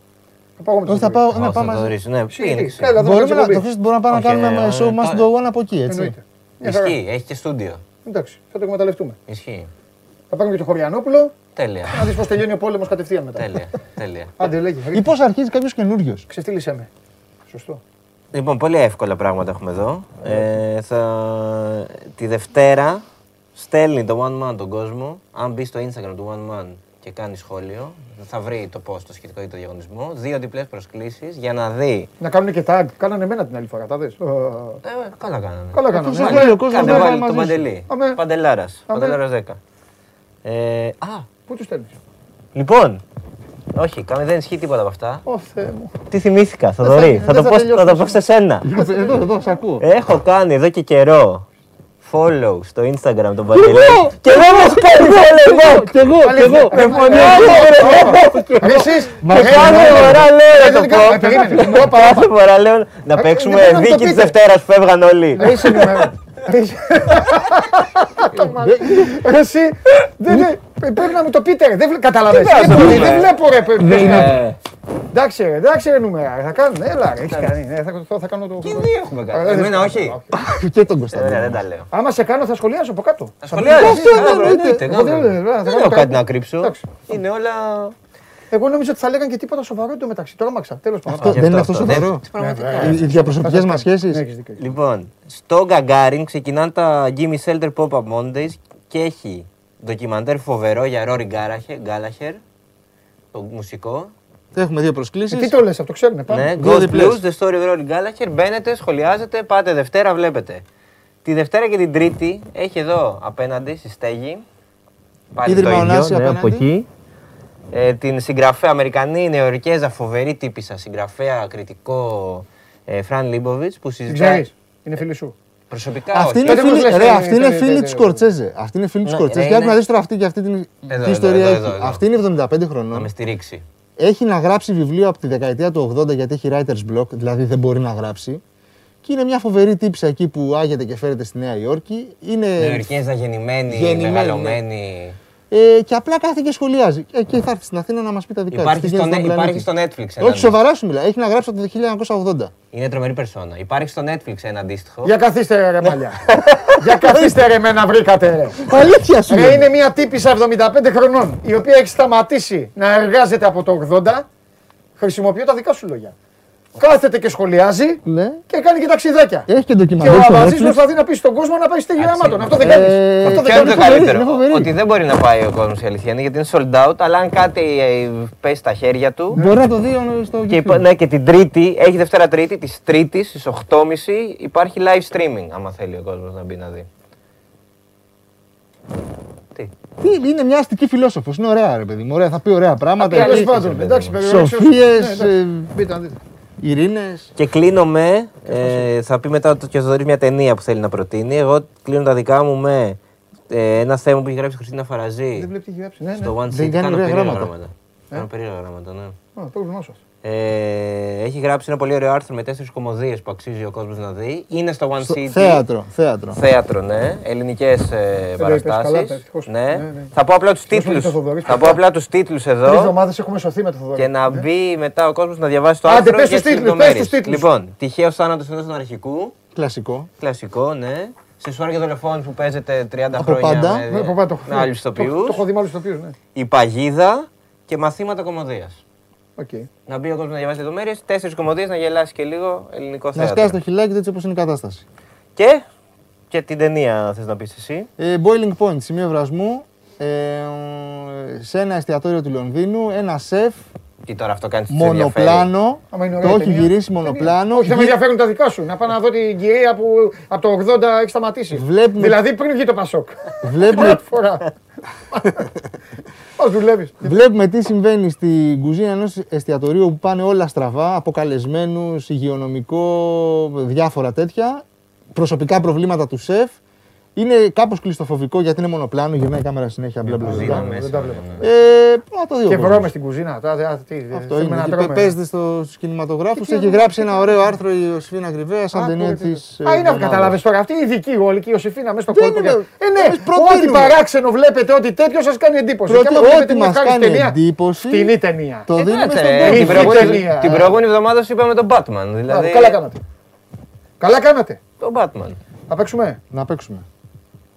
Θα πάω εγώ με Όχι, τον θα Θοδωρή. πάω να Ω, πάμε θα το μαζί. ορίσω. Ναι, Εσύ, πήγαινε. έλα, εδώ Μπορούμε να να το το χθες μπορούμε να πάμε να Όχι, κάνουμε ε, ένα show must τώρα- go on από εκεί, έτσι. Εννοείται. Μια χαρά. Ισχύει, έχει και στούντιο. Εντάξει, θα το εκμεταλλευτούμε. Ισχύει. Θα πάρουμε και το Χωριανόπουλο, Τέλεια. να δεις πώς τελειώνει ο πόλεμος κατευθείαν μετά. τέλεια. τέλεια. Άντε, λέγε. Ή πώς αρχίζει κάποιος καινούριος. Ξεφτύλισέ με. Σωστό. Λοιπόν, πολύ εύκολα πράγματα έχουμε εδώ. Ε, θα... Τη Δευτέρα στέλνει το One Man τον κόσμο. Αν μπει στο Instagram του One Man και κάνει σχόλιο, θα βρει το post το σχετικό για το διαγωνισμό. Δύο διπλές προσκλήσεις για να δει. Να κάνουν και tag. Κάνανε εμένα την άλλη φορά. Τα δες. Ε, Ε, καλά κάνανε. Καλά κάνανε. Αφού Ναι. λέει ο κόσμος Κάντε να πάει βάλει μαζί το σου. Παντελή. Αμέ. Παντελάρας. Αμέ. Παντελάρας 10. Ε, α, Πού τους στέλνεις; λοιπόν. Όχι, κάμε- δεν ισχύει τίποτα από αυτά. Ω Θεέ μου. Τι θυμήθηκα, θα- Θοδωρή. Θα δεν το θα πω- τελειώσουμε. θα το πω σε σένα. Εδώ, εδώ, σ' ακούω. Έχω κάνει εδώ και καιρό follow στο Instagram τον Παντελή. Και δεν μου έχει κάνει follow back. Κι εγώ, κι εγώ. Ρε εσείς. Και κάθε φορά λέω Ε, να δεν το κάνω- πω. ε, περίμενε. Όπα, όπα. Κάθε φορά λέω να Ε, παίξουμε δεν πρέπει να το δίκη της πείτε. Δευτέρας που φεύγαν όλοι. Ρε είσαι νούμερο. Ρε είσαι- Ρε εσύ. δεν- δεν- Πρέπει να μου το πείτε ρε. Δεν βλέ- Καταλαβες. Τι να Δεν- δούμε. Δεν βλέπω ρε. παι- πες κάτι. Ε, Εντάξει ρε. Εντάξει ρε νούμερα. Θα κάνουν. Έλα ρε. Έχεις κάνει. Ναι, θα- θα- Θα κάνω το... Και οι δύο έχουμε Ε, κάνει. δεν- Εμένα όχι. Και τον Ε, Κωνσταντίνο. Ωραία, δεν τα λέω. Άμα σε κάνω θα σχολιάσω από κάτω. Θα σχολιάζεις. Αυτό Καλά, δεν bro, εννοείται. εννοείται, Εγώ δεν- καλά. δεν- δεν- Δεν δεν- έχω δεν- κάτι να κρύψω. Εντάξει. Είναι όλα. Εγώ νόμιζα ότι θα λέγανε και τίποτα σοβαρό εντωμεταξύ. Τώρα μάξα. Τέλος πάντων. Αυτό γι' δεν είναι αυτό αυτό αυτό. σοβαρό. Δεν- πραγματικά. Οι οι διαπροσωπικές μας Ναι, σχέσεις. έχεις δίκιο. Λοιπόν, στο Gagarin ξεκινάνε τα Gimme Shelter Pop-Up Mondays και έχει ντοκιμαντέρ φοβερό για Rory Gallagher, Gallagher το μουσικό. Έχουμε δύο Ε, προσκλήσεις. Τι το λες, αυτό ξέρουνε. Ναι, Πάμε. Δύο Ghost διπλές. Blues, The Story of Rory Gallagher. Μπαίνετε, σχολιάζετε, πάτε Δευτέρα, βλέπετε. Τη Δευτέρα και την Τρίτη έχει εδώ απέναντι στη στέγη. Πάλι Ίδρυμα το ίδιο, Ωνάση ναι, απέναντι. από εκεί. Ε, την συγγραφέα Αμερικανή Νεοϋορκέζα, φοβερή τύπισσα, συγγραφέα, κριτικό ε, Φραν Λίμποβιτς που Την συζητάει. ξέρεις. Είναι φίλη σου. Προσωπικά Αυτή όχι. είναι Τότε πώς φίλη, λες, ρε, ε, αυτή είναι ε, φίλη ε, του ε, Σκορτσέζε. Αυτή είναι φίλη του Ναι, Σκορτσέζε. ε, Για είναι- να δεις τώρα αυτή και αυτή την Εδώ, τι εδώ, ιστορία εδώ, εδώ, έχει. εδώ. Αυτή είναι 75 Να χρονών. με στηρίξει. Έχει να γράψει βιβλίο από τη δεκαετία του 80 γιατί έχει writer's block, δηλαδή δεν μπορεί να γράψει. Και είναι μια φοβερή τύψη εκεί που άγεται και φέρεται στη Νέα Υόρκη. Είναι... Νεοερκέζα γεννημένη, γεννημένη, μεγαλωμένη. Ε, και απλά κάθεται και σχολιάζει. Και εκεί θα έρθει στην Αθήνα να μας πει τα δικά Υπάρχει της, τι στο, γίνεται Net- στον υπάρχει πλανήτη. στο Netflix ένα Όχι, σοβαρά σου μιλά. Έχει να γράψει από το 1980. Είναι τρομερή περσόνα. Υπάρχει στο Netflix ένα αντίστοιχο. Για καθίστε ρε μαλλιά. Για καθίστε ρε με να βρήκατε ρε. Αλήθεια σου. Ρε λέω. είναι μια τύπησα 75 χρονών η οποία έχει σταματήσει να εργάζεται από το 80. Χρησιμοποιώ τα δικά σου λόγια. Κάθεται και σχολιάζει Ναι. και κάνει και ταξιδάκια. Έχει και Και ντοκιμαντέρ ο στο Αβαζής Netflix. προσπαθεί να πει στον κόσμο να πάει στη γραμμάτων. Αυτό δεν Ε, κάνεις. ε, Αυτό δεν Ποιο είναι κάνεις. το φοβερή, καλύτερο; είναι φοβερή. Ότι δεν μπορεί να πάει ο κόσμος η αλήθεια είναι γιατί είναι sold out, αλλά αν κάτι ε, πέσει στα χέρια του. Μπορεί να το δει ο- στο Και, YouTube. υπά- ναι, και την Τρίτη, έχει Δευτέρα Τρίτη, της Τρίτης στις 8.30 υπάρχει live streaming. Άμα θέλει ο κόσμος να μπει να δει. Τι; Τι, είναι μια αστική φιλόσοφος. Είναι ωραία, ρε παιδί μου. Ωραία, θα πει ωραία πράγματα. Τέλος Έχει πάντων. Εντάξει, περιορέξεως. Ναι, Σοφίες, εντάξει. Μπείτε να δείτε. Ειρήνες. Και κλείνω με. Ε, θα πει μετά το Κιозδορή μια ταινία που θέλει να προτείνει. Εγώ κλείνω τα δικά μου με ε, ένα θέμα που έχει γράψει η Χριστίνα Φαραζή. Δεν βλέπει τι έχει γράψει. Ναι, ναι. Στο One Δεν City. κάνει Κάνω ωραία περίεργα γράμματα. γράμματα. Κάνω περίεργα γράμματα, ναι. Α, πρόβλημά σου. Ε, έχει γράψει ένα πολύ ωραίο άρθρο με τέσσερις κομμωδίες που αξίζει ο κόσμος να δει. Είναι στο One City. Θέατρο, θέατρο. Θέατρο, ναι. Ελληνικές ε, είπες καλά, παραστάσεις. ευτυχώς. Ναι. Ναι, ναι. Θα πω απλά τους Δώσουμε τίτλους. και το Θοδωρή. Θα πω απλά τους τίτλους Τρεις εδώ. εβδομάδες έχουμε σωθεί με το Θοδωρή. Και να μπει μετά ο κόσμος να διαβάσει το Άντε, άρθρο πες και τους τις τίτλους, λεπτομέρειες. πες τους τίτλους. Λοιπόν, τυχαίος θάνατος ενός αναρχικού. Κλασικό. Κλασικό, ναι. Σεσουάρ για δολοφόνους που παίζεται 30 Από χρόνια πάντα. με, Ναι, από πάνω. με άλλους Το- Το ηθοποιούς. έχω δει με άλλους ηθοποιούς, ναι. Η παγίδα και μαθήματα κομμωδίας. Οκ. Να μπει ο κόσμος να διαβάσει λεπτομέρειες, τέσσερις κωμωδίες να γελάσει και λίγο ελληνικό Να θέατρο. σκάσει το χειλάκι έτσι όπως είναι η κατάσταση. Και, και την ταινία θες να πεις εσύ. Ε, boiling point, σημείο βρασμού. Ε, σε ένα εστιατόριο του Λονδίνου, ένα σεφ, Τι τώρα αυτό κάνεις μονοπλάνο. Άμα είναι Το ωραία έχει ταινία. γυρίσει Ταινία. μονοπλάνο. Όχι, θα με Γυ- ενδιαφέρουν τα δικά σου. Να πάω να δω την κυρία που από το 80 έχει σταματήσει. Βλέπουμε- Δηλαδή πριν βγει το Πασόκ. Βλέπουμε, Πρώτη φορά. Πώς δουλεύεις; βλέπουμε τι συμβαίνει στην κουζίνα ενός εστιατορίου που πάνε όλα στραβά, από καλεσμένου, υγειονομικό, διάφορα τέτοια. Προσωπικά προβλήματα του σεφ. Είναι κάπως κλειστοφοβικό γιατί είναι μονοπλάνο, γυρνάει η κάμερα συνέχεια. Μπλα, μπλα, κουζίνα μπλα. μέσα. Δεν τα βλέπω. Ε, να το δει ο Και κόσμος. βρώμες στην κουζίνα. Τα- τα- τι, Αυτό θέλουμε είναι. να Και τρώμε. παίζεται στο, στους κινηματογράφους. Και τι Έχει άλλο, γράψει τι ένα άλλο. ωραίο άρθρο η Ιωσήφινα Γρυβαία σαν Α, ταινία μπορείτε. της... ε, Α, είναι αυτό, εβδομάδας. κατάλαβε τώρα. Αυτή η ειδική όλη και η Ιωσήφίνα μέσα στο Δεν κόλπο. είναι, και- Ε, ναι, εμείς ό,τι προτείνουμε. παράξενο βλέπετε, ό,τι τέτοιο σας κάνει εντύπωση. Πρώτη- Και άμα βλέπετε ό,τι μια μας ευχάριστη κάνει ταινία, εντύπωση, Φτηνή ταινία. Το δίνουμε Εντάξει, στον ε, κόσμο. την, Ήρθε προηγούμενη, ταινία, την ε. προηγούμενη εβδομάδα σου είπαμε τον Batman. Μπράβο, Δηλαδή, Καλά κάνατε. Καλά κάνατε. τον Batman. Θα παίξουμε; Να παίξουμε.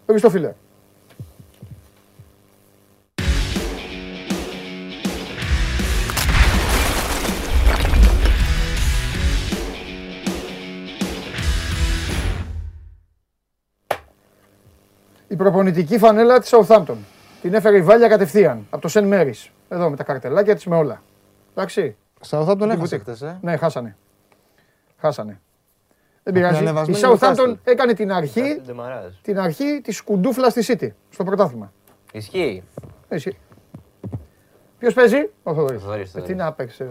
Εμεί το φίλε. Η προπονητική φανέλα της Southampton. Τη Την έφερε η Βάλια κατευθείαν από το Σεν Μέρι. Εδώ με τα καρτελάκια της με όλα. Εντάξει. Southampton Την έχασε boutique. χτες, ε. Ναι, χάσανε. Χάσανε. Δεν Είναι πειράζει. Η ανεβασμένη Southampton Newcastle. έκανε την αρχή, Ντεμαράζ. την αρχή της κουντούφλας στη City στο πρωτάθλημα. Ισχύει. Εσύ. Ποιος παίζει, ο Θοδωρής. Θοδωρής, Τι Θοδωρής. να παίξει. Ε,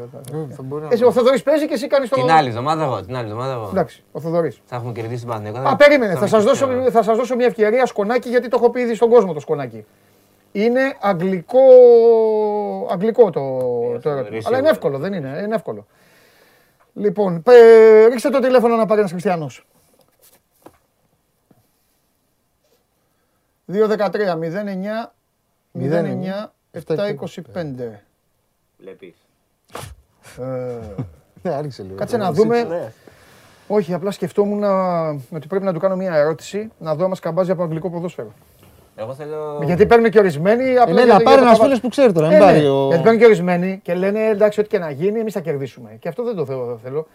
θα μπορεί να- Εσύ, ο Θοδωρής παίζει και εσύ κάνεις το. Την άλλη εβδομάδα εγώ. Την άλλη εβδομάδα εγώ. Εντάξει, ο Θοδωρής. Θα έχουμε κερδίσει την Παναθηναϊκό. Α, περίμενε. Θα σας δώσω, θα σας δώσω μια ευκαιρία σκονάκι γιατί το έχω πει ήδη στον κόσμο το σκονάκι. Είναι αγγλικό, αγγλικό το, το ερώτημα. σίγουρα. Αλλά είναι εύκολο, δεν είναι. Είναι εύκολο. Λοιπόν, πε- ρίξτε το τηλέφωνο να πάρει ένας Χριστιανός. 2-13-09 09 725. Βλέπεις. Ε, Ναι, άρχισε λίγο. Κάτσε να δούμε. Όχι, απλά σκεφτόμουν να, ότι πρέπει να του κάνω μια ερώτηση να δω άμα σκαμπάζει από αγγλικό ποδόσφαιρο. Εγώ θέλω. Γιατί παίρνουν και ορισμένοι. Ε, Απλά ναι, για- να για πάρει το ένας χαβα- φίλος που ξέρει τώρα. Ε, Μην ναι, πάρει ο. Γιατί παίρνουν και ορισμένοι και λένε εντάξει, ό,τι και να γίνει, εμείς θα κερδίσουμε. Και αυτό δεν το θέλω. δεν θέλω.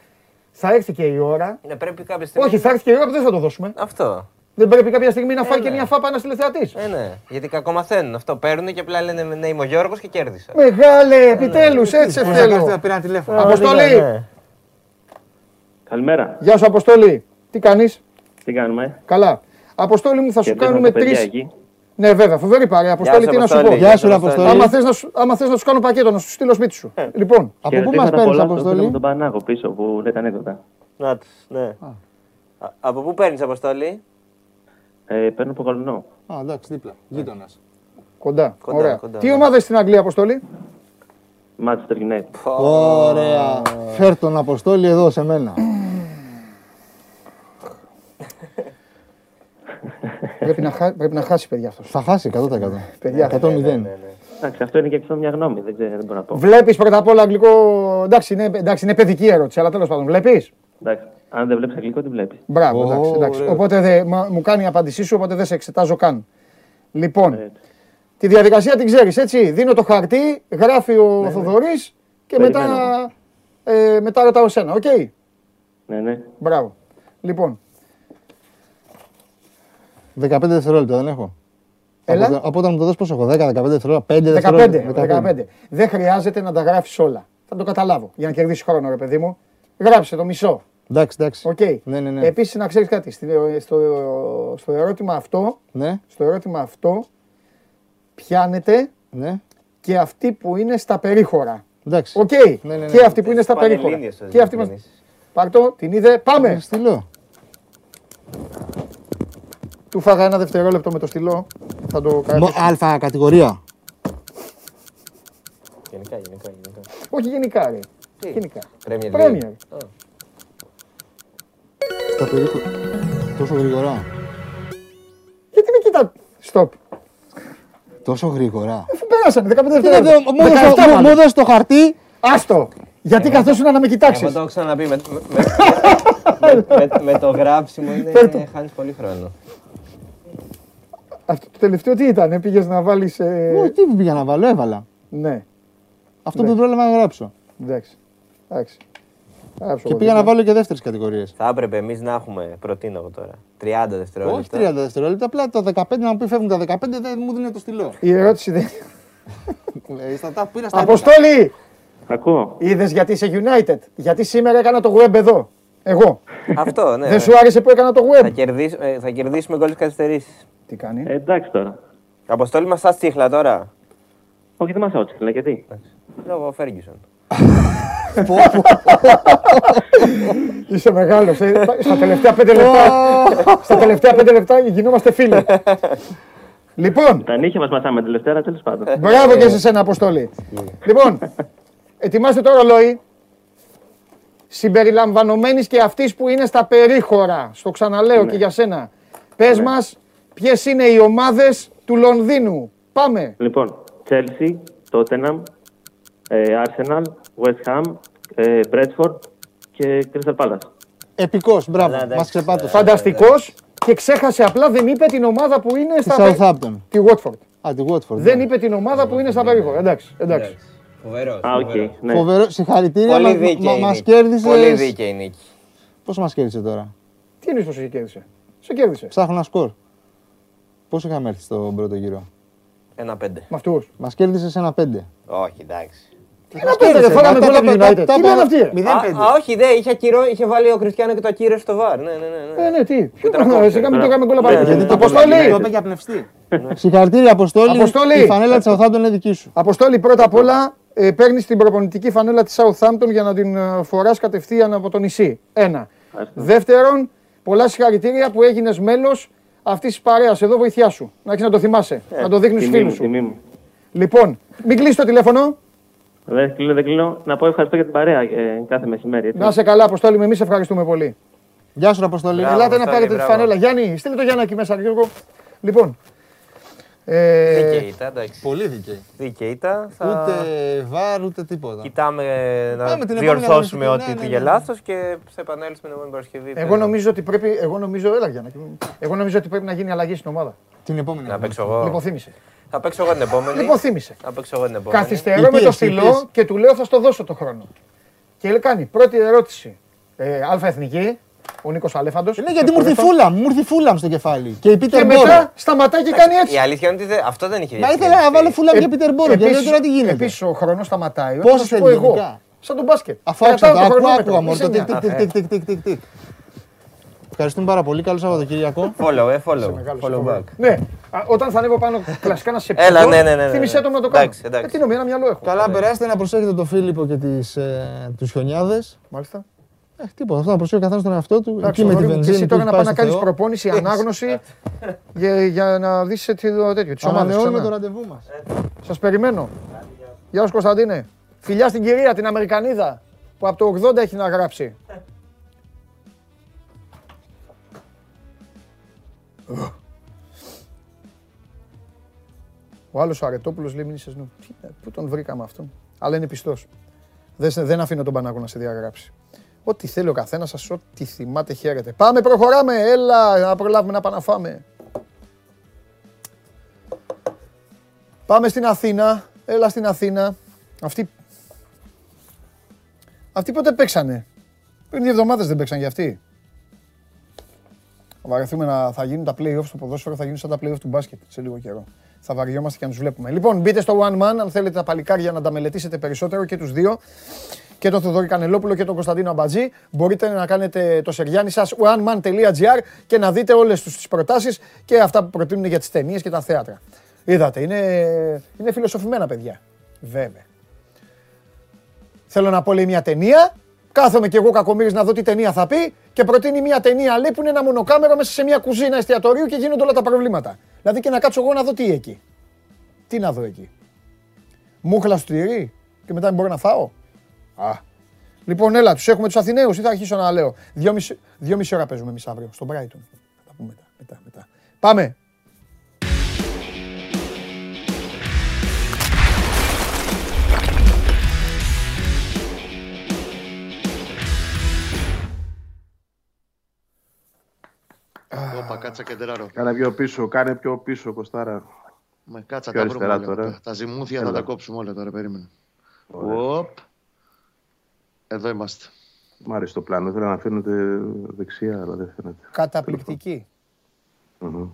Θα έρθει και η ώρα. Ναι, πρέπει κάποια στιγμή. Όχι, θα έρθει και η ώρα που δεν θα το δώσουμε. Αυτό. Δεν πρέπει κάποια στιγμή να φάει Ε, και ναι. μια φάπα ένας τηλεθεατής. Ε, ναι. Γιατί κακομαθαίνουν. Αυτό παίρνουν και απλά λένε ναι, είμαι ο Γιώργος και κέρδισα. Μεγάλε, επιτέλους, έτσι σε Θέλω. θέλω. Να πήρα ένα τηλέφωνο. Αποστολή. Ναι. Καλημέρα. Γεια σου, Αποστολή. Τι κάνεις, Τι κάνουμε; Καλά. Αποστόλη μου, θα σου Κερδίσαμε κάνουμε τα παιδιά τρεις. Εκεί. Ναι, βέβαια, φοβερή παρέα. Αποστόλη, σου, τι να σου Αποστόλη. πω; Γεια σου, ρε Αποστόλη. Άμα θες να, σου- άμα θες να σου κάνω πακέτο, να σου στείλω σπίτι σου. Λοιπόν, Από πού μας Χαιρετίσματα παίρνεις, πολλά στο φίλο Αποστολή. μου τον Πανάγο πίσω που δεν ήταν έδωτα. Να τους, ναι. Α, Από πού παίρνεις αποστολή. Ε, παίρνω από Γαλουνό. Α, εντάξει, δίπλα. Γείτονας. κοντά. Κοντά, Ωραία. κοντά, Τι ναι. ομάδα στην Αγγλία, Αποστόλη; Manchester United. Ωραία. Φέρ τον Αποστόλη εδώ σε μένα. πρέπει, να χα... πρέπει να χάσει, παιδιά αυτός. Θα χάσει 100%. Παιδιά, 100-0. Εντάξει, αυτό είναι και αυτό μια γνώμη. Δεν, ξέρω, δεν μπορώ να πω. Βλέπεις πρώτα απ' όλα αγγλικό. Εντάξει, είναι, εντάξει, είναι παιδική ερώτηση, αλλά τέλος πάντων. Βλέπεις; Εντάξει, αν δεν βλέπεις αγγλικό, τι βλέπεις. Μπράβο, Ω, εντάξει. εντάξει. ωραίο. Οπότε δε, μα- μου κάνει η απάντησή σου, οπότε δεν σε εξετάζω καν. Λοιπόν, Έτσι. τη διαδικασία την ξέρεις, έτσι. Δίνω το χαρτί, γράφει ο Θοδωρής και μετά, Περιμένω. ε, μετά ρωτάω εσένα. Οκ; Ναι, ναι. Μπράβο. Λοιπόν, 15 δευτερόλεπτα δεν έχω. Έλα. Από, από όταν μου το δώσει πόσο έχω, 10, 15 δευτερόλεπτα, 5 15, δευτερόλεπτα. 15. Δεν χρειάζεται να τα γράφεις όλα. Θα το καταλάβω για να κερδίσεις χρόνο, ρε παιδί μου. Γράψε το μισό. Εντάξει, εντάξει. Οκ. Ναι, ναι, ναι. Επίσης, να ξέρεις κάτι. στην- Στο, στο ερώτημα αυτό, Ναι, στο ερώτημα αυτό, πιάνεται ναι. και αυτοί που είναι στα περίχωρα. Εντάξει. Οκ. Ναι, ναι, ναι. Και αυτοί που είναι στα περίχωρα. Πανελλήνιες το Και αυτοί που... διευκρινίσεις. Πάρ' το, την είδε. Θα Πάμε. στείλω. Του φάγα ένα δευτερόλεπτο με το στυλό. Θα το Μο- κρατήσω. Αλφα κατηγορία. Γενικά, γενικά, γενικά. Όχι γενικά, ρε. Τι; Γενικά. Premier Premier. League. Α. Στα περίπου. Τόσο γρήγορα. Γιατί με κοιτά. Στοπ. Τόσο γρήγορα. Αφού πέρασανε 15 Τι να δευτερόλεπτα. δω, μου έδωσε- 17 μου- μάλλον. Μου έδωσε το χαρτί. Άστο. Γιατί καθόσουν να με Εγώ κοιτάξει. το έχω ξαναπεί. Με, με, με, με, με το γράψιμο είναι. Χάνει πολύ χρόνο. Αυτό το τελευταίο τι ήταν, πήγε να βάλεις. Ω, Τι πήγα να βάλω, έβαλα. Ναι, Αυτό που δεν πρόλαβα να γράψω. εντάξει. εντάξει. Γράψω Και εγώ πήγα να δίπλα. βάλω και δεύτερες κατηγορίες. Θα έπρεπε εμείς να έχουμε, προτείνω εγώ τώρα, 30 Όχι δευτερόλεπτα. 30 δευτερόλεπτα, απλά το 15 να μου πει φεύγουν τα 15 δεν μου δίνει το στυλό. Η ερώτηση δεν. Ε, στα- τα πήρα στα Αποστόλη! Ακούω. Είδες γιατί είσαι United; Γιατί σήμερα έκανα το web εδώ; Εγώ. Αυτό, ναι. Δεν σου άρεσε που έκανα το θα, web. κερδίσουμε, ε, θα κερδίσουμε γκολ καθυστερήσεις. Τι κάνει; Ε, εντάξει τώρα. Αποστόλη μα στα τσίχλα τώρα. Όχι, δεν μα άκουσα. Γιατί; Λόγω Φέργκισον. Είσαι μεγάλος. Στα τελευταία πέντε λεπτά. στα τελευταία πέντε λεπτά γινόμαστε φίλοι. λοιπόν, Τα νύχια μας μαθάμε τη Δευτέρα, τέλος πάντων. μπράβο και σε σένα, Αποστόλη. λοιπόν, ετοιμάστε το ρολόι. Συμπεριλαμβανομένης και αυτής που είναι στα περίχωρα. Στο ξαναλέω και για σένα. Πες μας, ποιες είναι οι ομάδες του Λονδίνου. Πάμε. Λοιπόν, Chelsea, Tottenham, ε, Arsenal, West Ham, ε, Brentford και Crystal Palace. Επικός, μπράβο, Αλλά, εντάξει, μας ξεπάτωσε. Φανταστικός και ξέχασε απλά δεν είπε την ομάδα που είναι Τη στα περίχωρα. Southampton. Τη Watford. Α, τη Watford. Δεν ναι. είπε την ομάδα που είναι στα περίχωρα. Εντάξει, εντάξει. Φοβερός. Α, οκ. Ναι. Φοβερό, συγχαρητήρια. Πολύ Μα δίκαιη. η μας νίκη. κέρδισε. Πολύ δίκαιη η νίκη. Πόσο μας κέρδισε τώρα; Τι είναι πως σε κέρδισε; Σε κέρδισε. Ψάχνω ένα σκορ. Πόσο είχαμε έρθει στον πρώτο γύρο; Ένα πέντε. Με αυτούς. Μας κέρδισε ένα πέντε. Όχι, εντάξει. Ένα πέντε, δεν φάγαμε γκολ από το United. Τι λένε αυτοί; ρε; Α, α, όχι, δε, είχε, ακυρώ, είχε βάλει ο Κριστιανό και το ακύρωσε στο βαρ. Ναι, ναι, ναι. ναι. Ε, ναι, τι; Ποιο ήταν πράγμα, ακόμα Σιγά μην πιο- το κάνουμε γκολ από Ναι, το ναι, ναι. Το Αποστόλη. είπε για πνευστή. Συγχαρητήρια, Αποστόλη. Αποστόλη. Η φανέλα της Southampton είναι δική σου. Αποστόλη, πρώτα απ' όλα ε, παίρνεις την προπονητική φανέλα της Southampton για να την ε, φοράς κατευθείαν από το νησί. Ένα. Δεύτερον, πολλά συγχαρητήρια που έγινες μέλος αυτής της παρέας. Εδώ βοηθιά σου. Να έχεις να το θυμάσαι. να το δείχνεις στους Τιμή φίλους μου, σου. τιμή μου. Λοιπόν, μην κλείσει το τηλέφωνο. Δεν κλείνω, δεν κλείνω. Να πω ευχαριστώ για την παρέα ε, κάθε μεσημέρι. Έτσι. Να είσαι καλά, Αποστόλη, με εμείς ευχαριστούμε πολύ. Γεια σου, Αποστόλη. Μπράβο, Ελάτε να Αποστόλη, πάρετε τη μπράβο. φανέλα. Γιάννη, στείλε το Γιάννη εκεί μέσα, Γιώργο. Λοιπόν. Ε, Δίκαιη ήταν, εντάξει. Πολύ δίκαιη. Δίκαιη ήταν. Θα... Ούτε βάρ, ούτε τίποτα. Κοιτάμε να Πάμε την επόμενη διορθώσουμε αγωνιστική. ό,τι Ναι, ναι, πήγε ναι. λάθος και θα επανέλθουμε την επόμενη Παρασκευή. εγώ νομίζω ότι πρέπει. Εγώ νομίζω, έλα, Γιάννη. Εγώ νομίζω ότι πρέπει να γίνει αλλαγή στην ομάδα. Την επόμενη. Να παίξω εγώ. Λοιπόν, θύμισε. Θα παίξω εγώ την επόμενη. Λοιπόν, θύμισε. Θα παίξω εγώ την επόμενη. Καθυστερώ Η με το πίεση, η στυλό πίεση. και του λέω θα στο δώσω το χρόνο. Και κάνει πρώτη ερώτηση. Ε, Αλφα Εθνική, ο Νίκος Αλέφαντος. Ναι, γιατί μου ήρθε η Φούλαμ, μου ήρθε η Φούλαμ στο κεφάλι. Και η Και Πίτερ Μπόρο. μετά σταματάει και κάνει Η έτσι. αλήθεια είναι ότι δεν- αυτό δεν είχε Μα ήθελα διευκρινιστεί. να βάλω Φούλαμ για Πίτερ Μπόρο. Και λέω τώρα τι γίνεται. Επίσης ο χρόνος σταματάει. Πώς Πώς θα σου θέλει πω εγώ. γενικά; Σαν τον μπάσκετ. Αφού άκουσα Κρατάω το, άκου, χρονόμετρο, άκου, μη αμόρ, σε το τικ, νοιάζει. τικ, τικ, τικ, τικ, τικ, τικ. Ευχαριστούμε πάρα πολύ. Καλό Σαββατοκύριακο. Follow, ε, follow. Μεγάλος Follow φοβερός. back. Ναι, Α, όταν θα ανέβω πάνω κλασικά να σε Έλα, ψηθώ, ναι, ναι, ναι, ναι. θύμισέ το να το κάνω. Εντάξει, εντάξει. Ε, τι νομίζω, ένα μυαλό έχω. Καλά, περάστε να προσέχετε τον Φίλιππο και τις, ε, τους χιονιάδες. Μάλιστα. Ε, τίποτα, αυτό να προσέχει ο καθένας τον εαυτό του. Εντάξει, Εκεί με τη αγόρι μου, και βενζίνη εσύ που τώρα έχει να πάει πάει να στο κάνεις Θεό. προπόνηση, ανάγνωση για, για να δεις το τέτοιο. Τη ομάδα Ανανεώνουμε το ραντεβού μας. Σας περιμένω. Γεια σου Κωνσταντίνε. Φιλιά στην κυρία, την Αμερικανίδα, που από το 80 έχει να γράψει. Ο άλλος ο Αρετόπουλος λέει: Μην είσαι νου. Τι είναι, Πού τον βρήκαμε αυτόν; Αλλά είναι πιστός. Δεν, σε- δεν αφήνω τον Πανάγο να σε διαγράψει. Ό,τι θέλει ο καθένας σας, ό,τι θυμάται, χαίρεται. Πάμε, προχωράμε. Έλα, να προλάβουμε να πάμε να φάμε. Πάμε στην Αθήνα. Έλα στην Αθήνα. Αυτοί. Αυτοί πότε παίξανε; Πριν δύο εβδομάδες δεν παίξαν για αυτοί. Θα βαρεθούμε να θα γίνουν τα play-off στο ποδόσφαιρο, θα γίνουν σαν τα play-off του μπάσκετ σε λίγο καιρό. Θα βαριόμαστε και να τους βλέπουμε. Λοιπόν, μπείτε στο One Man αν θέλετε τα παλικάρια να τα μελετήσετε περισσότερο και τους δύο. Και τον Θοδωρή Κανελόπουλο και τον Κωνσταντίνο Αμπατζή. Μπορείτε να κάνετε το σεριάνι σας oneman.gr και να δείτε όλες τις προτάσεις και αυτά που προτείνουν για τις ταινίες και τα θέατρα. Είδατε, είναι, είναι φιλοσοφημένα παιδιά. Βέβαια. Θέλω να πω λέει μια ταινία, κάθομαι κι εγώ κακομύρης να δω τι ταινία θα πει και προτείνει μια ταινία λέει που είναι ένα μονοκάμερο μέσα σε μια κουζίνα εστιατορίου και γίνονται όλα τα προβλήματα. Δηλαδή και να κάτσω εγώ να δω τι εκεί. Τι να δω εκεί. Μούχλα στο τυρί και μετά μην μπορώ να φάω. Α. Λοιπόν, έλα, τους έχουμε τους Αθηναίους ή θα αρχίσω να λέω. Δυόμιση, δυόμιση ώρα παίζουμε εμείς αύριο στον Brighton. Θα τα πούμε μετά, μετά, μετά. Πάμε. Όπα, κάτσα κεντράρω. Κάνε πιο πίσω, κάνε πιο πίσω, Κωστάρα. Με κάτσα Πιο τα βρούμε αριστερά όλα. τώρα. Τα ζυμούθια θα Έλα. τα κόψουμε όλα τώρα, περίμενε. Ωραία. Οπ. Εδώ είμαστε. Μ' άρεσε το πλάνο. Ήθελα να φαίνεται δεξιά, αλλά δεν φαίνεται. Καταπληκτική. Μμμ.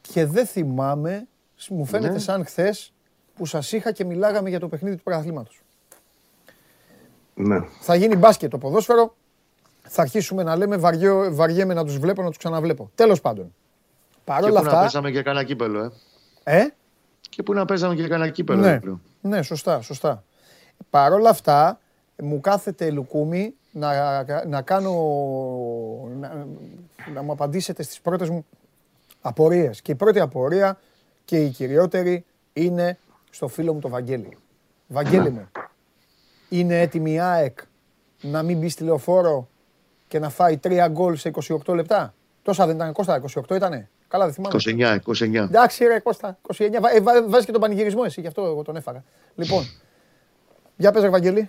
Και δεν θυμάμαι, μου φαίνεται Ναι. σαν χθες που σας είχα και μιλάγαμε για το παιχνίδι του πρωταθλήματος. Ναι. Θα γίνει μπάσκετ το ποδόσφαιρο. Θα αρχίσουμε να λέμε βαριό, βαριέμαι να τους βλέπω, να τους ξαναβλέπω. Τέλος πάντων. Παρ' Και όλα πού να αυτά. παίζαμε και κανένα κύπελο, ε. Ε, Και πού να παίζαμε και κανένα κύπελο, ναι, ε, λέω. ναι, σωστά, σωστά. Παρ' όλα αυτά, μου κάθεται λουκούμι να, να κάνω. Να, να μου απαντήσετε στις πρώτες μου απορίες. Και η πρώτη απορία και η κυριότερη είναι στο φίλο μου το Βαγγέλη. Βαγγέλη μου, είναι έτοιμη η ΑΕΚ να μην μπει στη λεωφόρο και να φάει τρία γκολ σε 28 λεπτά; Τόσα δεν ήταν Κώστα, 28 ήτανε; Καλά δεν θυμάμαι. 29, 29. Εντάξει ρε Κώστα, 29. Βα, ε, βα- βάζεις και τον πανηγυρισμό εσύ, γι' αυτό εγώ τον έφαγα. Λοιπόν, για πες ρε Βαγγέλη.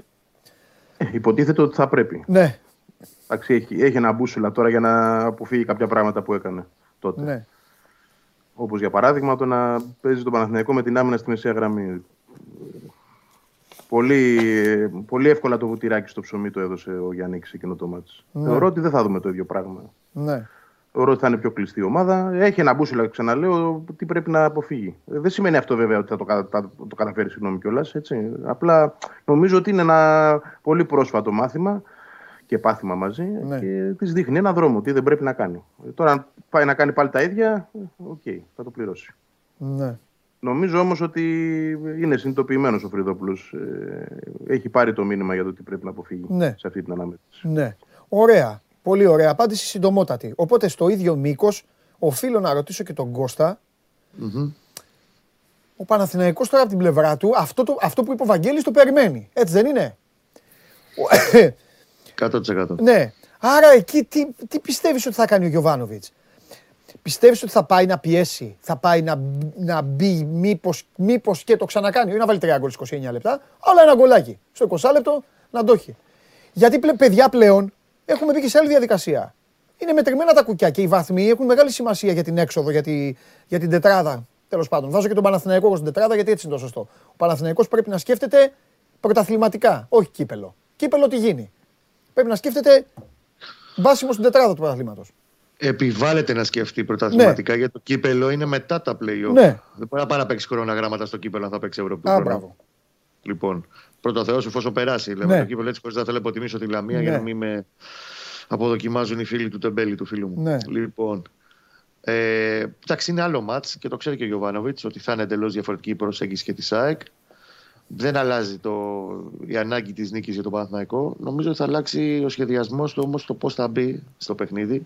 Ε, Υποτίθεται ότι θα πρέπει. Ναι, Εντάξει, έχει, έχει ένα μπούσουλα τώρα για να αποφύγει κάποια πράγματα που έκανε τότε. ναι. Όπως για παράδειγμα το να παίζει τον Παναθηναϊκό με την άμυνα στη μεσαία γραμμή. Πολύ, πολύ εύκολα το βουτυράκι στο ψωμί το έδωσε ο Γιάννη εκείνο το μάτς. Ναι. Θεωρώ ότι δεν θα δούμε το ίδιο πράγμα. ναι. Θεωρώ ότι θα είναι πιο κλειστή η ομάδα. Έχει ένα μπούσουλα, ξαναλέω, τι πρέπει να αποφύγει. Ε, Δεν σημαίνει αυτό βέβαια ότι θα το, κα- θα το καταφέρει, συγγνώμη κιόλας. Απλά νομίζω ότι είναι ένα πολύ πρόσφατο μάθημα και πάθημα μαζί Ναι. και της δείχνει ένα δρόμο τι δεν πρέπει να κάνει. Ε, Τώρα, αν πάει να κάνει πάλι τα ίδια, ε, οκ, θα το πληρώσει. Ναι. Νομίζω όμως ότι είναι συνειδητοποιημένος ο Φρυδόπουλος. έχει πάρει το μήνυμα για το τι πρέπει να αποφύγει Ναι. σε αυτή την ανάμετρηση. Ναι. Ωραία. Πολύ ωραία. Απάντηση συντομότατη. Οπότε στο ίδιο μήκος, οφείλω να ρωτήσω και τον Κώστα. Ο Παναθηναϊκός τώρα από την πλευρά του, αυτό, το, αυτό που είπε ο Βαγγέλης το περιμένει. Έτσι δεν είναι; Ο- 100%. ναι. Άρα εκεί τι, τι πιστεύεις ότι θα κάνει ο Γιωβάνοβιτς; Πιστεύεις ότι θα πάει να πιέσει, θα πάει να, να μπει μήπως, μήπως και το ξανακάνει; Όχι να βάλει τρία γκολ στις 29 λεπτά, αλλά ένα γκολάκι στο 20 λεπτό να το έχει. Γιατί πλε- παιδιά πλέον έχουμε μπει και σε άλλη διαδικασία. Είναι μετρημένα τα κουκιά και οι βαθμοί έχουν μεγάλη σημασία για την έξοδο, για, τη, για την τετράδα. Τέλος πάντων, βάζω και τον Παναθηναϊκό εγώ στην τετράδα γιατί έτσι είναι το σωστό. Ο Παναθηναϊκός πρέπει να σκέφτεται πρωταθληματικά, όχι κύπελο. Κύπελο τι γίνει. Πρέπει να σκέφτεται βάσιμο στην τετράδα του πρωταθλήματος. Επιβάλλεται να σκεφτεί πρωταθληματικά γιατί το κύπελο είναι μετά τα play-off. Ναι. Δεν μπορεί να πάει να παίξει χρονογράμματα στο κύπελο αν θα παίξει Ευρώπη. του Α, χρόνου. μπράβο. Λοιπόν, πρώτο Θεός, εφόσον περάσει. Λέμε Ναι. το κύπελο έτσι χωρίς να θέλω να υποτιμήσω τη Λαμία Ναι. για να μην με αποδοκιμάζουν οι φίλοι του Τεμπέλη, του φίλου μου. Ναι. Λοιπόν, ε, εντάξει, είναι άλλο μάτς και το ξέρει και ο Γιωβάνοβιτς ότι θα είναι εντελώς διαφορετική η προσέγγιση και της ΣΑΕΚ. Δεν αλλάζει το, η ανάγκη της νίκης για τον Παναθηναϊκό. Νομίζω ότι θα αλλάξει ο σχεδιασμός του όμως το πώς θα μπει στο παιχνίδι.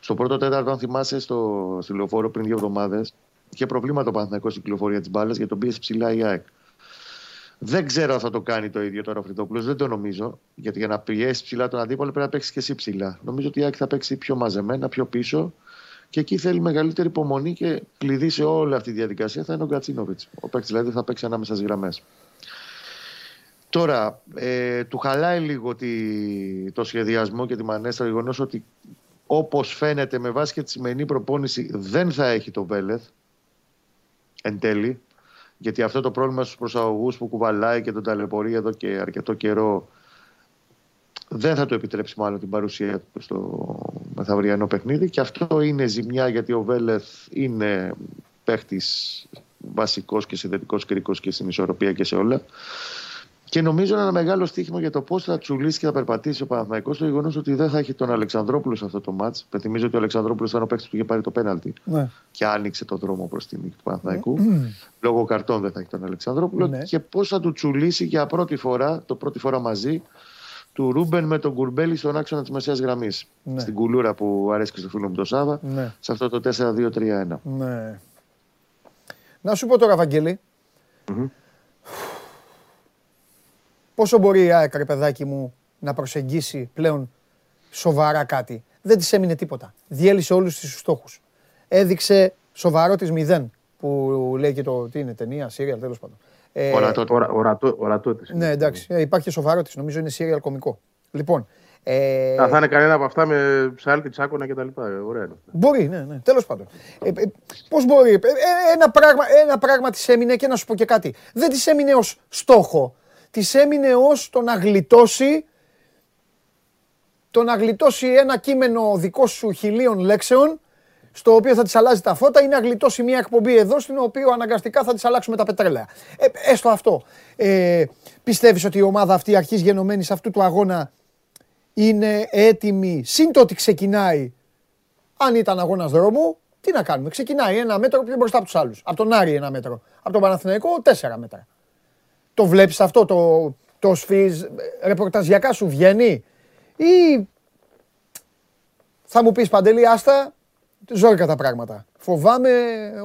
Στο πρώτο τέταρτο, αν θυμάσαι, στο, στη λεωφόρο πριν δύο εβδομάδες, είχε προβλήματα ο Παναθηναϊκός στην κυκλοφορία της μπάλας για τον πίεση ψηλά η ΑΕΚ. Δεν ξέρω αν θα το κάνει το ίδιο τώρα ο Φρυδόπουλο, δεν το νομίζω. Γιατί για να πιέσει ψηλά τον αντίπαλο πρέπει να παίξεις και εσύ ψηλά. Νομίζω ότι η ΑΕΚ θα παίξει πιο μαζεμένα, πιο πίσω. Και εκεί θέλει μεγαλύτερη υπομονή και κλειδί σε όλη αυτή τη διαδικασία θα είναι ο Γκατσίνοβιτ. Ο παίκτης δηλαδή θα παίξει ανάμεσα στις γραμμές. Τώρα, ε, του χαλάει λίγο τη, το σχεδιασμό και τη μανέστα το γεγονός ότι όπως φαίνεται με βάση και τη σημερινή προπόνηση δεν θα έχει το Βέλεθ εν τέλει. Γιατί αυτό το πρόβλημα στους προσαγωγούς που κουβαλάει και τον ταλαιπωρεί εδώ και αρκετό καιρό δεν θα του επιτρέψει μάλλον την παρουσία του στο μεθαυριανό παιχνίδι και αυτό είναι ζημιά γιατί ο Βέλεθ είναι παίχτης βασικός και συνδετικός κρίκος και στην ισορροπία και σε όλα. Και νομίζω είναι ένα μεγάλο στοίχημα για το πώς θα τσουλήσει και θα περπατήσει ο Παναθηναϊκός το γεγονός ότι δεν θα έχει τον Αλεξανδρόπουλο σε αυτό το μάτς. Πενθυμίζω ότι ο Αλεξανδρόπουλος ήταν ο παίκτης που είχε πάρει το πέναλτι Ναι. και άνοιξε το δρόμο προς τη νίκη του Παναθηναϊκού. Λόγω καρτών δεν θα έχει τον Αλεξανδρόπουλο. Ναι. Και πώς θα του τσουλήσει για πρώτη φορά, το πρώτη φορά μαζί, του Ρούμπεν με τον Κουρμπέλη στον άξονα της μεσαίας γραμμής. Ναι. Στην κουλούρα που αρέσει και στο φίλος μου το Σάβα. Ναι. Σε αυτό το 4-2-3-1. Ναι. Να σου πω τώρα, Βαγγέλη. Πόσο μπορεί η ΑΕΚ, ρε παιδάκι μου, να προσεγγίσει πλέον σοβαρά κάτι; Δεν της έμεινε τίποτα. Διέλυσε όλους τους στόχους. Έδειξε σοβαρό της μηδέν, που λέει και το, τι είναι, ταινία, σύριαλ, τέλος πάντων. Ε, Ορατό, ορατό, ορατό της. ναι, εντάξει, ε, υπάρχει και σοβαρό της, νομίζω είναι σύριαλ κωμικό. Λοιπόν, ε, Α, θα είναι κανένα από αυτά με ψάλτη, τσάκωνα κτλ. Ωραία είναι αυτά. Μπορεί, ναι, ναι. Τέλος πάντων. Ε, ε, Πώς μπορεί. ε, ε, ένα, πράγμα, ένα πράγμα της έμεινε και να σου πω και κάτι. Δεν της έμεινε ως στόχο. Της έμεινε ως το να γλιτώσει. Το να γλιτώσει ένα κείμενο δικό σου χιλίων λέξεων στο οποίο θα της αλλάζει τα φώτα ή να γλιτώσει μια εκπομπή εδώ στην οποία αναγκαστικά θα της αλλάξουμε τα πετρέλαια. Ε, έστω αυτό. Ε, Πιστεύεις ότι η ομάδα αυτή αρχής γενομένης σε αυτού του αγώνα είναι έτοιμη, σύν το ότι ξεκινάει αν ήταν αγώνας δρόμου, τι να κάνουμε. Ξεκινάει ένα μέτρο πιο μπροστά από τους άλλους. Από τον Άρη ένα μέτρο. Από τον Παναθηναϊκό τέσσερα μέτρα. Το βλέπεις αυτό, το, το σφίζ, ρεπορταζιακά σου βγαίνει, ή θα μου πεις παντελή, άστα, ζόρικα τα πράγματα. Φοβάμαι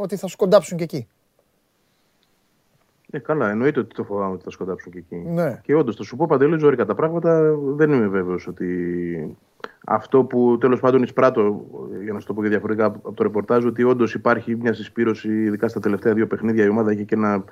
ότι θα σου κοντάψουν και εκεί. Ε, καλά, εννοείται ότι το φοβάμαι ότι θα σκοτάψουν και εκεί. Ναι. Και όντως, θα σου πω παντελώ ζώρικα τα πράγματα. Δεν είμαι βέβαιος ότι αυτό που τέλος πάντων εισπράττω, για να σου το πω και διαφορετικά από το ρεπορτάζ, ότι όντως υπάρχει μια συσπήρωση, ειδικά στα τελευταία δύο παιχνίδια. Η ομάδα έχει και ένα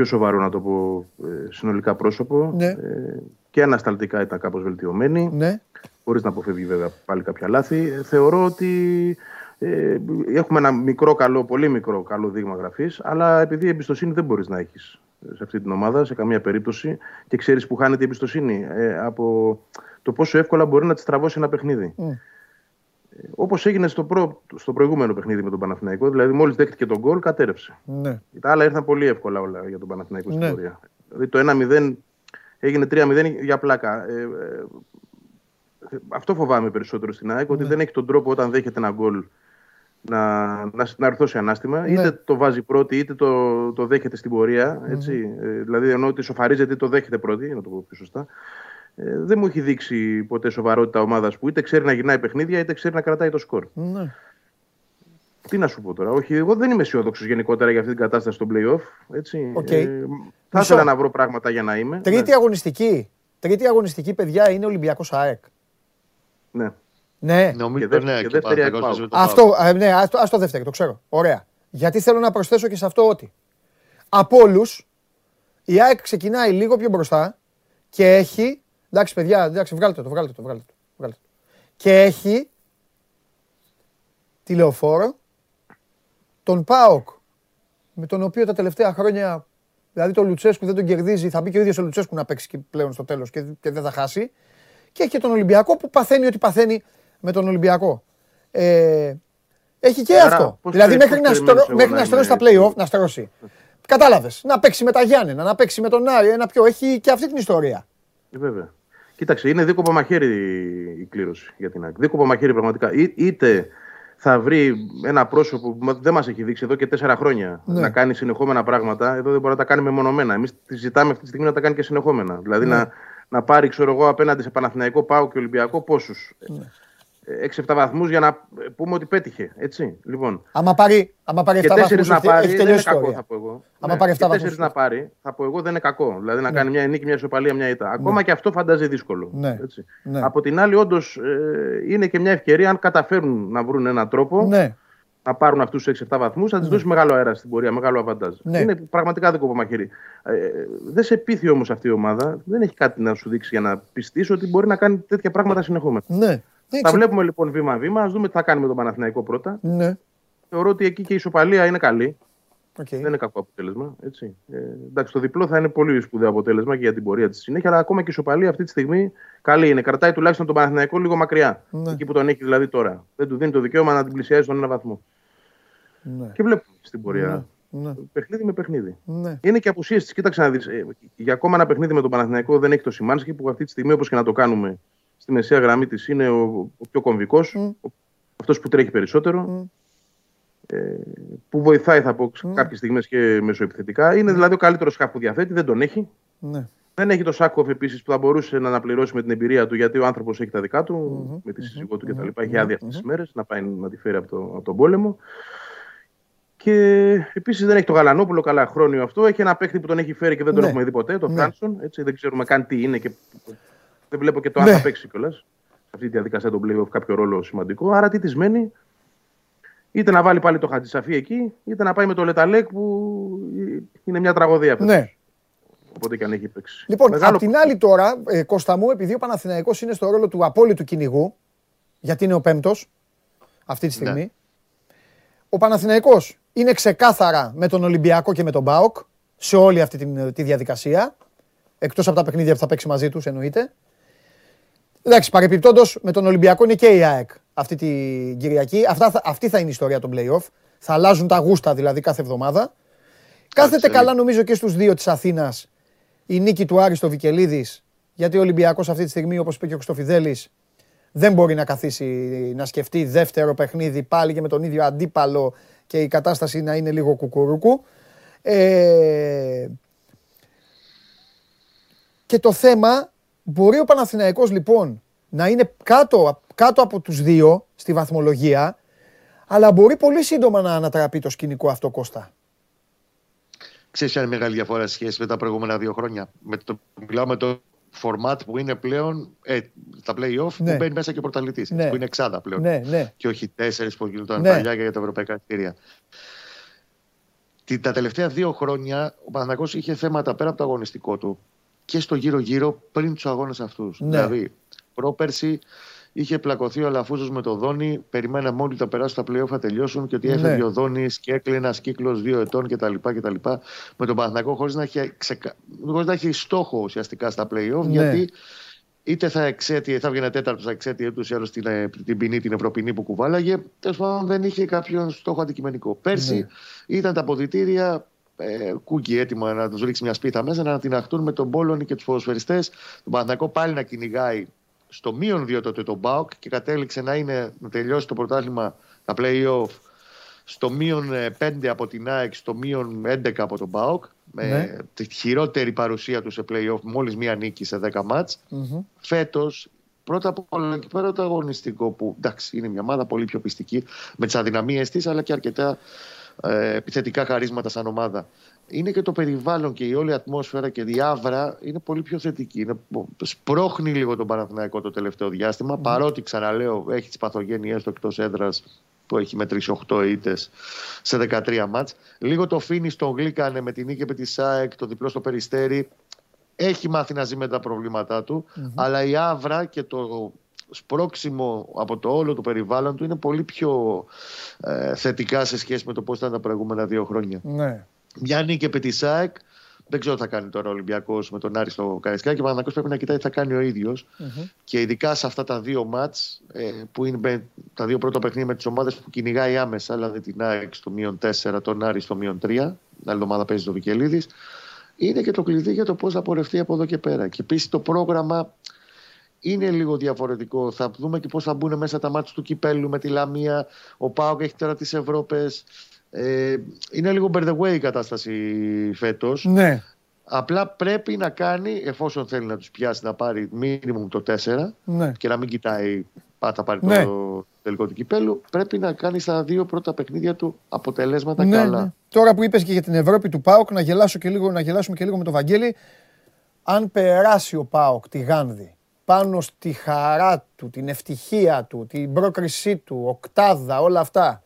πιο σοβαρό, να το πω, ε, συνολικά πρόσωπο. Ναι. Ε, και ανασταλτικά ήταν κάπως βελτιωμένη. Ναι. Χωρίς να αποφεύγει βέβαια πάλι κάποια λάθη. Ε, Θεωρώ ότι ε, έχουμε ένα μικρό καλό, πολύ μικρό καλό δείγμα γραφής, αλλά επειδή η εμπιστοσύνη δεν μπορείς να έχεις σε αυτή την ομάδα σε καμία περίπτωση και ξέρεις που χάνεται η εμπιστοσύνη ε, από το πόσο εύκολα μπορεί να της τραβώσει ένα παιχνίδι. Μμ. Όπως έγινε στο, προ, στο προηγούμενο παιχνίδι με τον Παναθηναϊκό, δηλαδή μόλις δέχτηκε τον γκολ, κατέρευσε. Ναι. Τα άλλα ήρθαν πολύ εύκολα όλα για τον Παναθηναϊκό στην Ναι. πορεία. Δηλαδή το 1-0 έγινε 3-0 για πλάκα. Ε, ε, αυτό φοβάμαι περισσότερο στην ΑΕΚ, Ναι. ότι δεν έχει τον τρόπο όταν δέχεται ένα γκολ να, να, να ορθώσει ανάστημα. Ναι. Είτε το βάζει πρώτη, είτε το, το δέχεται στην πορεία. Έτσι. Ε, δηλαδή, ενώ ότι σοφαρίζεται, είτε το δέχεται πρώτη, να το πω πιο σωστά. Ε, δεν μου έχει δείξει ποτέ σοβαρότητα ομάδας που είτε ξέρει να γυρνάει παιχνίδια, είτε ξέρει να κρατάει το σκορ. Ναι. Τι να σου πω τώρα. Όχι, εγώ δεν είμαι αισιόδοξος γενικότερα για αυτή την κατάσταση στο playoff. Έτσι. Οκ. Ε, θα Μισό. ήθελα να βρω πράγματα για να είμαι. Τρίτη αγωνιστική. Τρίτη αγωνιστική, παιδιά, είναι Ολυμπιακός ΑΕΚ. Ναι. Ναι. Νομίζω Και δεύτερη- ναι, και και δεύτερη Παναθηναϊκός εκπάω. παίζει με τον Αυτό, ε, ναι, ας το, ας το δεύτερο, το ξέρω. Ωραία. Γιατί θέλω να προσθέσω και σε αυτό ότι από όλους η ΑΕΚ ξεκινάει λίγο πιο μπροστά και έχει. Εντάξει, παιδιά, εντάξει, βγάλτε το, βγάλτε το, βγάλτε το. Βγάλτε το. Και έχει τη λεωφόρο τον ΠΑΟΚ με τον οποίο τα τελευταία χρόνια. Δηλαδή τον Λουτσέσκου δεν τον κερδίζει, θα μπει και ο ίδιος ο Λουτσέσκου να παίξει και πλέον στο τέλος και, και δεν θα χάσει. Και έχει και τον Ολυμπιακό που παθαίνει ό,τι παθαίνει με τον Ολυμπιακό. Ε, έχει και Άρα, αυτό. πώς δηλαδή περι- μέχρι, πώς να, περιμένεις στρω, εγώ μέχρι να να στρώσει τα είμαι play-off, να στρώσει. Κατάλαβες. Να παίξει με τα Γιάννενα, να παίξει με τον Άρη, ένα πιο. Έχει και αυτή την ιστορία. Ε, Βέβαια. Κοίταξε, είναι δίκοπο μαχαίρι η κλήρωση για την ΑΕΚ. Δίκοπο μαχαίρι πραγματικά. Ή- είτε θα βρει ένα πρόσωπο που δεν μας έχει δείξει εδώ και τέσσερα χρόνια Ναι. να κάνει συνεχόμενα πράγματα. Εδώ δεν μπορεί να τα κάνει μεμονωμένα. Εμείς τη ζητάμε αυτή τη στιγμή να τα κάνει και συνεχόμενα. Δηλαδή Ναι. να, να πάρει, ξέρω εγώ, απέναντι σε Παναθηναϊκό, Πάο και Ολυμπιακό πόσους. Ναι. 6-7 βαθμούς για να πούμε ότι πέτυχε. Έτσι. Λοιπόν, Άμα πάρει, άμα πάρει και 7 τέσσερις βαθμούς, να έχει, πάρει έχει δεν είναι τελειώσει η κακό, ιστορία. θα πω εγώ. Άμα Ναι, πάρει και 7 τέσσερις βαθμούς. να πάρει, θα πω εγώ δεν είναι κακό. Δηλαδή να κάνει μια νίκη, μια ισοπαλία, μια ήττα. Ακόμα και αυτό φαντάζει δύσκολο. Ναι. Έτσι. Ναι. Από την άλλη, όντως είναι και μια ευκαιρία αν καταφέρουν να βρουν έναν τρόπο Ναι. να πάρουν αυτούς τους 6-7 βαθμούς, θα τους δώσει μεγάλο αέρα στην πορεία, μεγάλο αβαντάζ. Ναι. Είναι πραγματικά δίκοπο μαχαίρι. Ε, δεν σε πείθει όμως αυτή η ομάδα, δεν έχει κάτι να σου δείξει για να πειστείς ότι μπορεί να κάνει τέτοια πράγματα συνεχόμενα. Ναι. Τα βλέπουμε λοιπόν βήμα-βήμα. Ας δούμε τι θα κάνει με τον Παναθηναϊκό πρώτα. Ναι. Θεωρώ ότι εκεί και η ισοπαλία είναι καλή. Οκ. Δεν είναι κακό αποτέλεσμα. Έτσι. Ε, εντάξει, το διπλό θα είναι πολύ σπουδαίο αποτέλεσμα και για την πορεία της συνέχεια, αλλά ακόμα και η ισοπαλία αυτή τη στιγμή καλή είναι. Κρατάει τουλάχιστον τον Παναθηναϊκό λίγο μακριά. Ναι. Εκεί που τον έχει δηλαδή τώρα. Δεν του δίνει το δικαίωμα να την πλησιάζει στον ένα βαθμό. Ναι. Και βλέπουμε στην πορεία. Ναι. Παιχνίδι με παιχνίδι. Ναι. Είναι και απουσίες της. Κοίταξε να δεις. για ακόμα ένα παιχνίδι με τον Παναθηναϊκό δεν έχει το Σιμάνσκι που αυτή τη στιγμή, όπως και να το κάνουμε, στη μεσαία γραμμή της είναι ο, ο πιο κομβικός. Αυτός που τρέχει περισσότερο. Ε, που βοηθάει, θα πω, κάποιες στιγμές και μεσοεπιθετικά. Είναι δηλαδή ο καλύτερος χαφ που διαθέτει, δεν τον έχει. Ναι. Δεν έχει το Σάκοφ επίσης που θα μπορούσε να αναπληρώσει με την εμπειρία του, γιατί ο άνθρωπος έχει τα δικά του, με τη σύζυγό του κτλ. Έχει άδεια αυτές τις μέρες να πάει να τη φέρει από, το, από τον πόλεμο. Και επίσης δεν έχει το Γαλανόπουλο, καλά χρόνιο αυτό. Έχει ένα παίχτη που τον έχει φέρει και δεν τον Ναι. έχουμε δει ποτέ, τον Ναι. Φράνσον. Έτσι, δεν ξέρουμε καν τι είναι και δεν βλέπω και το αν Ναι. θα παίξει κιόλας. Σε αυτή τη διαδικασία των playoff κάποιο ρόλο σημαντικό. Άρα τι της μένει, είτε να βάλει πάλι το Χατζησαφή εκεί, είτε να πάει με το Λεταλέκ που είναι μια τραγωδία. φέτος. Ναι. Οπότε και αν έχει παίξει. Λοιπόν, Μεγάλο- απ' την άλλη τώρα, ε, Κώστα μου, επειδή ο Παναθηναϊκός είναι στο ρόλο του απόλυτου κυνηγού, γιατί είναι ο πέμπτος αυτή τη στιγμή, ο Παναθηναϊκός είναι ξεκάθαρα με τον Ολυμπιακό και με τον ΠΑΟΚ σε όλη αυτή τη, τη διαδικασία, εκτός από τα παιχνίδια που θα παίξει μαζί τους εννοείται. Εντάξει, παρεπιπτόντως με τον Ολυμπιακό είναι και η ΑΕΚ αυτή την Κυριακή. Αυτά, θα- αυτή θα είναι η ιστορία των play-off. Θα αλλάζουν τα γούστα δηλαδή κάθε εβδομάδα. Κάθεται καλά νομίζω και στους δύο της Αθήνας η νίκη του Άρη στο Βικελίδης, γιατί ο Ολυμπιακός αυτή τη στιγμή, όπως είπε και ο Χρυστοφιδέλης, δεν μπορεί να καθίσει να σκεφτεί δεύτερο παιχνίδι πάλι και με τον ίδιο αντίπαλο και η κατάσταση να είναι λίγο κουκουρούκου. Ε, και το θέμα, μπορεί ο Παναθηναϊκός λοιπόν να είναι κάτω, κάτω από τους δύο στη βαθμολογία, αλλά μπορεί πολύ σύντομα να ανατραπεί το σκηνικό αυτό, Κώστα. Ξέρεις ποια είναι η μεγάλη διαφορά σε σχέση με τα προηγούμενα δύο χρόνια; Με το, μιλάω με το format που είναι πλέον ε, τα play-off Ναι. που μπαίνει μέσα και ο πρωταθλητής, Ναι. που είναι εξάδα πλέον. Ναι, ναι. Και όχι τέσσερις που γινόταν Ναι. παλιά για τα ευρωπαϊκά εισιτήρια. Τι- Τα τελευταία δύο χρόνια ο Παναθηναϊκός είχε θέματα πέρα από το αγωνιστικό του και στο γύρω-γύρω πριν τους αγώνες αυτούς. Ναι. Δηλαδή, πρόπερση είχε πλακωθεί ο Αλαφούζος με το Δόνι. Περιμέναμε όλοι τα περάσουν τα playoff θα τελειώσουν και ότι Ναι. έφευγε ο Δόνις και έκλεινε ένας κύκλος δύο ετών κτλ. κτλ. Με τον Παναθηναϊκό χωρίς να, έχει ξεκα... χωρίς να έχει στόχο ουσιαστικά στα playoff Ναι. γιατί είτε θα εξέτειε, θα βγαίνει τέταρτος, θα εξέτειε ούτως ή άλλως την, ε, την ποινή, την ευρωπινή που κουβάλαγε. Τέλος πάντων δεν είχε κάποιον στόχο αντικειμενικό. Πέρσι Ναι. ήταν τα αποδητήρια ε, κούκι έτοιμα να τους ρίξει μια σπίθα μέσα, να την αχτούν με τον Πόλωνη και τους ποδοσφαιριστέ. Τον Παναθηναϊκό πάλι να κυνηγάει στο μείον 2 τότε τον Μπάουκ και κατέληξε να, είναι, να τελειώσει το πρωτάθλημα τα play-off στο μείον 5 από την ΑΕΚ, στο μείον 11 από τον Μπάουκ. Με Ναι. τη χειρότερη παρουσία του σε play-off, μόλις μία νίκη σε 10 μάτς. Μμμ. Φέτος, πρώτα απ' όλα και πέρα το αγωνιστικό που εντάξει είναι μια ομάδα πολύ πιο πιστική με τις αδυναμίες της αλλά και αρκετά ε, επιθετικά χαρίσματα σαν ομάδα. Είναι και το περιβάλλον και η όλη ατμόσφαιρα και η άβρα είναι πολύ πιο θετική. Είναι, σπρώχνει λίγο τον Παναθηναϊκό το τελευταίο διάστημα παρότι ξαναλέω έχει τις παθογένειές του εκτός έδρας που έχει μετρήσει 8 ήττες σε 13 μάτς. Λίγο το φίνις στον γλύκανε με την νίκη με της ΣΑΕΚ, το διπλό στο Περιστέρι. Έχει μάθει να ζει με τα προβλήματά του, αλλά η άβρα και το σπρώξιμο από το όλο το περιβάλλον του είναι πολύ πιο ε, θετικά σε σχέση με το πώς ήταν τα προηγούμενα δύο χρόνια. Ναι. Μια νίκη επί της ΣΑΕΚ, δεν ξέρω τι θα κάνει τώρα ο Ολυμπιακός με τον Άρη στο Καρισκάκι και ο Παναγιώτης πρέπει να κοιτάει τι θα κάνει ο ίδιος. Και ειδικά σε αυτά τα δύο μάτς, ε, που είναι με- τα δύο πρώτα παιχνίδια με τις ομάδες που κυνηγάει άμεσα, δηλαδή την ΑΕΚ στο μείον 4, τον Άρη στο μείον 3. Την άλλη εβδομάδα παίζει το Βικελίδης. Είναι και το κλειδί για το πώς θα πορευτεί από εδώ και πέρα. Και επίσης το πρόγραμμα είναι λίγο διαφορετικό. Θα δούμε και πώς θα μπουν μέσα τα μάτια του κυπέλου με τη Λαμία. Ο Πάοκ έχει τώρα τις Ευρώπες. Ε, είναι λίγο by the way η κατάσταση φέτος. Ναι. Απλά πρέπει να κάνει, εφόσον θέλει να τους πιάσει, να πάρει μίνιμουμ το 4 Ναι. και να μην κοιτάει αν θα πάρει Ναι. το τελικό του κυπέλου. Πρέπει να κάνει στα δύο πρώτα παιχνίδια του αποτελέσματα Ναι, καλά. ναι. Τώρα που είπες και για την Ευρώπη του ΠΑΟΚ, να, γελάσω και λίγο, να γελάσουμε και λίγο με τον Βαγγέλη. Αν περάσει ο ΠΑΟΚ τη Γάνδη πάνω στη χαρά του, την ευτυχία του, την πρόκρισή του, οκτάδα, όλα αυτά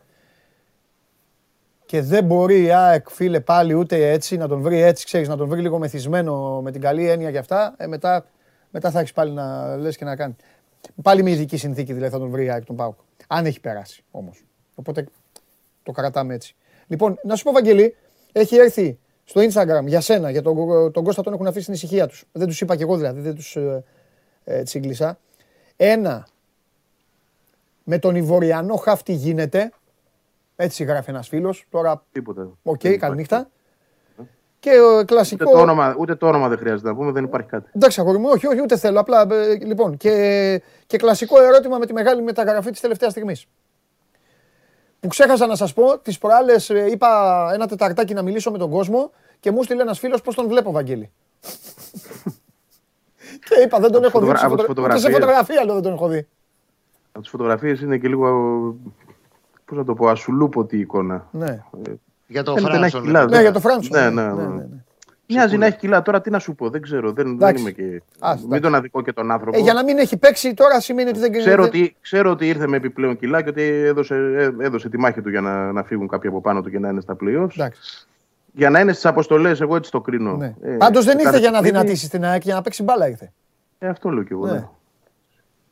και δεν μπορεί η ΑΕΚ φίλε πάλι ούτε έτσι να τον βρει έτσι, ξέρεις, να τον βρει λίγο μεθυσμένο με την καλή έννοια και αυτά, ε, μετά, μετά θα έχεις πάλι να λες και να κάνει. Πάλι με ειδική συνθήκη δηλαδή θα τον βρει η ΑΕΚ τον ΠΑΟΚ. Αν έχει περάσει όμως. Οπότε το κρατάμε έτσι. Λοιπόν, να σου πω, Βαγγελή, έχει έρθει στο Instagram για σένα, για τον, τον Κώστα τον έχουν αφήσει στην ησυχία τους. Δεν τους είπα κι εγώ δηλαδή, δεν τους ε, ε, τσίγκλισα. Ένα, με τον Ιβοριανό χαφ τι γίνεται, έτσι γράφει ένας φίλος, τώρα, Τίποτα. οκ, Δεν καληνύχτα. Και ο κλασικό... Ούτε το, όνομα, ούτε το όνομα δεν χρειάζεται να πούμε, δεν υπάρχει κάτι. Εντάξει, αγόρι μου, όχι, όχι, ούτε θέλω. Απλά, ε, λοιπόν, και, και κλασικό ερώτημα με τη μεγάλη μεταγραφή της τελευταίας στιγμής. Που ξέχασα να σας πω, τις προάλλες ε, είπα ένα τεταρτάκι να μιλήσω με τον κόσμο και μου στείλε ένας φίλος πώς τον βλέπω, Βαγγέλη. και είπα, δεν τον Από έχω τις δει. φωτογρα- ούτε από τις σε φωτο- ούτε σε φωτογραφίες. φωτογραφία λέω δεν τον έχω δει. Από τις φωτογραφίες είναι και λίγο. Πώς να το πω, ασουλούποτη η εικόνα. Ναι. Για τον Φαίνεται να έχει Φράνσον. κιλά. ε. Ναι, δεν- για τον Φράνσον. Ναι, ναι, ναι, ναι, ναι. ναι, ναι. Μοιάζει να έχει κιλά. Τώρα τι να σου πω, δεν ξέρω. Δεν, δεν Εντάξει. είμαι και. Ας, μην εντάξει. τον αδικό και τον άνθρωπο. Ε, για να μην έχει παίξει τώρα σημαίνει ότι δεν Ξέρω δεν- ότι, ξέρω ότι ήρθε με επιπλέον κιλά και ότι έδωσε, ε, έδωσε τη μάχη του για να, να φύγουν κάποιοι από πάνω του και να είναι στα playoffs. Εντάξει. Για να είναι στις αποστολές, εγώ έτσι το κρίνω. Ναι. Ε, Πάντως δεν κάθε ήρθε για να παιχνίδι- δυνατήσει την ΑΕΚ, για να παίξει μπάλα ήρθε. Ε, αυτό λέω κι εγώ. Ναι. Ναι.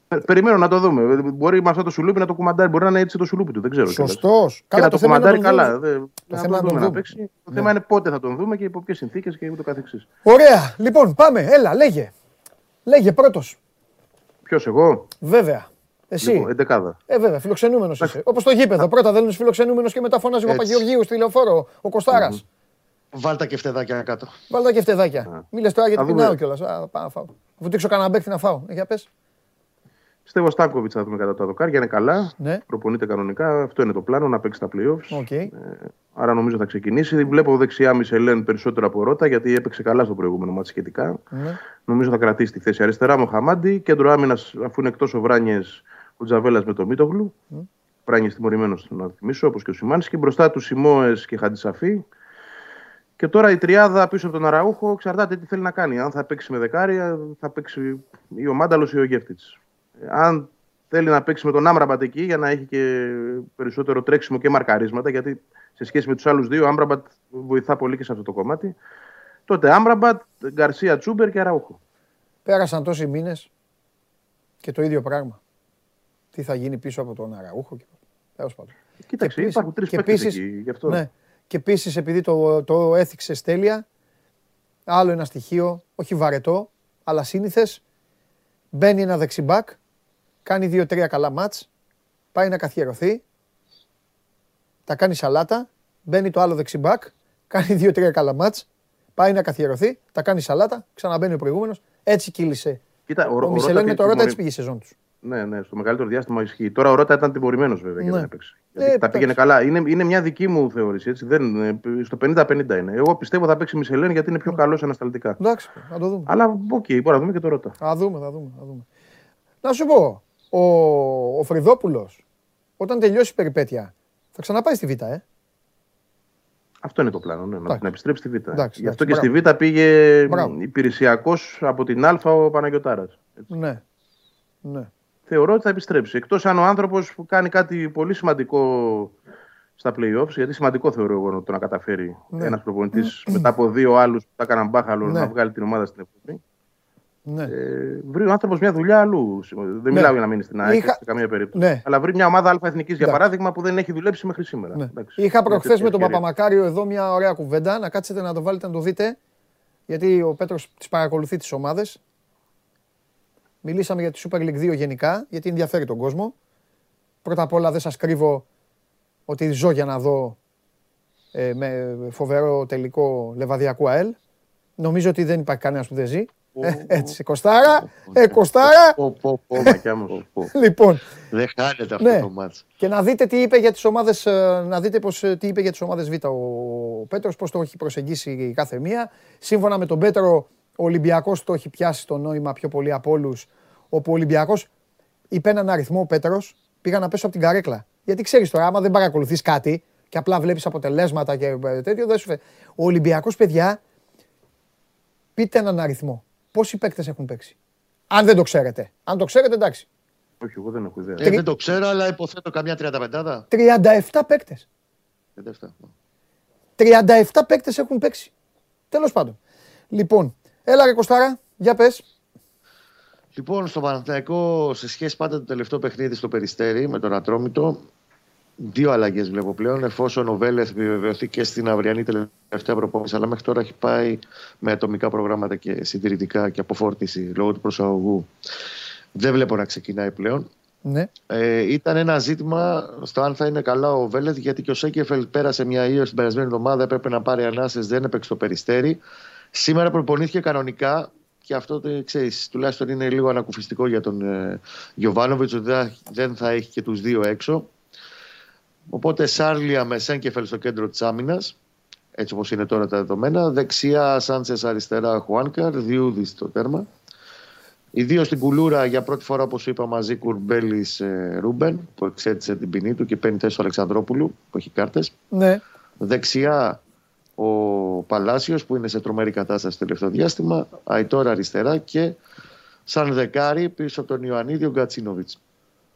Ε, Περιμένω να το δούμε. Ε, Μπορεί με αυτό το σουλούπι να το κουμαντάρει. Μπορεί να είναι έτσι το σουλούπι του. Δεν ξέρω. κιόλας. Σωστός. Και Καλά, να το το θέμα είναι να κουμαντάρει τον καλά. δούμε. Δεν- Το να θέμα το είναι να δούμε τον να δούμε. παίξει. Το Ναι. θέμα είναι πότε θα τον δούμε και υπό ποιες συνθήκες και ούτω καθεξής. Ωραία. Λοιπόν, πάμε. Έλα, λέγε. Λέγε πρώτος. Ποιος εγώ; Βέβαια. Εσύ. Λοιπόν, εντεκάδα. Ε, βέβαια, φιλοξενούμενος είσαι. Όπως το γήπεδο. Πρώτα δεν είναι φιλοξενούμενος και μετά φωνάζει ο Έτσι. Παπαγεωργίου στη λεωφόρο, ο κοσταρα Βάλτα και φτεδάκια κάτω. Βάλτα και φτεδάκια. Μίλε τώρα γιατί Θα δούμε. πεινάω κιόλας. Πάω να φάω. Αφού δείξω κανένα μπέκτη να φάω. Ε, Για πες. Πιστεύω ο Στάνκοβιτς θα δούμε κατά τα δοκάρια. Είναι καλά. Ναι. Προπονείται κανονικά. Αυτό είναι το πλάνο, να παίξει τα playoffs. Οκ. Άρα νομίζω θα ξεκινήσει. Βλέπω δεξιά Μισελέν περισσότερο από Ρότα γιατί έπαιξε καλά στο προηγούμενο μάτι σχετικά. Ναι. Νομίζω θα κρατήσει τη θέση αριστερά μου Χαμάντι. Κέντρο άμυνας, αφού είναι εκτός ο Βράνιες, ο Τζαβέλα με το Μίτογλου. Mm. Βράνιες τιμωρημένος, να θυμίσω, όπως και ο Σιμάνσκι. Μπροστά του Σιμόε και Χαντισαφή. Και τώρα η τριάδα πίσω από τον Αραούχο εξαρτάται τι θέλει να κάνει. Αν θα παίξει με δεκάρια, θα παίξει ή ο Μάνταλος ή ο Γεύτιτ. Αν θέλει να παίξει με τον Άμραμπατ εκεί για να έχει και περισσότερο τρέξιμο και μαρκαρίσματα, γιατί σε σχέση με τους άλλους δύο, ο Άμραμπατ βοηθά πολύ και σε αυτό το κομμάτι. Τότε Άμραμπατ, Γκαρσία Τσούμπερ και Αραούχο. Πέρασαν τόσοι μήνες και το ίδιο πράγμα. Τι θα γίνει πίσω από τον Αραούχο και. Τέλος πάντων. Κοίταξε, επίσης- υπάρχουν τρεις και παίκτες επίσης- εκεί. Γι' αυτό. Ναι. Και επίσης επειδή το, το έθιξες τέλεια, άλλο ένα στοιχείο, όχι βαρετό, αλλά σύνηθες, Μπαίνει ένα δεξιμπάκ, κάνει δύο-τρία καλά μάτς, πάει να καθιερωθεί, τα κάνει σαλάτα, μπαίνει το άλλο δεξί μπακ, κάνει δύο-τρία καλά ματς, πάει να καθιερωθεί, τα κάνει σαλάτα, ξαναμπαίνει ο προηγούμενος, έτσι κύλησε. Κοίτα, ο, Ο ο Μισελέν Ρώτα με και το Ρώτα τιμωρη- έτσι πήγε η σεζόν τους. Ναι, ναι, στο μεγαλύτερο διάστημα ισχύει. Τώρα ο Ρώτα ήταν τιμωρημένος βέβαια και Ναι. δεν έπαιξε. Γιατί Ε, τα πήγαινε εντάξει. καλά. Είναι, είναι μια δική μου θεώρηση. Έτσι. Δεν, ε, στο 50-50 είναι. Εγώ πιστεύω θα παίξει Μισελέν γιατί είναι πιο καλός ανασταλτικά. Εντάξει, θα το δούμε. Αλλά οκ, μπορεί να δούμε και το Ρώτα. Θα δούμε, θα δούμε, θα δούμε. Να σου πω, ο, ο Φρυδόπουλος, όταν τελειώσει η περιπέτεια, θα ξαναπάει στη Β' ε; Αυτό είναι το πλάνο, ναι, να, Εντάξει. να επιστρέψει στη Β. Εντάξει, Γι' αυτό και εντάξει, στη Β πήγε Μπράβο. υπηρεσιακός από την Α ο Παναγιοτάρα. Ναι. Ναι. Θεωρώ ότι θα επιστρέψει. Εκτός αν ο άνθρωπος κάνει κάτι πολύ σημαντικό στα playoffs, γιατί σημαντικό θεωρώ εγώ το να καταφέρει Ναι. ένας προπονητής μετά από δύο άλλους που τα έκαναν μπάχαλο Ναι. να βγάλει την ομάδα στην Ευρώπη. Ναι. Ε, βρει ο άνθρωπος μια δουλειά αλλού. Δεν μιλάω για να μείνει στην ΑΕΚ Είχα- σε καμία περίπτωση. Ναι. Αλλά βρει μια ομάδα Α εθνικής για Εντάξει. παράδειγμα που δεν έχει δουλέψει μέχρι σήμερα. Ναι. Εντάξει. Είχα Μια προχθές τέτοια με τον ευκαιρία. Παπαμακάριο εδώ μια ωραία κουβέντα. Να κάτσετε να το βάλετε να το δείτε. Γιατί ο Πέτρος τις παρακολουθεί τις ομάδες. Μιλήσαμε για τη Super League 2 γενικά, γιατί ενδιαφέρει τον κόσμο. Πρώτα απ' όλα δεν σας κρύβω ότι ζω για να δω ε, με φοβερό τελικό Λεβαδιακού ΑΕΛ. Νομίζω ότι δεν υπάρχει κανένας που δεν ζει. Ε, έτσι, Κοστάρα, ε, Κοστάρα. Πω, πω, πω, Μακιά μου. Λοιπόν, Δεν χάνεται αυτό Ναι. το μάτς. και να δείτε τι είπε για τις ομάδες, ε, να δείτε πώς, ε, τι είπε για τις ομάδες Β ο Πέτρος, πώς το έχει προσεγγίσει η κάθε μία. Σύμφωνα με τον Πέτρο, ο Ολυμπιακός το έχει πιάσει το νόημα πιο πολύ από όλους, όπου ο Ολυμπιακός είπε έναν αριθμό ο Πέτρος, πήγα να πέσω από την καρέκλα. Γιατί ξέρεις τώρα, άμα δεν παρακολουθείς κάτι και απλά βλέπεις αποτελέσματα και ε, τέτοιο, δεν σου φε... Ο Ολυμπιακός, παιδιά, πείτε έναν αριθμό. Πόσοι παίκτες έχουν παίξει. Αν δεν το ξέρετε. Αν το ξέρετε, εντάξει. Όχι, εγώ δεν έχω ιδέα. Ε, δεν το ξέρω, αλλά υποθέτω καμιά 35. 37 παίκτες. 37 παίκτες έχουν παίξει. Τέλος πάντων. Λοιπόν, έλα ρε Κωστάρα, για πες. Λοιπόν, στο Παναθηναϊκό, σε σχέση πάντα το τελευταίο παιχνίδι στο Περιστέρι με τον Ατρόμητο, δύο αλλαγές βλέπω πλέον. Εφόσον ο Βέλεθ επιβεβαιωθεί και στην αυριανή τελευταία προπόνηση, αλλά μέχρι τώρα έχει πάει με ατομικά προγράμματα και συντηρητικά και αποφόρτιση λόγω του προσαγωγού. Δεν βλέπω να ξεκινάει πλέον. Ναι. Ε, ήταν ένα ζήτημα στο αν θα είναι καλά ο Βέλεθ, γιατί και ο Σέκεφελ πέρασε μια ίωση την περασμένη εβδομάδα, έπρεπε να πάρει ανάσες, δεν έπαιξε το περιστέρι. Σήμερα προπονήθηκε κανονικά και αυτό το ξέρεις, τουλάχιστον είναι λίγο ανακουφιστικό για τον ε, Γιωβάνοβιτς, ότι δεν- δεν θα έχει και τους δύο έξω. Οπότε Σάρλια με Σέγκεφελ στο κέντρο της άμυνας, έτσι όπως είναι τώρα τα δεδομένα. Δεξιά Σάντσες αριστερά Χουάνκαρ, Διούδης στο τέρμα. Οι δύο στην κουλούρα για πρώτη φορά, όπως είπα, μαζί Κουρμπέλη ε, Ρούμπεν, που εξέτησε την ποινή του και παίρνει θέση του Αλεξανδρόπουλου, που έχει κάρτες. Ναι. Δεξιά ο Παλάσιος, που είναι σε τρομερή κατάσταση το τελευταίο διάστημα. Αϊτόρα αριστερά και σαν δεκάρι πίσω από τον Ιωαννίδη ο Γκατσίνοβιτς.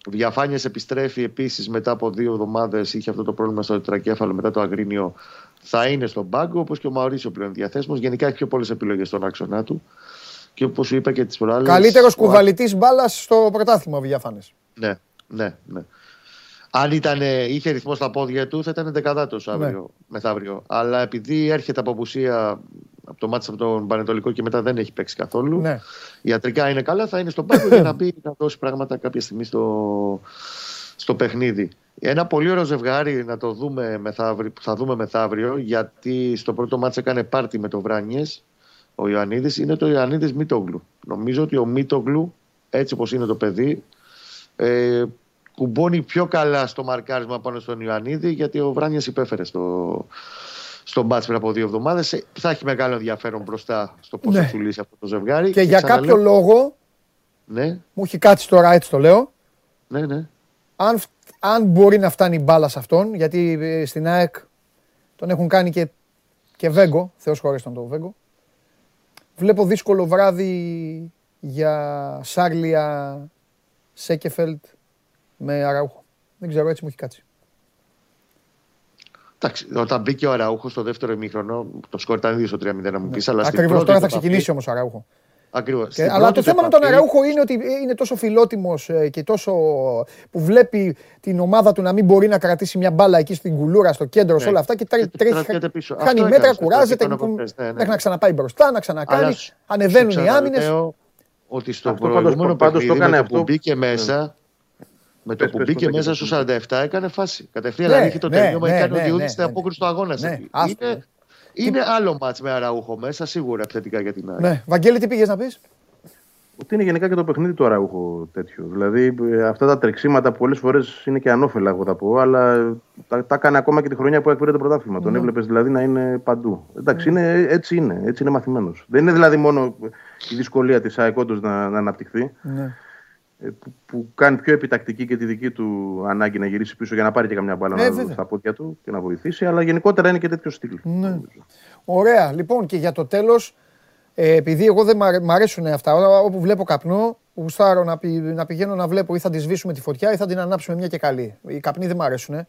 Ο Διαφάνειες επιστρέφει επίσης μετά από δύο εβδομάδες. Είχε αυτό το πρόβλημα στο τετρακέφαλο μετά το Αγρίνιο. Θα είναι στον πάγκο, όπως και ο Μαωρίσιο πλέον διαθέσιμο. Γενικά έχει πιο πολλές επιλογές στον άξονα του. Και όπως σου είπα και τις προάλλες. Καλύτερος κουβαλητής μπάλας στο πρωτάθλημα ο Βιαφάνες. Ναι, ναι, ναι. Αν ήταν, ε, είχε ρυθμό στα πόδια του, θα ήταν δεκαδάτος αύριο, Ναι. μεθαύριο. Αλλά επειδή έρχεται από απουσία από το μάτι από τον Πανετολικό και μετά δεν έχει παίξει καθόλου. Ναι. Ιατρικά είναι καλά, θα είναι στον πάγκο για να μπει να δώσει πράγματα κάποια στιγμή στο, στο παιχνίδι. Ένα πολύ ωραίο ζευγάρι να το δούμε μεθαύριο, που θα δούμε μεθαύριο, γιατί στο πρώτο μάτς έκανε πάρτι με το Βράνιες, ο Ιωαννίδης, είναι το Ιωαννίδης Μίτογλου. Νομίζω ότι ο Μίτογλου, έτσι όπως είναι το παιδί, ε, κουμπώνει πιο καλά στο μαρκάρισμα πάνω στον Ιωαννίδη, γιατί ο Βράνιες υπέφερε στο, στο μπάτς πριν από δύο εβδομάδες. Ε, Θα έχει μεγάλο ενδιαφέρον μπροστά στο πώς Ναι. θα του λύσει αυτό το ζευγάρι. Και για ξαναλέω- κάποιο λόγο, Ναι, μου έχει κάτσει τώρα έτσι το λέω, ναι, ναι. αν, φ- αν μπορεί να φτάνει η μπάλα σε αυτόν, γιατί ε, στην ΑΕΚ τον έχουν κάνει και, και Βέγκο, Θεός χωρέστον το Βέγκο. Βλέπω δύσκολο βράδυ για Σάρλια Σέκεφελτ με Αραούχο. Δεν ξέρω, έτσι μου έχει κάτσει. Εντάξει, όταν μπήκε ο Αραούχος στο δεύτερο ημίχρονο, το σκορ ήταν 2 στο 3-0 να μου πεις. αλλά στην Ακριβώς πρώτη τώρα θα του ξεκινήσει επαφή- όμως ο Αραούχο. Ακριβώς. Και, Στην αλλά το πρώτη θέμα με του τον επαφή- Αραούχο είναι ότι είναι τόσο φιλότιμος και τόσο. που βλέπει την ομάδα του να μην μπορεί να κρατήσει μια μπάλα εκεί στην κουλούρα, στο κέντρο, σε Ναι. όλα αυτά και τρέ- Και τρέχει. κρατιέται πίσω. Χάνει Αυτό μέτρα, έκανες, κουράζεται αυτό και έκανε από χθες, ναι, ναι. μέχρι να ξαναπάει μπροστά, να Αλλά ξανακάνει. σου- Ανεβαίνουν σου οι άμυνες. ξαναλέω, ότι στο Αυτό πάντως- προηγούμενο πάντως το παιχνίδι έκανε με το αυτό- που μπήκε μέσα, με το Πες, που πες, μπήκε πες, μέσα πες, στο πες. 47 έκανε φάση. Κατευθείαν Ναι, δηλαδή είχε το ναι, τελείωμα, ναι, έκανε ο ναι, Διούδης ναι, στην ναι. απόκριση του αγώνας. Ναι, άστο. είναι, είναι άλλο μάτς με Αραούχο μέσα, σίγουρα επιθετικά για την ΑΕΚ. Ναι. Βαγγέλη, τι πήγες να πεις; Ότι είναι γενικά και το παιχνίδι του Αραούχο τέτοιο. Δηλαδή ε, αυτά τα τρεξίματα πολλές φορές είναι και ανώφελα, εγώ θα πω, αλλά τα, τα έκανε ακόμα και τη χρονιά που έκπαιρε το πρωτάθλημα. Τον Ναι. έβλεπες δηλαδή να είναι παντού. Εντάξει, είναι, έτσι είναι, έτσι είναι μαθημένος. Δεν είναι δηλαδή μόνο η δυσκολία της ΑΕΚ όντως να, να αναπτυχθεί, Ναι. Ε, που, που κάνει πιο επιτακτική και τη δική του ανάγκη να γυρίσει πίσω για να πάρει και καμιά μπάλα Ε, να- βέβαια. στα πόδια του και να βοηθήσει, αλλά γενικότερα είναι και τέτοιο στυλ. Ναι. Ωραία. Λοιπόν, και για το τέλος, ε, επειδή εγώ δεν μ' αρέ- μ' αρέσουν αυτά, ό- όπου βλέπω καπνό, γουστάρω να, πη- να πηγαίνω να βλέπω ή θα τη σβήσουμε τη φωτιά ή θα την ανάψουμε μια και καλή. Οι καπνοί δεν μ' αρέσουν.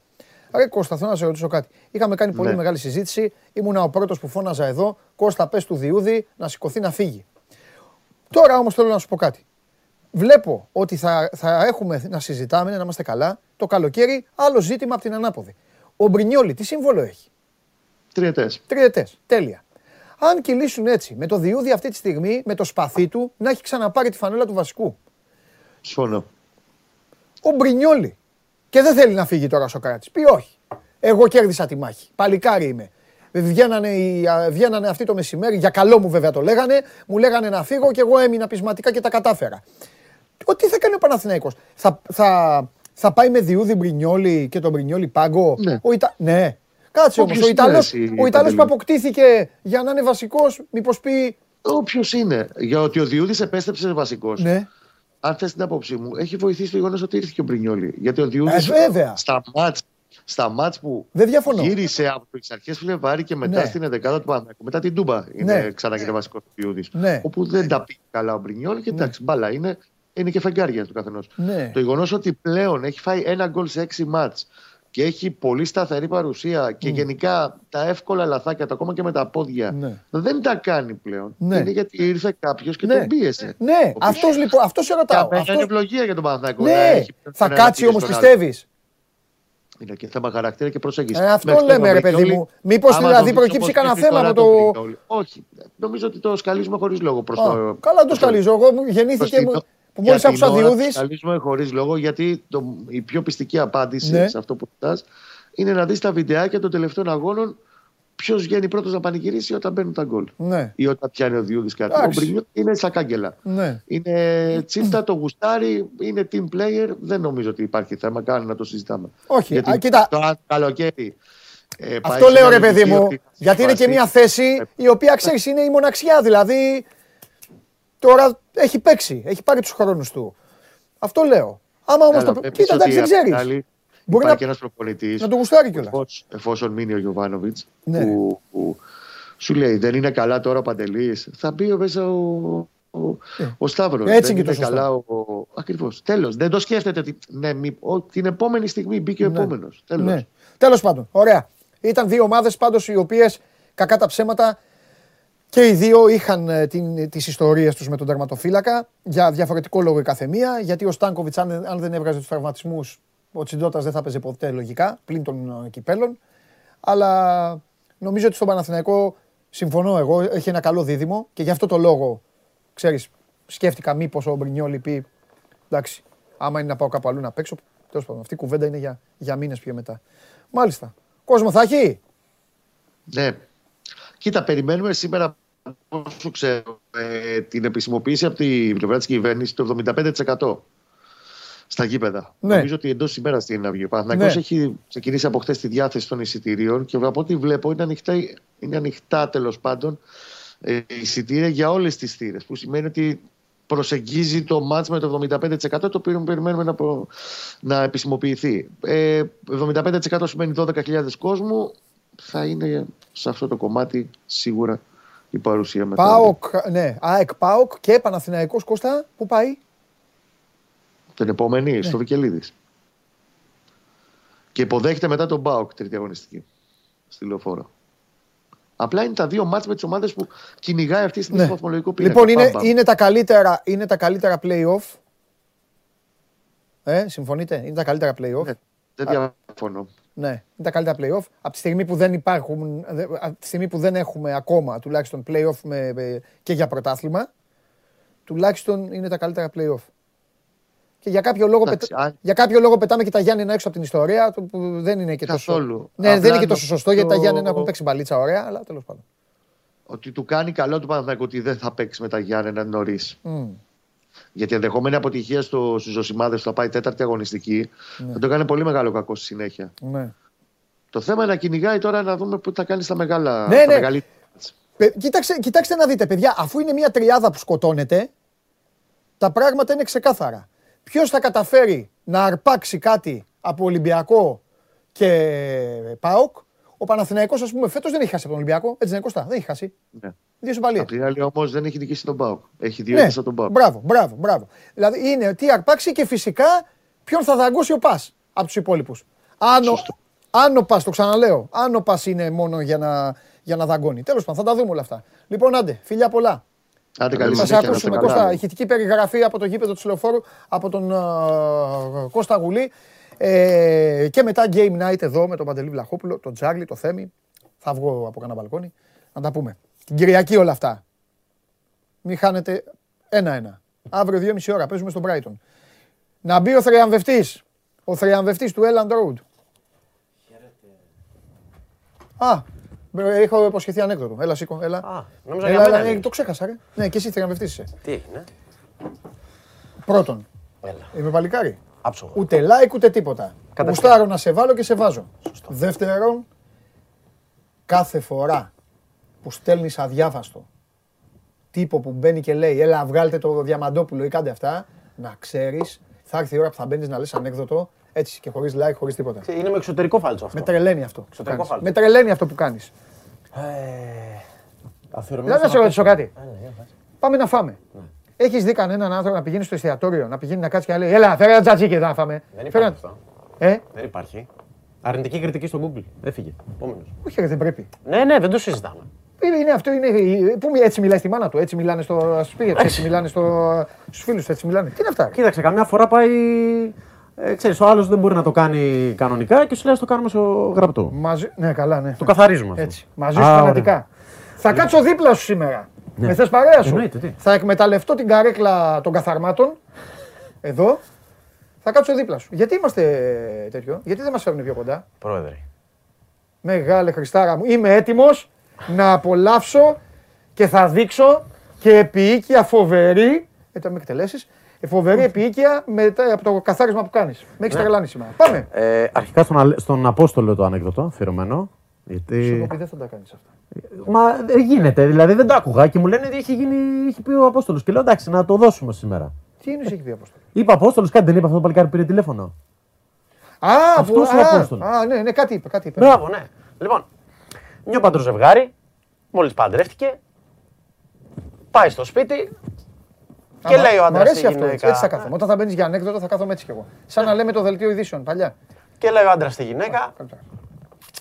Ρε Κώστα, θέλω να σε ρωτήσω κάτι. Είχαμε κάνει πολύ Ναι. μεγάλη συζήτηση. Ήμουνα ο πρώτος που φώναζα εδώ. Κώστα, πες του Διούδη να σηκωθεί να φύγει. Τώρα όμως θέλω να σου πω κάτι. Βλέπω ότι θα, θα έχουμε να συζητάμε, να είμαστε καλά, το καλοκαίρι άλλο ζήτημα από την ανάποδη. Ο Μπρινιόλη, τι σύμβολο έχει; Τριετές. Τριετέ. Τέλεια. Αν κυλήσουν έτσι, με το διούδι αυτή τη στιγμή, με το σπαθί του, να έχει ξαναπάρει τη φανέλα του βασικού. Συμφωνώ. Ο Μπρινιόλη. Και δεν θέλει να φύγει τώρα ο Σοκράτη. Πει όχι. Εγώ κέρδισα τη μάχη. Παλικάρι είμαι. Βγαίνανε, οι- α, βγαίνανε αυτοί το μεσημέρι, για καλό μου βέβαια το λέγανε, μου λέγανε να φύγω και εγώ έμεινα πεισματικά και τα κατάφερα. Ο, τι θα κάνει ο Παναθηναϊκός. Θα, θα, θα πάει με διούδι Μπρινιόλη και τον Μπρινιόλη πάγκο. Ναι. Ο Ιτα... ναι. Κάτσε όμως, Όποιος ο Ιταλός, είναι εσύ, ο Ιταλός που Παντελή. αποκτήθηκε για να είναι βασικός, μήπως πει Όποιος είναι. Για ότι ο Διούδης επέστρεψε βασικός. ναι. Αν θες την άποψή μου, έχει βοηθήσει το γεγονός ότι ήρθε και ο Μπρινιόλη. Γιατί ο Διούδης Ε, βέβαια. στα μάτς, στα μάτς που Δεν διαφωνώ. γύρισε από τις αρχές Φλεβάρι και μετά Ναι. στην 11η του Παναθηναϊκού, μετά την Τούμπα, είναι Ναι. ξαναγίνει βασικός του Διούδης. Ναι. Όπου δεν τα πήγε καλά ο Μπρινιόλη και εντάξει, μπαλά είναι, είναι και φεγγάρια του καθενός. Ναι. Το γεγονός ότι πλέον έχει φάει ένα γκολ σε έξι μάτς και έχει πολύ σταθερή παρουσία και γενικά τα εύκολα λαθάκια του ακόμα και με τα πόδια Ναι. δεν τα κάνει πλέον. Ναι. Είναι γιατί ήρθε κάποιος και Ναι. τον πίεσε. Ναι, αυτός λοιπόν, αυτός σε ρωτάω. Καμία Αυτός... είναι ευλογία για τον Παναθηναϊκό. να Ναι, έχει θα ένα κάτσει να όμως πήγε στον άλλο. πιστεύεις. Είναι και θέμα χαρακτήρα και προσέγγισης. Ε, αυτό Μέχρι λέμε, τώρα ρε ο παιδί Μπρινιόλη, μου. Μήπως άμα δηλαδή το δεις προκύψει όπως κανένα δείχνει θέμα τώρα με τον το- Μπρινιόλη. Όχι. Νομίζω ότι το σκαλίζουμε χωρίς λόγο προς Α, το. Καλά το προς σκαλίζω. Εγώ μου προς γεννήθηκε την- μου- που για μόλις την άκουσα ώρα το Διούδης. σκαλίζουμε χωρίς λόγο γιατί το, η πιο πιστική απάντηση Ναι. σε αυτό που κοιτάς είναι να δεις τα βιντεάκια των τελευταίων αγώνων ποιος βγαίνει πρώτος να πανηγυρίσει όταν μπαίνουν τα γκολ. Ναι, Ή όταν πιάνει ο Διούδης κάτι. Ο Εντάξει. Μπρινιόλη είναι στα κάγκελα. ναι. Είναι τσίφτα, το γουστάρι, είναι team player. Δεν νομίζω ότι υπάρχει θέμα καν να το συζητάμε. Όχι, Γιατί α, κοίτα. το αν καλοκαίρι. ε, πάει Αυτό σε λέω μια ρε παιδί λογική μου, ότι θα γιατί είναι και συμβαστεί. μια θέση η οποία ξέρεις είναι η μοναξιά. Δηλαδή τώρα έχει παίξει, έχει πάρει τους χρόνους του. Αυτό λέω. Άμα όμως Καλά, το. βλέπεις Κοίτα, ότι εντάξει, δεν απ' την ξέρεις. άλλη Μπορεί Υπάρχει να- ένας προπονητής. να το γουστάρει κιόλας. Εφόσον μείνει ο Γιωβάνοβιτς, Ναι. που, που σου λέει δεν είναι καλά τώρα ο Παντελής, θα μπει ο μέσα ο, ο, ο Σταύρος. Ε, έτσι δεν και το είναι σωστό. καλά ο. ο Ακριβώς. Τέλος. Δεν το σκέφτεται. ότι, Ναι, μη, ο, την επόμενη στιγμή μπήκε ο Ναι. επόμενος. Τέλος. Ναι. Τέλος πάντων, ωραία. Ήταν δύο ομάδες πάντως οι οποίες κακά τα ψέματα και οι δύο είχαν ε, την, τις ιστορίες τους με τον τερματοφύλακα για διαφορετικό λόγο η καθεμία. Γιατί ο Στάνκοβιτς αν, αν δεν έβγαζε τους τραυματισμούς ο Τσιντότας δεν θα παίζει ποτέ λογικά πλην των ε, κυπέλων. Αλλά νομίζω ότι στον Παναθηναϊκό συμφωνώ εγώ, έχει ένα καλό δίδυμο και γι' αυτό το λόγο, ξέρεις, σκέφτηκα μήπως ο Μπρινιόλη πει εντάξει, άμα είναι να πάω κάπου αλλού να παίξω. Τέλος πάντων, αυτή η κουβέντα είναι για, για μήνες πιο μετά. Μάλιστα. Κόσμο θα έχει; Ναι. Κοίτα, περιμένουμε σήμερα, όσο ξέρω, ε, την επισημοποίηση από την πλευρά τη κυβέρνηση το 75% στα γήπεδα. Ναι. Νομίζω ότι εντός ημέρας στην αυγή. Ο Παναθηναϊκός Ναι. έχει ξεκινήσει από χθες τη διάθεση των εισιτηρίων και από ό,τι βλέπω είναι ανοιχτά, είναι ανοιχτά τέλος πάντων ε, εισιτήρια για όλες τις θύρες. Που σημαίνει ότι προσεγγίζει το μάτς με το 75% το οποίο περιμένουμε να, προ- να επισημοποιηθεί. Ε, 75% σημαίνει 12.000 κόσμου. Θα είναι σε αυτό το κομμάτι σίγουρα η παρουσία μετά. Πάοκ, ναι, ΑΕΚ Πάοκ και Παναθηναϊκός Κώστα, πού πάει; Την επόμενη, Ναι. στο Βικελίδης. Και υποδέχεται μετά τον Μπάουκ τρίτη αγωνιστική. Στη λεωφόρο. Απλά είναι τα δύο μάτς με τις ομάδες που κυνηγάει αυτή στη Ναι. ναι. βαθμολογικό πίνακα. Λοιπόν, είναι, Μπαμ, μπαμ. είναι, τα καλύτερα, είναι τα καλύτερα play-off. Ε, συμφωνείτε, είναι τα καλύτερα play-off; Ναι, δεν διαφωνώ. Ναι, είναι τα καλύτερα play-off. Από τη στιγμή που δεν υπάρχουν, δε- από τη στιγμή που δεν έχουμε ακόμα τουλάχιστον play-off με, με- και για πρωτάθλημα, τουλάχιστον είναι τα καλύτερα play-off. Και για κάποιο, λόγο Εντάξει, πετα... αν- για κάποιο λόγο πετάμε και τα Γιάννενα έξω από την ιστορία, το που δεν είναι και τόσο. Καθόλου. Ναι, δεν Απλά είναι και τόσο σωστό γιατί τα νομίζω- Γιάννενα έχουν παίξει μπαλίτσα ωραία, αλλά τέλος πάντων. Ότι του κάνει καλό του Παναθηναϊκού ότι δεν θα παίξει με τα Γιάννενα νωρίς. Μμ. Γιατί ενδεχόμενη αποτυχία στο, στους Ζωσιμάδες που θα πάει τέταρτη αγωνιστική θα το κάνει πολύ μεγάλο κακό στη συνέχεια. Ναι. Το θέμα είναι να κυνηγάει τώρα να δούμε πού θα κάνει στα μεγάλα. Ναι, στα ναι. μεγαλύτερα. Παι- Κοίταξε, κοιτάξτε να δείτε, παιδιά, αφού είναι μια τριάδα που σκοτώνεται, τα πράγματα είναι ξεκάθαρα. Ποιος θα καταφέρει να αρπάξει κάτι από Ολυμπιακό και ΠΑΟΚ; Ο Παναθηναϊκός, ας πούμε, φέτος δεν έχει χάσει από τον Ολυμπιακό. Έτσι δεν είναι Κωστά, δεν έχει χάσει. Ναι. Δύο σοπαλίε. Απ' την άλλη όμως δεν έχει νικήσει τον Πάοκ. Έχει δύο Ναι, ήττες από τον Πάοκ. μπράβο, μπράβο, μπράβο. Δηλαδή είναι τι αρπάξει και φυσικά ποιον θα δαγκώσει ο Πας από τους υπόλοιπους. Αν, ο- αν ο Πας, το ξαναλέω, αν ο Πας είναι μόνο για να, για να δαγκώνει. Τέλος πάντων, θα τα δούμε όλα αυτά. Λοιπόν, άντε, φιλιά πολλά. Άντε καλή Θα σε συνέχεια, να είστε ακούσουμε, καλά. Κώστα. Ηχητική περιγραφή από το γήπεδο του Λεωφόρου από τον α, Κώστα Γουλή. Ε, και μετά Game Night εδώ με τον Παντελή Βλαχόπουλο, τον Τζάρλι, το Θέμη. Θα βγω από κανένα μπαλκόνι να τα πούμε. Την Κυριακή όλα αυτά. Μην χάνετε ένα-ένα. Αύριο 2,5 ώρα παίζουμε στον Brighton. Να μπει ο θριαμβευτής. Ο θριαμβευτής του Elland Road. Α, μπρε, έχω υποσχεθεί ανέκδοτο. Έλα, σήκω, έλα. Α, νόμιζα Έλα, για μένα έλα, είναι. το ξέχασα, ρε. Ναι, και εσύ θριαμβευτής είσαι. Τι έγινε; Πρώτον, Έλα. είμαι παλικάρι. Άψογο. Ούτε like ούτε τίποτα. Καταρχήν. Γουστάρω να σε βάλω και σε βάζω. Δεύτερον, κάθε φορά που στέλνεις αδιάβαστο τύπο που μπαίνει και λέει Έλα, βγάλτε το διαμαντόπουλο ή κάντε αυτά, να ξέρεις, θα έρθει η ώρα που θα μπαίνεις να λες ανέκδοτο έτσι και χωρίς like, χωρίς τίποτα. Είναι με εξωτερικό φάλτσο αυτό. Με τρελαίνει αυτό. που Εξωτερικό κάνεις. φάλτσο. Με τρελαίνει αυτό που κάνεις. Αφιερωμένο Δηλαδή να σε στον ρωτήσω Απόστολο. κάτι. Πάμε να φάμε. Έχεις δει κανέναν άνθρωπο να πηγαίνει στο εστιατόριο, να πηγαίνει να κάτσει και να λέει Έλα, φέρε ένα τζατζίκι εδώ να φάμε. Δεν Φέρε υπάρχει ένα- αυτό. Ε, Δεν υπάρχει. Αρνητική κριτική στο Google. Έφυγε. Επόμενος. όχι, ρε, δεν πρέπει. Ναι, ναι, δεν το συζητάμε. Είναι, είναι αυτό, είναι. Πού, μι- έτσι μιλάει στη μάνα του, έτσι μιλάνε στο σπίτι του, έτσι μιλάνε στο, στους φίλους του, έτσι μιλάνε. Τι είναι αυτά. ρε; Κοίταξε, καμιά φορά πάει. Ε, ξέρεις, ο άλλος δεν μπορεί να το κάνει κανονικά και σου λέει «Ας το κάνουμε στο γραπτό. Μαζί, ναι, καλά, ναι. Το καθαρίζουμε αυτό. Έτσι. Μαζί Α, σου ωραία. φανατικά. Θα κάτσω δίπλα σου σήμερα. Ναι. Με θες παρέα σου. Εννοείται, τι. Θα εκμεταλλευτώ την καρέκλα των καθαρμάτων. Εδώ. Θα κάτσω δίπλα σου. Γιατί είμαστε τέτοιο, γιατί δεν μας φέρνουν πιο κοντά; Πρόεδρε. Μεγάλε Χριστάρα μου, είμαι έτοιμος να απολαύσω και θα δείξω και επίοικια φοβερή, ε, το με εκτελέσεις, ε, φοβερή επίοικια μετά από το καθάρισμα που κάνεις. Με έχεις Ναι. τρελάνει σήμερα. Πάμε. Ε, αρχικά στον, Αλε- στον Απόστολο το ανέκδοτο, αφιερωμένο. Σου Γιατί... έχω πει δεν θα τα κάνεις αυτά. Μα δεν γίνεται, δηλαδή δεν το άκουγα και μου λένε ότι έχει, γίνει, έχει πει ο Απόστολος. Και λέω εντάξει, να το δώσουμε σήμερα. Τι είναι έχει πει Απόστολος; Είπα Απόστολος, κάτι δεν είπε αυτό το παλικάρι που πήρε τηλέφωνο. Α, Αυτός που- ο α, Απόστολος. Α, ναι, ναι, κάτι είπε, κάτι είπε. Μπράβο, ναι. Λοιπόν, νιώπαντρο ζευγάρι, μόλις παντρεύτηκε, πάει στο σπίτι και Α, λέει ο μ' άντρας αρέσει στη αυτό, έτσι, γυναίκα. έτσι θα κάθομαι. Όταν θα μπαίνεις για ανέκδοτο θα κάθομαι έτσι κι εγώ. Σαν να λέμε το δελτίο ειδήσεων παλιά. Και λέει ο άντρας στη γυναίκα, Καλύτερα.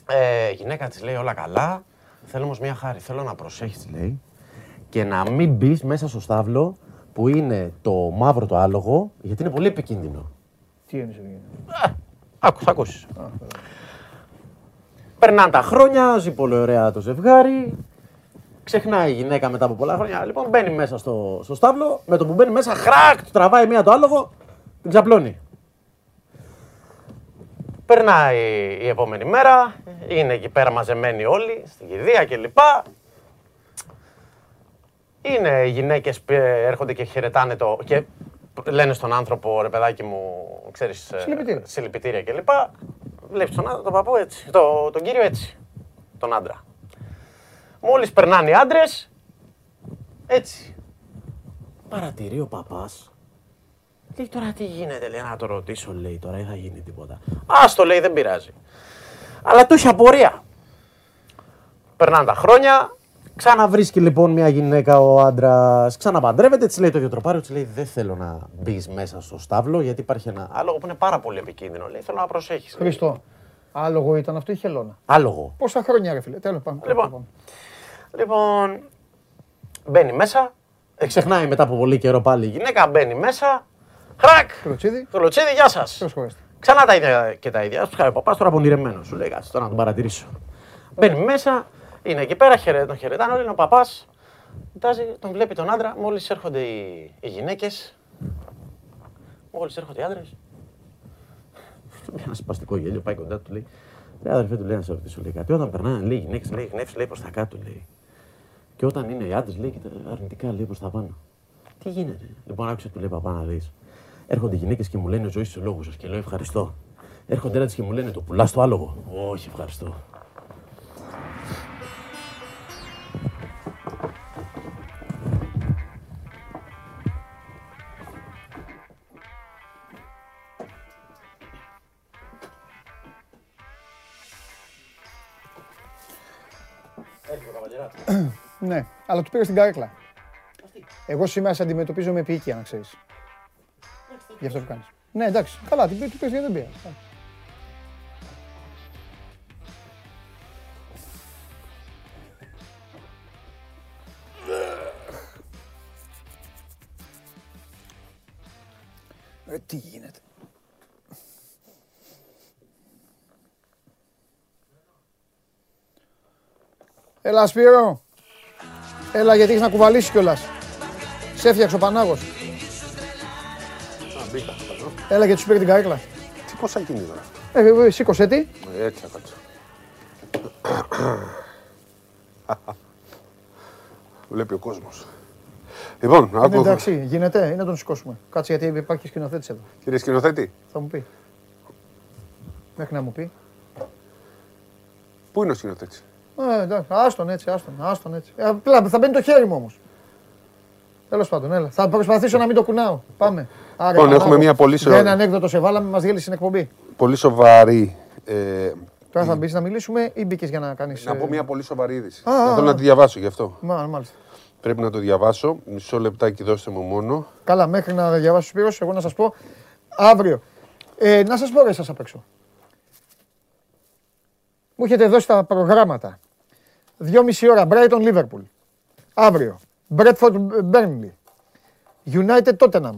ε, η γυναίκα της λέει όλα καλά. Θέλω όμως μια χάρη. Θέλω να προσέχεις, λέει, και να μην μπεις μέσα στο στάβλο που είναι το μαύρο το άλογο, γιατί είναι πολύ επικίνδυνο. Τι είναι σε Άκου, θα ακούσεις. Περνάνε τα χρόνια, ζει πολύ ωραία το ζευγάρι. Ξεχνάει η γυναίκα μετά από πολλά χρόνια. Λοιπόν, μπαίνει μέσα στο, στο στάβλο. Με το που μπαίνει μέσα, χρακ, του τραβάει μία το άλογο, την ξαπλώνει. Περνάει η επόμενη μέρα, είναι εκεί πέρα μαζεμένοι όλοι, στην κηδεία κλπ. Είναι οι γυναίκες που έρχονται και χαιρετάνε το. και λένε στον άνθρωπο, ρε παιδάκι μου, ξέρεις. Συλληπιτήρια. Συλληπιτήρια κλπ. Βλέπεις τον, άντρα- τον παππού έτσι. Το, τον κύριο έτσι. Τον άντρα. Μόλις περνάνε οι άντρες, έτσι. Παρατηρεί ο παπάς. Λέει τώρα τι γίνεται, λέει να το ρωτήσω, λέει τώρα ή θα γίνει τίποτα. Α το λέει, δεν πειράζει. Αλλά του έχει απορία. Περνάνε τα χρόνια, Ξαναβρίσκει λοιπόν μια γυναίκα ο άντρας, ξαναπαντρεύεται, της λέει το ίδιο τροπάριο, της λέει: Δεν θέλω να μπεις μέσα στο στάβλο γιατί υπάρχει ένα άλογο που είναι πάρα πολύ επικίνδυνο. Λέει: Θέλω να προσέχεις. Χριστό. Άλογο ήταν αυτό ή χελώνα; Άλογο. Πόσα χρόνια ρε φίλε. Τέλος πάντων. Λοιπόν. Λοιπόν, μπαίνει μέσα. Ε, ξεχνάει μετά από πολύ καιρό πάλι η γυναίκα, μπαίνει μέσα. Χρακ! Κλωτσίδι. Κλωτσίδι, γεια σας. Ποιος χωρέστε. Ξανά τα ίδια και τα ίδια. Τους κάνει ο παπάς τώρα πονηρεμένος. Σου λέει: Κάτσε τώρα να τον παρατηρήσω. Μπαίνει μέσα, είναι εκεί πέρα, χαιρε, τον χαιρετάνε όλοι. Είναι ο παπάς. Κοιτάζει, τον βλέπει τον άντρα, μόλις έρχονται οι, οι γυναίκες. Μόλις έρχονται οι άντρες. Του λέει ένα σπαστικό γέλιο, πάει κοντά του, λέει. Ρε αδερφέ, του λέει να σε ρωτήσω λέει κάτι. Όταν περνάνε, λέει γυναίκες, λέει γνεύσει, λέει προς τα κάτω, λέει. Και όταν είναι οι άντρες, λέει κοίτα, αρνητικά, λέει προς τα πάνω. Τι γίνεται. Λοιπόν, άκουσε, του λέει παπά να δεις. Έρχονται οι γυναίκες και μου λένε ζωή στους λόγους σας και λέω ευχαριστώ. Έρχονται ένα και μου λένε το πουλάς το άλογο. Όχι, ευχαριστώ. Ναι, αλλά του πήρε στην καρέκλα. Εγώ σήμερα σε αντιμετωπίζω με επίοικια, να ξέρεις. Γι' αυτό που κάνεις. Ναι, εντάξει. Καλά, την πήρε, του πήρε γιατί δεν πήρε. Ε, τι γίνεται. Έλα Σπύρο. Έλα γιατί έχεις να κουβαλήσεις κιόλας. Σε έφτιαξε ο Πανάγος. Έλα γιατί σου πήρε την καρέκλα. Τι πόσα εκείνη τώρα. Ε, ε, σήκωσε τι. Ε, Έτσι θα κάτσω. Βλέπει ο κόσμος. Λοιπόν, Είναι άκου. εντάξει, γίνεται, είναι να τον σηκώσουμε. Κάτσε γιατί υπάρχει σκηνοθέτης εδώ. Κύριε σκηνοθέτη, Θα μου πει. Μέχρι να μου πει. πού είναι ο σκηνοθέτης; Ε, εντάξει, άστον έτσι, άστον, άστον έτσι. Ε, Απλά θα μπαίνει το χέρι μου όμως. Τέλος πάντων, έλα. Θα προσπαθήσω να μην το κουνάω. Πάμε. Άρα, Λοιπόν, Πανάγο, έχουμε μια πολύ σο- Για ένα ανέκδοτο σε βάλαμε, μας διέλυσε την εκπομπή. Πολύ σοβαρή. Ε, Τώρα θα μπεις να μιλήσουμε ή μπήκες για να κάνεις... να πω ε, μια πολύ σοβαρή είδηση. Α, α, Θέλω α. να τη διαβάσω γι' αυτό. Μα, μάλιστα. Πρέπει να το διαβάσω. Μισό λεπτάκι δώστε μου μόνο. Καλά, μέχρι να διαβάσω Σπύρος, εγώ να σας πω αύριο. Ε, να σας πω ρε σας απ' έξω. Μου έχετε δώσει τα προγράμματα. Δυόμιση ώρα, Brighton Liverpool. Αύριο. Bradford Burnley. United Tottenham.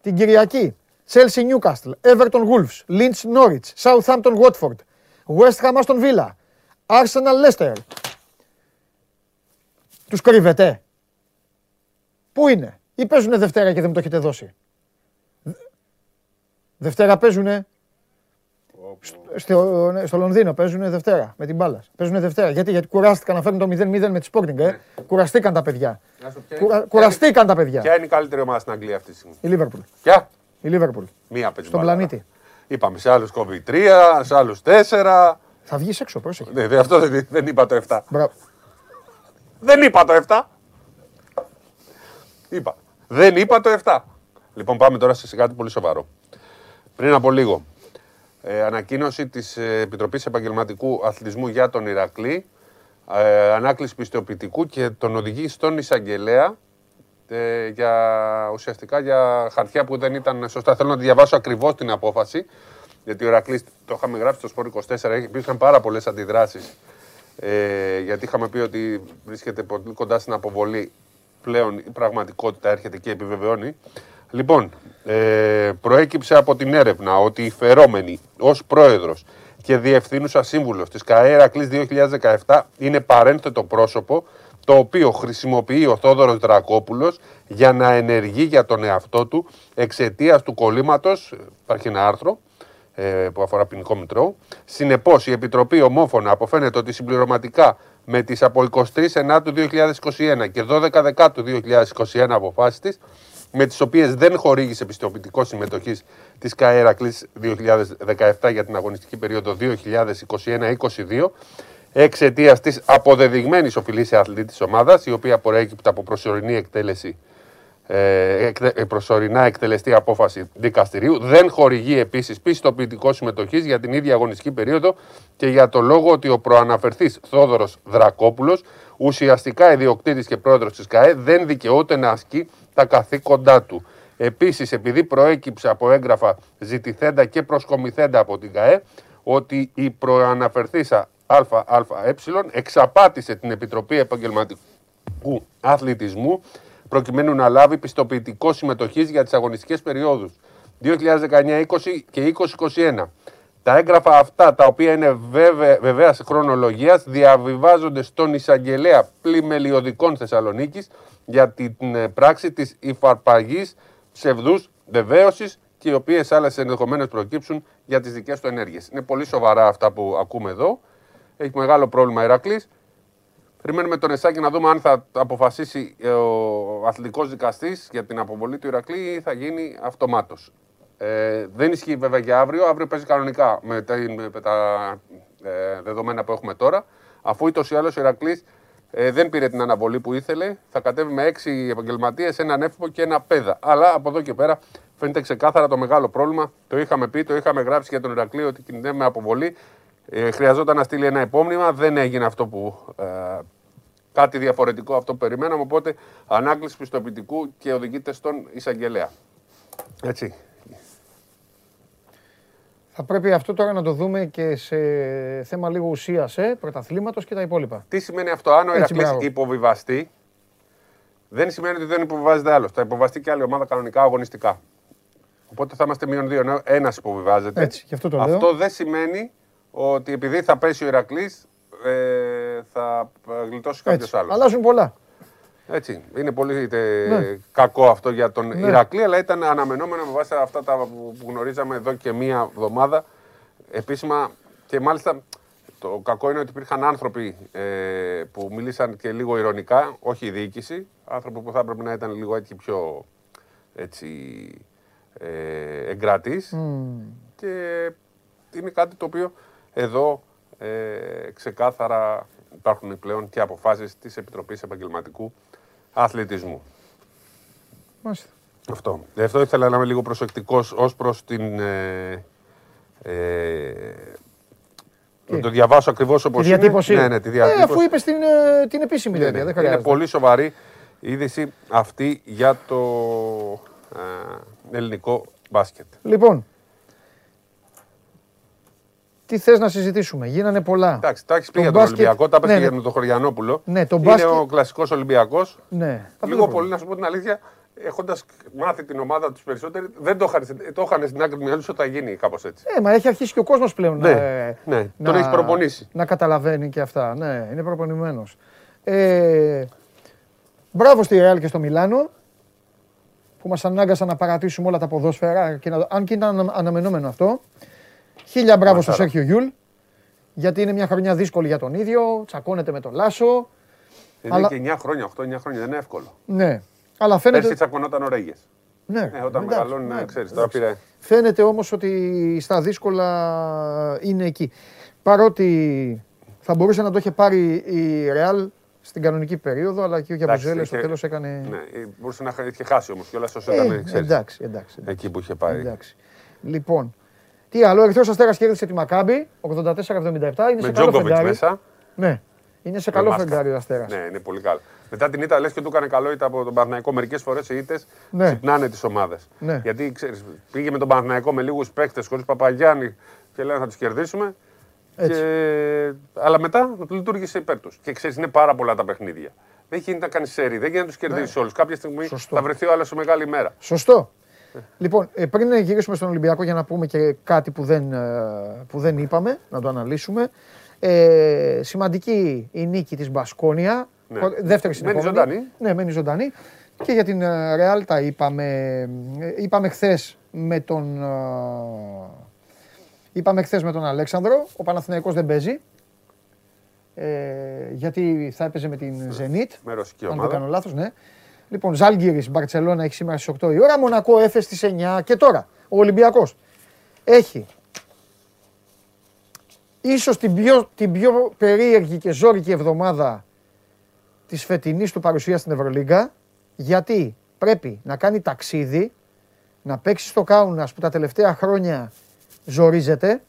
Την Κυριακή. Chelsea Newcastle. Everton Wolves. Lynch Norwich. Southampton Watford. West Ham Aston Villa. Arsenal Leicester. Τους κρύβετε. Πού είναι, ή παίζουνε Δευτέρα και δεν μου το έχετε δώσει. Δε- Δευτέρα παίζουνε. Στο, ναι, στο Λονδίνο παίζουνε Δευτέρα με την μπάλα. Παίζουνε Δευτέρα. Γιατί, γιατί κουράστηκαν να φέρουν το 0-0 με τη Sporting. Ε. Κουραστήκαν τα παιδιά. Κουρα, κουραστήκαν τα παιδιά. Ποια είναι η καλύτερη ομάδα στην Αγγλία αυτή τη στιγμή. Η Λίβερπουλ. Ποια; Η Λίβερπουλ. Μία παίζει Στον μπάλα. πλανήτη. Είπαμε σε άλλους κόβει τρία, σε άλλους τέσσερα. Θα βγεις έξω, πρόσεχε. Ναι, δε- αυτό δεν, δεν είπα το 7. Μπράβο. Δεν είπα το 7. Είπα. Δεν είπα το 7. Λοιπόν, πάμε τώρα σε κάτι πολύ σοβαρό. Πριν από λίγο, ε, ανακοίνωση της ε, Επιτροπής Επαγγελματικού Αθλητισμού για τον Ηρακλή, ε, ανάκληση πιστοποιητικού και τον οδηγεί στον εισαγγελέα ε, για, ουσιαστικά για χαρτιά που δεν ήταν σωστά. Θέλω να τη διαβάσω ακριβώς την απόφαση, γιατί ο Ηρακλής, το είχαμε γράψει στο Σπορ 24, υπήρχαν πάρα πολλές αντιδράσεις ε, γιατί είχαμε πει ότι βρίσκεται πολύ κοντά στην αποβολή. Πλέον η πραγματικότητα έρχεται και επιβεβαιώνει. Λοιπόν, ε, προέκυψε από την έρευνα ότι η φερόμενη ως πρόεδρος και διευθύνουσα σύμβουλος της ΚΑΕ Κλής 2017 είναι παρένθετο πρόσωπο το οποίο χρησιμοποιεί ο Θόδωρος Δρακόπουλος για να ενεργεί για τον εαυτό του εξαιτίας του κολλήματος, υπάρχει ένα άρθρο, ε, που αφορά ποινικό μητρό. Συνεπώς, η Επιτροπή ομόφωνα αποφαίνεται ότι συμπληρωματικά με τις από 23 Ενάτου 2021 και 12 Δεκάτου 2021 αποφάσεις της, με τις οποίες δεν χορήγησε πιστοποιητικό συμμετοχής της ΚαΕΡΑΚΛΗ 2017 για την αγωνιστική περίοδο 2021-2022, εξαιτίας της αποδεδειγμένης οφειλής σε αθλητή της ομάδας, η οποία προέκυπτε από προσωρινή εκτέλεση ε, εκτε- ε, προσωρινά εκτελεστή απόφαση δικαστηρίου. Δεν χορηγεί επίσης πιστοποιητικό συμμετοχής για την ίδια αγωνιστική περίοδο και για το λόγο ότι ο προαναφερθής Θόδωρος Δρακόπουλος, ουσιαστικά ιδιοκτήτης και πρόεδρος της ΚΑΕ, δεν δικαιούται να ασκεί τα καθήκοντά του. Επίσης, επειδή προέκυψε από έγγραφα ζητηθέντα και προσκομιθέντα από την ΚΑΕ, ότι η προαναφερθήσα ΑΑΕ εξαπάτησε την Επιτροπή Επαγγελματικού Αθλητισμού προκειμένου να λάβει πιστοποιητικό συμμετοχής για τις αγωνιστικές περιόδους 2019-20 και 2021. Τα έγγραφα αυτά, τα οποία είναι βέβαι, βεβαίας χρονολογίας, διαβιβάζονται στον εισαγγελέα πλημελιωδικών Θεσσαλονίκης για την ε, πράξη της υφαρπαγής ψευδούς βεβαίωσης και οι οποίες άλλες ενδεχομένως προκύψουν για τις δικές του ενέργειες. Είναι πολύ σοβαρά αυτά που ακούμε εδώ. Έχει μεγάλο πρόβλημα Ηρακλής. Περιμένουμε τον Εσάκη να δούμε αν θα αποφασίσει ε, ο αθλητικός δικαστής για την αποβολή του Ηρακλή ή θα γίνει αυτομάτως. Ε, δεν ισχύει βέβαια για αύριο. Αύριο παίζει κανονικά με τα, με τα ε, δεδομένα που έχουμε τώρα. Αφού ούτως ή άλλως ο Ηρακλής ε, δεν πήρε την αναβολή που ήθελε, θα κατέβει με έξι επαγγελματίες, έναν έφυπο και ένα πέδα. Αλλά από εδώ και πέρα φαίνεται ξεκάθαρα το μεγάλο πρόβλημα. Το είχαμε πει, το είχαμε γράψει για τον Ηρακλή ότι κινδυνεύει με αποβολή. Ε, χρειαζόταν να στείλει ένα υπόμνημα. Δεν έγινε αυτό που. Ε, κάτι διαφορετικό αυτό που περιμέναμε. Οπότε ανάκληση πιστοποιητικού και οδηγείται στον εισαγγελέα. Έτσι. Θα πρέπει αυτό τώρα να το δούμε και σε θέμα λίγο ουσίας ε, πρωταθλήματος και τα υπόλοιπα. Τι σημαίνει αυτό, αν ο Έτσι, Ηρακλής μπράβο. υποβιβαστεί, δεν σημαίνει ότι δεν υποβιβάζεται άλλος. Θα υποβαστεί και άλλη ομάδα κανονικά αγωνιστικά. Οπότε θα είμαστε μείον δύο, ενώ ένας υποβιβάζεται. Έτσι, γι' αυτό το λέω. Αυτό δεν σημαίνει ότι επειδή θα πέσει ο Ηρακλής, ε, θα γλιτώσει κάποιος Έτσι. άλλος. Αλλάζουν πολλά. Έτσι. Είναι πολύ ε, Ναι. κακό αυτό για τον Ναι. Ηρακλή, αλλά ήταν αναμενόμενο με βάση αυτά τα που, που γνωρίζαμε εδώ και μία εβδομάδα. Επίσημα και μάλιστα το κακό είναι ότι υπήρχαν άνθρωποι ε, που μίλησαν και λίγο ηρωνικά, όχι η διοίκηση, άνθρωποι που θα έπρεπε να ήταν λίγο έτσι πιο έτσι, ε, εγκρατής και είναι κάτι το οποίο εδώ ε, ξεκάθαρα υπάρχουν πλέον και αποφάσεις της Επιτροπής Επαγγελματικού Αθλητισμού. Μάλιστα. Αυτό. Γι' αυτό ήθελα να είμαι λίγο προσεκτικός ως προς την... Ε, ε, να το διαβάσω ακριβώς όπως Τη διατύπωση. είναι. Ναι, ναι, τη Ε, διατύπωση. αφού είπες την, ε, την επίσημη Ναι, τέτοια. ναι. Δεν Είναι χρειάζεται. πολύ σοβαρή είδηση αυτή για το ε, ελληνικό μπάσκετ. Λοιπόν, τι θες να συζητήσουμε; Γίνανε πολλά. Εντάξει, τα έχεις πει Το για τον μπάσκετ- Ολυμπιακό, τα είπες ναι, και ναι. για τον Χωριανόπουλο. Ναι, το Είναι μπάσκετ- ο κλασικός Ολυμπιακός. Ναι. Αυτό Λίγο το πολύ, να σου πω την αλήθεια, έχοντας μάθει την ομάδα τους περισσότεροι, δεν το είχαν, το είχαν στην άκρη του μυαλού ότι θα γίνει κάπως έτσι. Ε, μα έχει αρχίσει και ο κόσμος πλέον Ναι, να, ε, ναι, τον έχεις προπονήσει. Να καταλαβαίνει και αυτά. Ναι, είναι προπονημένος. Ε, μπράβο στη Ρεάλ και στο Μιλάνο που μας ανάγκασαν να παρατήσουμε όλα τα ποδόσφαιρα, και να, αν και ήταν ανα- αναμενόμενο αυτό. Χίλια μπράβο στο Μασάρα. Σέρχιο Γιούλ, γιατί είναι μια χρονιά δύσκολη για τον ίδιο, τσακώνεται με τον Λάσο. Είναι Αλλά- και 9 χρόνια, 8-9 χρόνια, δεν είναι εύκολο. Ναι, αλλά φαίνεται... Πέρσι τσακωνόταν ο Ρέγες. Ναι, Ε, όταν εντάξει, μεγαλώνει, ναι, ξέρεις, τώρα εντάξει. πήρε. Φαίνεται όμως ότι στα δύσκολα είναι εκεί. Παρότι θα μπορούσε να το είχε πάρει η Ρεάλ στην κανονική περίοδο, αλλά και ο Γιαμπουζέλε στο είχε- τέλος έκανε... Ναι, ε, μπορούσε να είχε χάσει όμως κιόλας όσο Ε, ήταν. ξέρεις, εντάξει, εντάξει, εντάξει. Εκεί που είχε πάει. Εντάξει. Λοιπόν, τι άλλο, ο Ερυθρός Αστέρας κέρδισε τη Μακάμπη, 84-77, είναι σε Με καλό Τζόκοβιτ φεγγάρι. μέσα. Ναι, είναι σε με καλό μάσκα. φεγγάρι ο Αστέρας. Ναι, είναι πολύ καλό. Μετά την ήττα λες και του έκανε καλό ήττα από τον Παναθηναϊκό. Μερικές φορές οι ήττες Ναι. ξυπνάνε τις ομάδες. Ναι. Γιατί ξέρεις, πήγε με τον Παναθηναϊκό με λίγους παίκτες χωρίς Παπαγιάννη και λέει θα τους κερδίσουμε. Έτσι. Και... Αλλά μετά το λειτουργήσε υπέρ τους. Και ξέρεις, είναι πάρα πολλά τα παιχνίδια. Δεν γίνεται να κάνεις σερή, δεν γίνεται να τους κερδίσεις όλους. Κάποια στιγμή Ναι. Σωστό. θα βρεθεί ο άλλος σε μεγάλη ημέρα. Σωστό. Λοιπόν, ε, πριν γυρίσουμε στον Ολυμπιακό για να πούμε και κάτι που δεν, ε, που δεν είπαμε, να το αναλύσουμε. Ε, σημαντική η νίκη της Μπασκόνια. Ναι. Χω- Δεύτερη Μένει συνεχόμενη. ζωντανή. Ναι, μένει ζωντανή. Και για την ε, Ρεάλ τα είπαμε, ε, είπαμε χθες με τον... ε, είπαμε χθες με τον Αλέξανδρο. Ο Παναθηναϊκός δεν παίζει. Ε, γιατί θα έπαιζε με την Zenit. Με ρωσική Αν δεν ομάδα. κάνω λάθος, ναι. Λοιπόν, Ζάλγκυρης, Μπαρτσελώνα έχει σήμερα στις 8 η ώρα, Μονακό Έφε στις 9 και τώρα ο Ολυμπιακός έχει ίσως την πιο, την πιο περίεργη και ζώρικη εβδομάδα της φετινής του παρουσίας στην Ευρωλίγκα γιατί πρέπει να κάνει ταξίδι, να παίξει στο Κάουνας που τα τελευταία χρόνια ζορίζεται,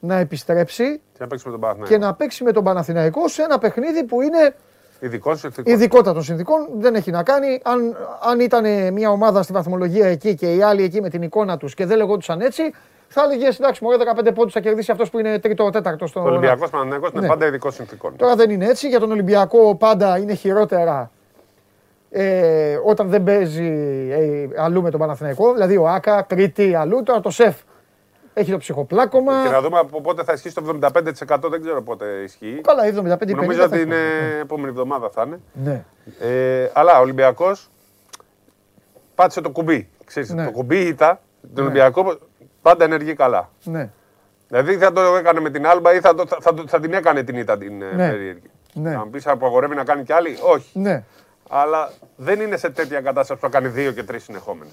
να επιστρέψει Και να παίξει με τον Παναθηναϊκό. και να παίξει με τον Παναθηναϊκό σε ένα παιχνίδι που είναι Ειδικό συνθηκό. ειδικότητα των συνδικών δεν έχει να κάνει. Αν, αν ήταν μια ομάδα στη βαθμολογία εκεί και οι άλλοι εκεί με την εικόνα τους και δεν λεγόντουσαν έτσι, θα έλεγε εντάξει, μωρέ 15 πόντους θα κερδίσει αυτός που είναι τρίτο τέταρτος στο. Ο Ολυμπιακός Παναθηναϊκός είναι Ναι. πάντα ειδικός συνθηκών. Τώρα δεν είναι έτσι. Για τον Ολυμπιακό πάντα είναι χειρότερα ε, όταν δεν παίζει ε, αλλού με τον Παναθηναϊκό. Δηλαδή ο Άκα, Κρήτη, αλλού. Τώρα το ΣΕΦ έχει το ψυχοπλάκωμα. Και να δούμε από πότε θα ισχύσει το 75%. Δεν ξέρω πότε ισχύει. Καλά, 75 Νομίζω ότι είναι επόμενη εβδομάδα θα είναι. Ναι. Ε, αλλά ο Ολυμπιακός πάτησε το κουμπί. Ξέρεις, Ναι. Το κουμπί ήταν τον Ναι. Ολυμπιακό πάντα ενεργεί καλά. Ναι. Δηλαδή θα το έκανε με την Άλμπα ή θα, το, θα, το- θα την έκανε την ήττα την ναι. Ναι. περίεργη. Ναι. Να μου πει απαγορεύει να κάνει κι άλλη. Όχι. Ναι. Αλλά δεν είναι σε τέτοια κατάσταση που θα κάνει δύο και τρεις συνεχόμενες.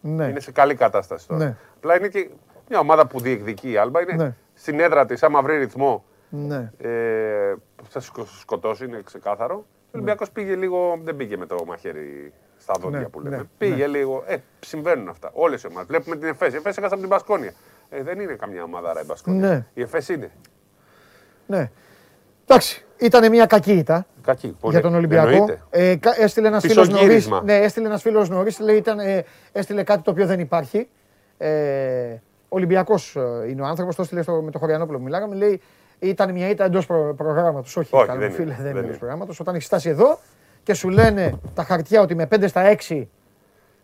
Ναι. Είναι σε καλή κατάσταση τώρα. Ναι. Απλά είναι και μια ομάδα που διεκδικεί η Άλμπα. Είναι Ναι. στην έδρα της, άμα βρει ρυθμό, Ναι. ε, θα σκο- σκοτώσει, είναι ξεκάθαρο. Ο Ολυμπιακός πήγε λίγο, δεν πήγε με το μαχαίρι στα δόντια Ναι, που λέμε. ναι, πήγε ναι. λίγο. Ε, συμβαίνουν αυτά. Όλες οι ομάδες. Βλέπουμε την Εφέση. Η Εφέση έχασε από την Μπασκόνια. Ε, δεν είναι καμιά ομάδα η Μπασκόνια. Ναι. Η Εφέση είναι. ναι. Εντάξει, ήταν μια κακή ήττα. Κακή. Πολύ. για τον Ολυμπιακό. Εννοείται. Ε, κα- έστειλε ένας φίλος νωρί. Πισωγύρισμα. Ναι, έστειλε ένας φίλος νωρίς. Ε, έστειλε κάτι το οποίο δεν υπάρχει. Ε, Ολυμπιακός είναι ο άνθρωπος. Το έστειλε στο, με το Χωριανόπουλο που μιλάγαμε. Λέει ήταν μια ήττα εντός προ, προγράμματος. Όχι, Όχι, καλό δεν μου φίλε, είναι, δεν δεν είναι εντός είναι. προγράμματος. Όταν έχεις φτάσει εδώ και σου λένε τα χαρτιά ότι με 5 στα 6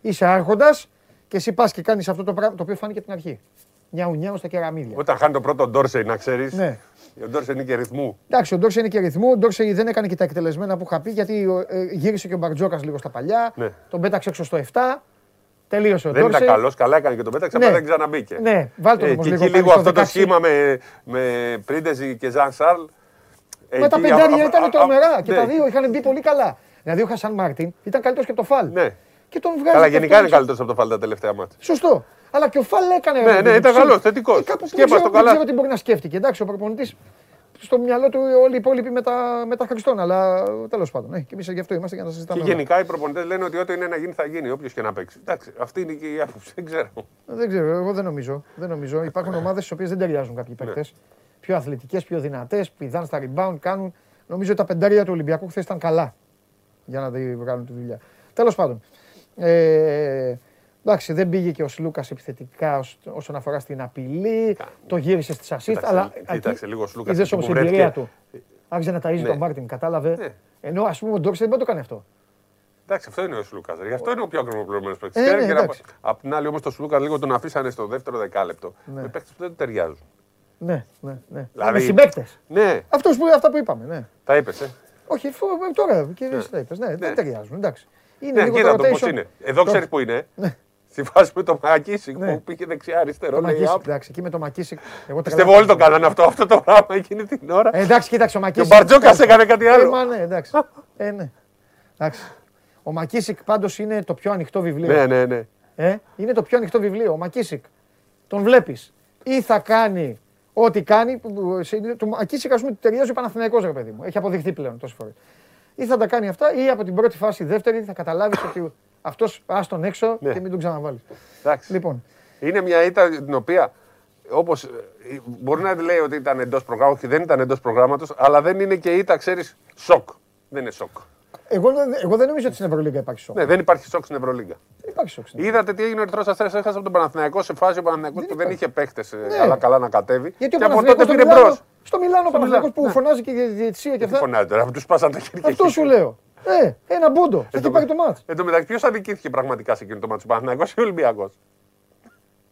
είσαι άρχοντας και εσύ πας και κάνεις αυτό το πράγμα το οποίο φάνηκε από την αρχή. Νιάου νιάου στα κεραμίδια. Όταν χάνει το πρώτο Ντόρσεϊ, να ξέρεις. Ναι. Ο Ντόρσεϊ είναι και ρυθμού. Εντάξει, ο Ντόρσεϊ είναι και ρυθμού. Ο Ντόρσεϊ δεν έκανε και τα εκτελεσμένα που είχα πει γιατί ε, γύρισε και ο Μπαρτζόκας λίγο στα παλιά. Ναι. Τον πέταξε έξω στο 7. Τελείωσε ο Δεν Ντόρσεϊ. ήταν καλός, καλά έκανε και τον πέταξε, Ναι. απλά δεν ξαναμπήκε. Ναι, βάλτε τον Ε, όμως και λίγο εκεί πάλι λίγο στο αυτό το 16. σχήμα με, με Πρίντεζι και Ζαν Σάρλ. Με τα εκεί, πεντάρια α- α- ήταν α- τρομερά και ναι. τα δύο είχαν μπει πολύ καλά. Δηλαδή ο Χασάν Μάρτιν ήταν καλύτερος και από το Φαλ. Ναι. Και τον βγάζει. Καλά, και γενικά αυτόν είναι έξω. καλύτερος από το Φάλ τα τελευταία μάτια. Σωστό. Αλλά και ο Φαλ έκανε. Ναι, ρε, ναι, παιδί, ήταν ψ- καλός, θετικός. Ε, κάπου που Σκέπαστο δεν ξέρω- καλά. Δεν ξέρω τι μπορεί να σκέφτηκε. Εντάξει, ο προπονητής στο μυαλό του όλοι οι υπόλοιποι με τα, με τα Χριστόν. Αλλά τέλος πάντων. Ναι, και εμείς γι' αυτό είμαστε για να συζητάμε. Και όλα. γενικά οι προπονητές λένε ότι ό,τι είναι να γίνει θα γίνει, όποιος και να παίξει. Εντάξει, αυτή είναι και η άποψη. Δεν ξέρω. Δεν ξέρω, εγώ δεν νομίζω. Δεν νομίζω. Υπάρχουν ομάδες στις οποίες δεν ταιριάζουν κάποιοι Ναι. παίκτες. Πιο αθλητικές, πιο δυνατές, πηδάνε στα rebound, κάνουν. Νομίζω ότι τα πεντάρια του Ολυμπιακού χθες ήταν καλά για να τη βγάλουν τη δουλειά. Τέλος πάντων. Ε, εντάξει, δεν πήγε και ο Σλούκας επιθετικά ως- όσον αφορά στην απειλή. Το γύρισε στι assist. Κοίταξε, Αλλά κοίταξε λίγο ο Σλούκας Είδες εκεί όμως που την εμπειρία βρέθηκε. του. Άρχισε να ταΐζει Ναι. τον Μάρτιν, κατάλαβε. Ναι. Ενώ ας πούμε ο Ντόξ δεν μπορεί να το κάνει αυτό. Εντάξει, αυτό είναι ο Σλούκας. Γι' αυτό είναι ο πιο ακριβοπληρωμένο παίκτης. Ε, ναι, εντάξει. Απ' την άλλη όμως το Σλούκας λίγο τον αφήσανε στο δεύτερο δεκάλεπτο. Ναι. Με παίκτες που δεν του ταιριάζουν. Ναι, ναι, ναι. Δηλαδή- Με συμπαίκτες. Ναι, Αυτούς που, αυτά που είπαμε. Ναι. τα είπες. Ε. Όχι, φο- τώρα και εσύ τα είπες. Ναι, δεν ταιριάζουν. Εντάξει. Είναι Ναι, λίγο κοίτα το το πώς rotation. είναι. Εδώ Το- ξέρεις που είναι. Ναι. Στη φάση με το Μακίσικ Ναι. που πήγε δεξιά-αριστερό. Το λέει, Μακίσικ, «Απ». εντάξει, εκεί με το Μακίσικ. Εγώ Πιστεύω όλοι το κάνανε αυτό, αυτό το πράγμα εκείνη την ώρα. Ε, εντάξει, κοίταξε ο Και ο Μακίσικ. Μπαρτζόκας έκανε κάτι Ε, άλλο. μα ναι, εντάξει. Ε, ναι. Εντάξει. Ο Μακίσικ πάντως είναι το πιο ανοιχτό βιβλίο. Ναι, ναι, ναι. Ε, είναι το πιο ανοιχτό βιβλίο. Ο Μακίσικ. Τον βλέπεις. Ή θα κάνει ό,τι κάνει. που- που- σε- Του Μακίσικ, ας πούμε, του ταιριάζει ο Παναθηναϊκός, ρε παιδί μου. Έχει αποδειχθεί πλέον τόσες φορές. Ή θα τα κάνει αυτά, ή από την πρώτη φάση, δεύτερη, θα καταλάβεις ότι αυτός ας τον έξω Ναι. και μην τον ξαναβάλεις. Εντάξει. Λοιπόν, Είναι μια ήττα την οποία όπως μπορεί να λέει ότι ήταν εντός προγράμματος και δεν ήταν εντός προγράμματος, αλλά δεν είναι και ήττα, ξέρεις, σοκ. Δεν είναι σοκ. εγώ, δεν- εγώ δεν νομίζω ότι στην Ευρωλίγκα υπάρχει σοκ. Ναι, δεν υπάρχει σοκ στην Ευρωλίγκα. Δεν υπάρχει σοκ. στην Είδατε τι έγινε ο Ερυθρός Αστέρας, έχασε από τον Παναθηναϊκό σε φάση ο Παναθηναϊκός που δεν είχε παίχτες Ναι. αλλά καλά να κατέβει. Γιατί ο και από Παναθηναϊκός τότε στο πήρε Μιλάνο, μπρος. στο Μιλάνο ο Παναθηναϊκός που Ναι. φωνάζει και για διαιτησία και Τι αυτά. φωνάζει τώρα, τους σπάσαν τα χέρια. Αυτό σου λέω. Ε, ένα μπούντο. Θα έχει πάρει το μάτς. Εν τω μεταξύ, ποιος αδικήθηκε πραγματικά σε εκείνο το μάτι, ο Παναθηναϊκός ή ο Ολυμπιακός;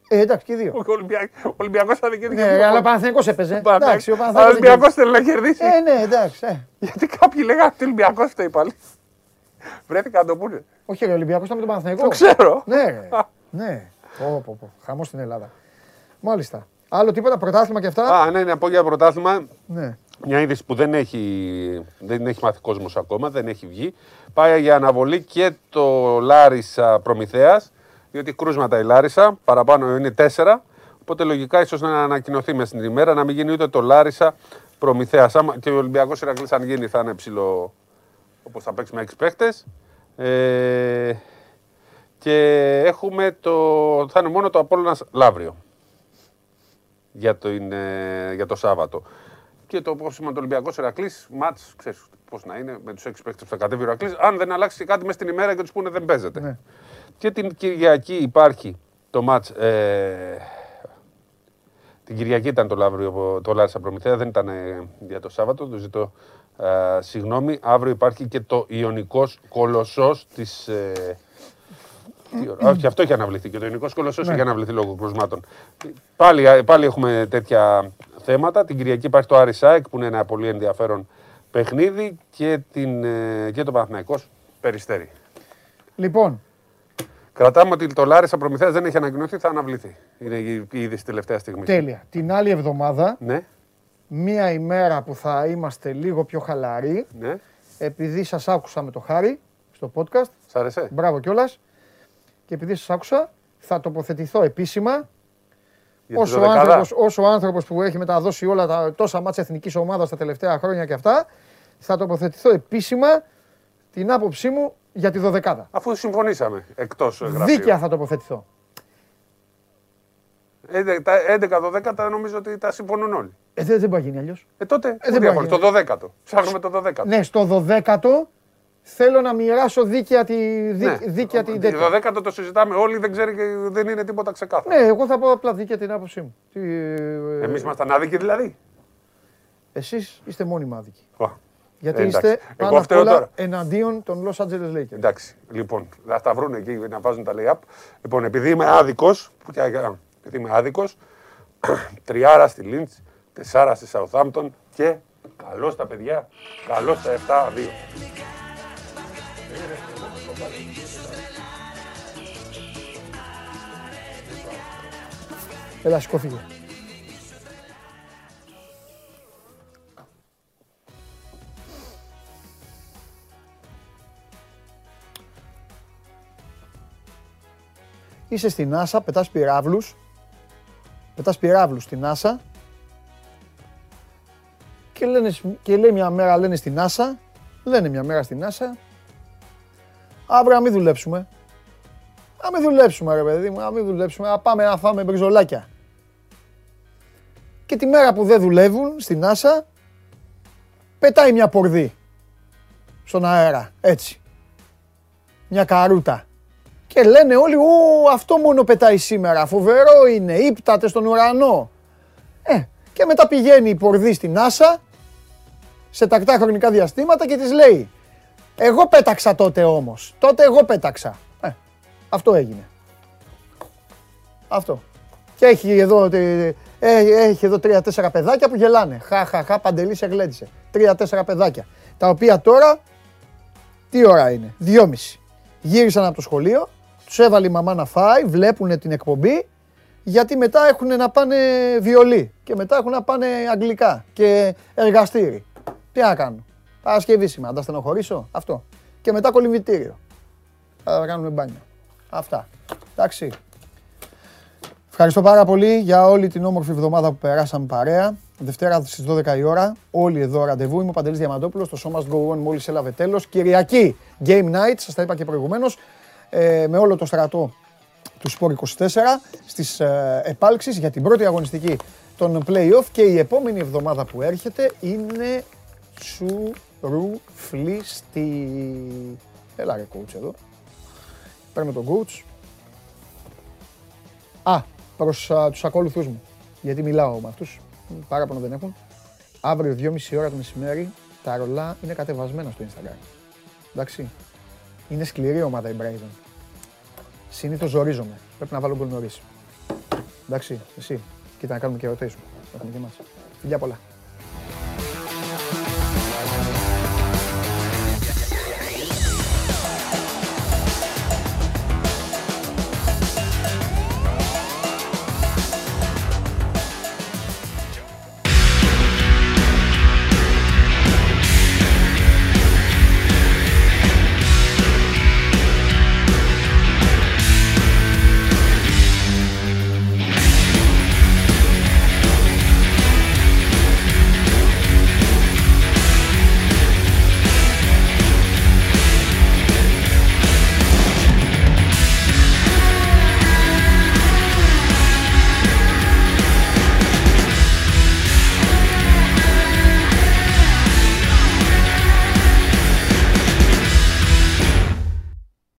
Ε, εντάξει, και οι δύο. Ο Ολυμπιακός αδικήθηκε. Ναι, αλλά ο Παναθηναϊκός έπαιζε. Παναθηναϊκός. Εντάξει, ο Αλλά ο Παναθηναϊκός Ολυμπιακό θέλει να κερδίσει. Ε, ναι, εντάξει. ε. Γιατί κάποιοι λέγανε ότι ο Ολυμπιακός φταίει πάλι. Βρέθηκαν να το πούνε. Όχι, ρε, ο Ολυμπιακός ήταν με τον Παναθηναϊκό. Το ξέρω. Ναι, ρε. ναι. Πω, πω, πω. Χαμός στην Ελλάδα. Μάλιστα. Άλλο τίποτα, πρωτάθλημα και αυτά; Α, ναι, να πω για πρωτάθλημα. Ναι. Μια είδηση που δεν έχει, δεν έχει μάθει κόσμος ακόμα, δεν έχει βγει. Πάει για αναβολή και το Λάρισα Προμηθέας, διότι κρούσματα η Λάρισα, παραπάνω είναι τέσσερα. Οπότε λογικά ίσως να ανακοινωθεί μέσα στην ημέρα να μην γίνει ούτε το Λάρισα Προμηθέας. Και ο Ολυμπιακός Ηρακλής, αν γίνει, θα είναι ψηλό όπως θα παίξει με έξι παίχτες. Ε, και έχουμε το. θα είναι μόνο το Απόλλωνας Λαύριο για το, είναι, για το Σάββατο. Και το πρόβλημα του Ολυμπιακό Ηρακλής, ματ, ξέρεις πώς να είναι με τους έξι παίκτες που θα κατέβει ο Ηρακλής, αν δεν αλλάξει κάτι μέσα στην ημέρα και τους πούνε δεν παίζεται. Ναι. Και την Κυριακή υπάρχει το ματ. Ε, την Κυριακή ήταν το Λαύριο, το Λάρισα Προμηθέα, δεν ήταν ε, για το Σάββατο, το ζητώ ε, συγγνώμη. Αύριο υπάρχει και το Ιωνικός Κολοσσός της, ε, Τι ώρα. Όχι, αυτό έχει αναβληθεί και το ελληνικό κολοσσός έχει αναβληθεί λόγω κρουσμάτων. Πάλι, πάλι έχουμε τέτοια θέματα. Την Κυριακή υπάρχει το Άρης ΑΕΚ που είναι ένα πολύ ενδιαφέρον παιχνίδι και, την, ε, και το Παναθηναϊκός Περιστέρη. Λοιπόν, Κρατάμε ότι το Λάρισα Προμηθέας δεν έχει ανακοινωθεί, θα αναβληθεί. Είναι η η είδηση τελευταία στιγμή. τέλεια. Την άλλη εβδομάδα, Ναι, μία ημέρα που θα είμαστε λίγο πιο χαλαροί, ναι. επειδή σας άκουσα με το Χάρη στο podcast, Σ' άρεσε. μπράβο κιόλας. και επειδή σας άκουσα, θα τοποθετηθώ επίσημα Για τη όσο ο, δωδεκάδα. άνθρωπος, όσο ο άνθρωπος που έχει μεταδώσει όλα τα τόσα μάτια εθνικής ομάδας τα τελευταία χρόνια και αυτά, θα τοποθετηθώ επίσημα την άποψή μου για τη δωδεκάδα. Αφού συμφωνήσαμε εκτός γραφείου. Δίκαια θα τοποθετηθώ. 11, τα 11-12 νομίζω ότι τα συμφωνούν όλοι. Ε, δεν, δεν μπορεί να γίνει αλλιώς. Ε, τότε δεν πού μπορεί διάβολο, να το 12ο. Ψάχνουμε το 12ο. Ναι, στο 12ο θέλω να μοιράσω δίκαια τη, δί, Ναι. δίκαια την Το τέτοια. 12ο το συζητάμε όλοι, δεν ξέρει και δεν είναι τίποτα ξεκάθαρο. Ναι, εγώ θα πω απλά δίκαια την άποψή μου. Τι, ε, Εμείς ήμασταν άδικοι δηλαδή; Εσείς είστε μόνιμα άδικοι. Ω, Γιατί εντάξει. είστε Εγώ πάνω απ' φταίω όλα τώρα. εναντίον των Los Angeles Lakers. Εντάξει, λοιπόν, θα τα βρουν εκεί να βάζουν τα lay-up. Λοιπόν, επειδή είμαι άδικος, που και- α, επειδή είμαι άδικος, τριάρα στη Λίντς, τεσσάρα στη Southampton και καλό στα παιδιά, καλό στα 7-2. Έλα, σηκώθηκε. Είσαι στην NASA, πετάς πυράβλους, πετάς πυράβλους στην NASA. Και, λένε, σ- και λέει μια μέρα λένε στην NASA, λένε μια μέρα στην NASA, αύριο να μην δουλέψουμε. Να μην δουλέψουμε ρε παιδί μου, να μην δουλέψουμε, να πάμε να φάμε μπριζολάκια. Και τη μέρα που δεν δουλεύουν στην NASA, πετάει μια πορδί στον αέρα, έτσι. Μια καρούτα. Και λένε όλοι, ου, αυτό μόνο πετάει σήμερα, φοβερό είναι, ύπταται στον ουρανό. Ε, και μετά πηγαίνει η πορδί στην NASA, σε τακτά χρονικά διαστήματα και της λέει, εγώ πέταξα τότε όμως, τότε εγώ πέταξα. Ε, αυτό έγινε. Αυτό. Και έχει εδώ, τε- ε, έχει εδώ τρία-τέσσερα παιδάκια που γελάνε. Χα, χα, χα, παντελής σε γλέντισε. Τρία-τέσσερα παιδάκια. Τα οποία τώρα, τι ώρα είναι, δυόμιση. Γύρισαν από το σχολείο, τους έβαλε η μαμά να φάει, βλέπουν την εκπομπή, γιατί μετά έχουν να πάνε βιολί και μετά έχουν να πάνε αγγλικά και εργαστήρι. Τι να κάνουν; Παρασκευή σήμερα, να τα στενοχωρήσω, αυτό. Και μετά κολυμβητήριο. Θα κάνουμε μπάνιο. Αυτά. Εντάξει. Ευχαριστώ πάρα πολύ για όλη την όμορφη εβδομάδα που περάσαμε παρέα. Δευτέρα στις 12 η ώρα, όλοι εδώ ραντεβού. Είμαι ο Παντελής Διαμαντόπουλος, το Show Must Go On μόλις έλαβε τέλος. Κυριακή, Game Night, σας τα είπα και προηγουμένως, ε, με όλο το στρατό του Sport 24 στις ε, επάλξεις για την πρώτη αγωνιστική των play-off και η επόμενη εβδομάδα που έρχεται είναι τσουρουφλίστη. Έλα ρε coach εδώ. Παίρνουμε τον coach. Α, προς α, τους ακόλουθούς μου, γιατί μιλάω με αυτούς, παράπονο δεν έχουν. Αύριο 2.30 ώρα το μεσημέρι τα ρολά είναι κατεβασμένα στο Instagram. Εντάξει. Είναι σκληρή ομάδα η Brighton. Συνήθως ζορίζομαι. Πρέπει να βάλω γκολ νωρίς. Εντάξει, εσύ. Κοίτα να κάνουμε και rotation. Έχουμε και εμάς. Φιλιά πολλά.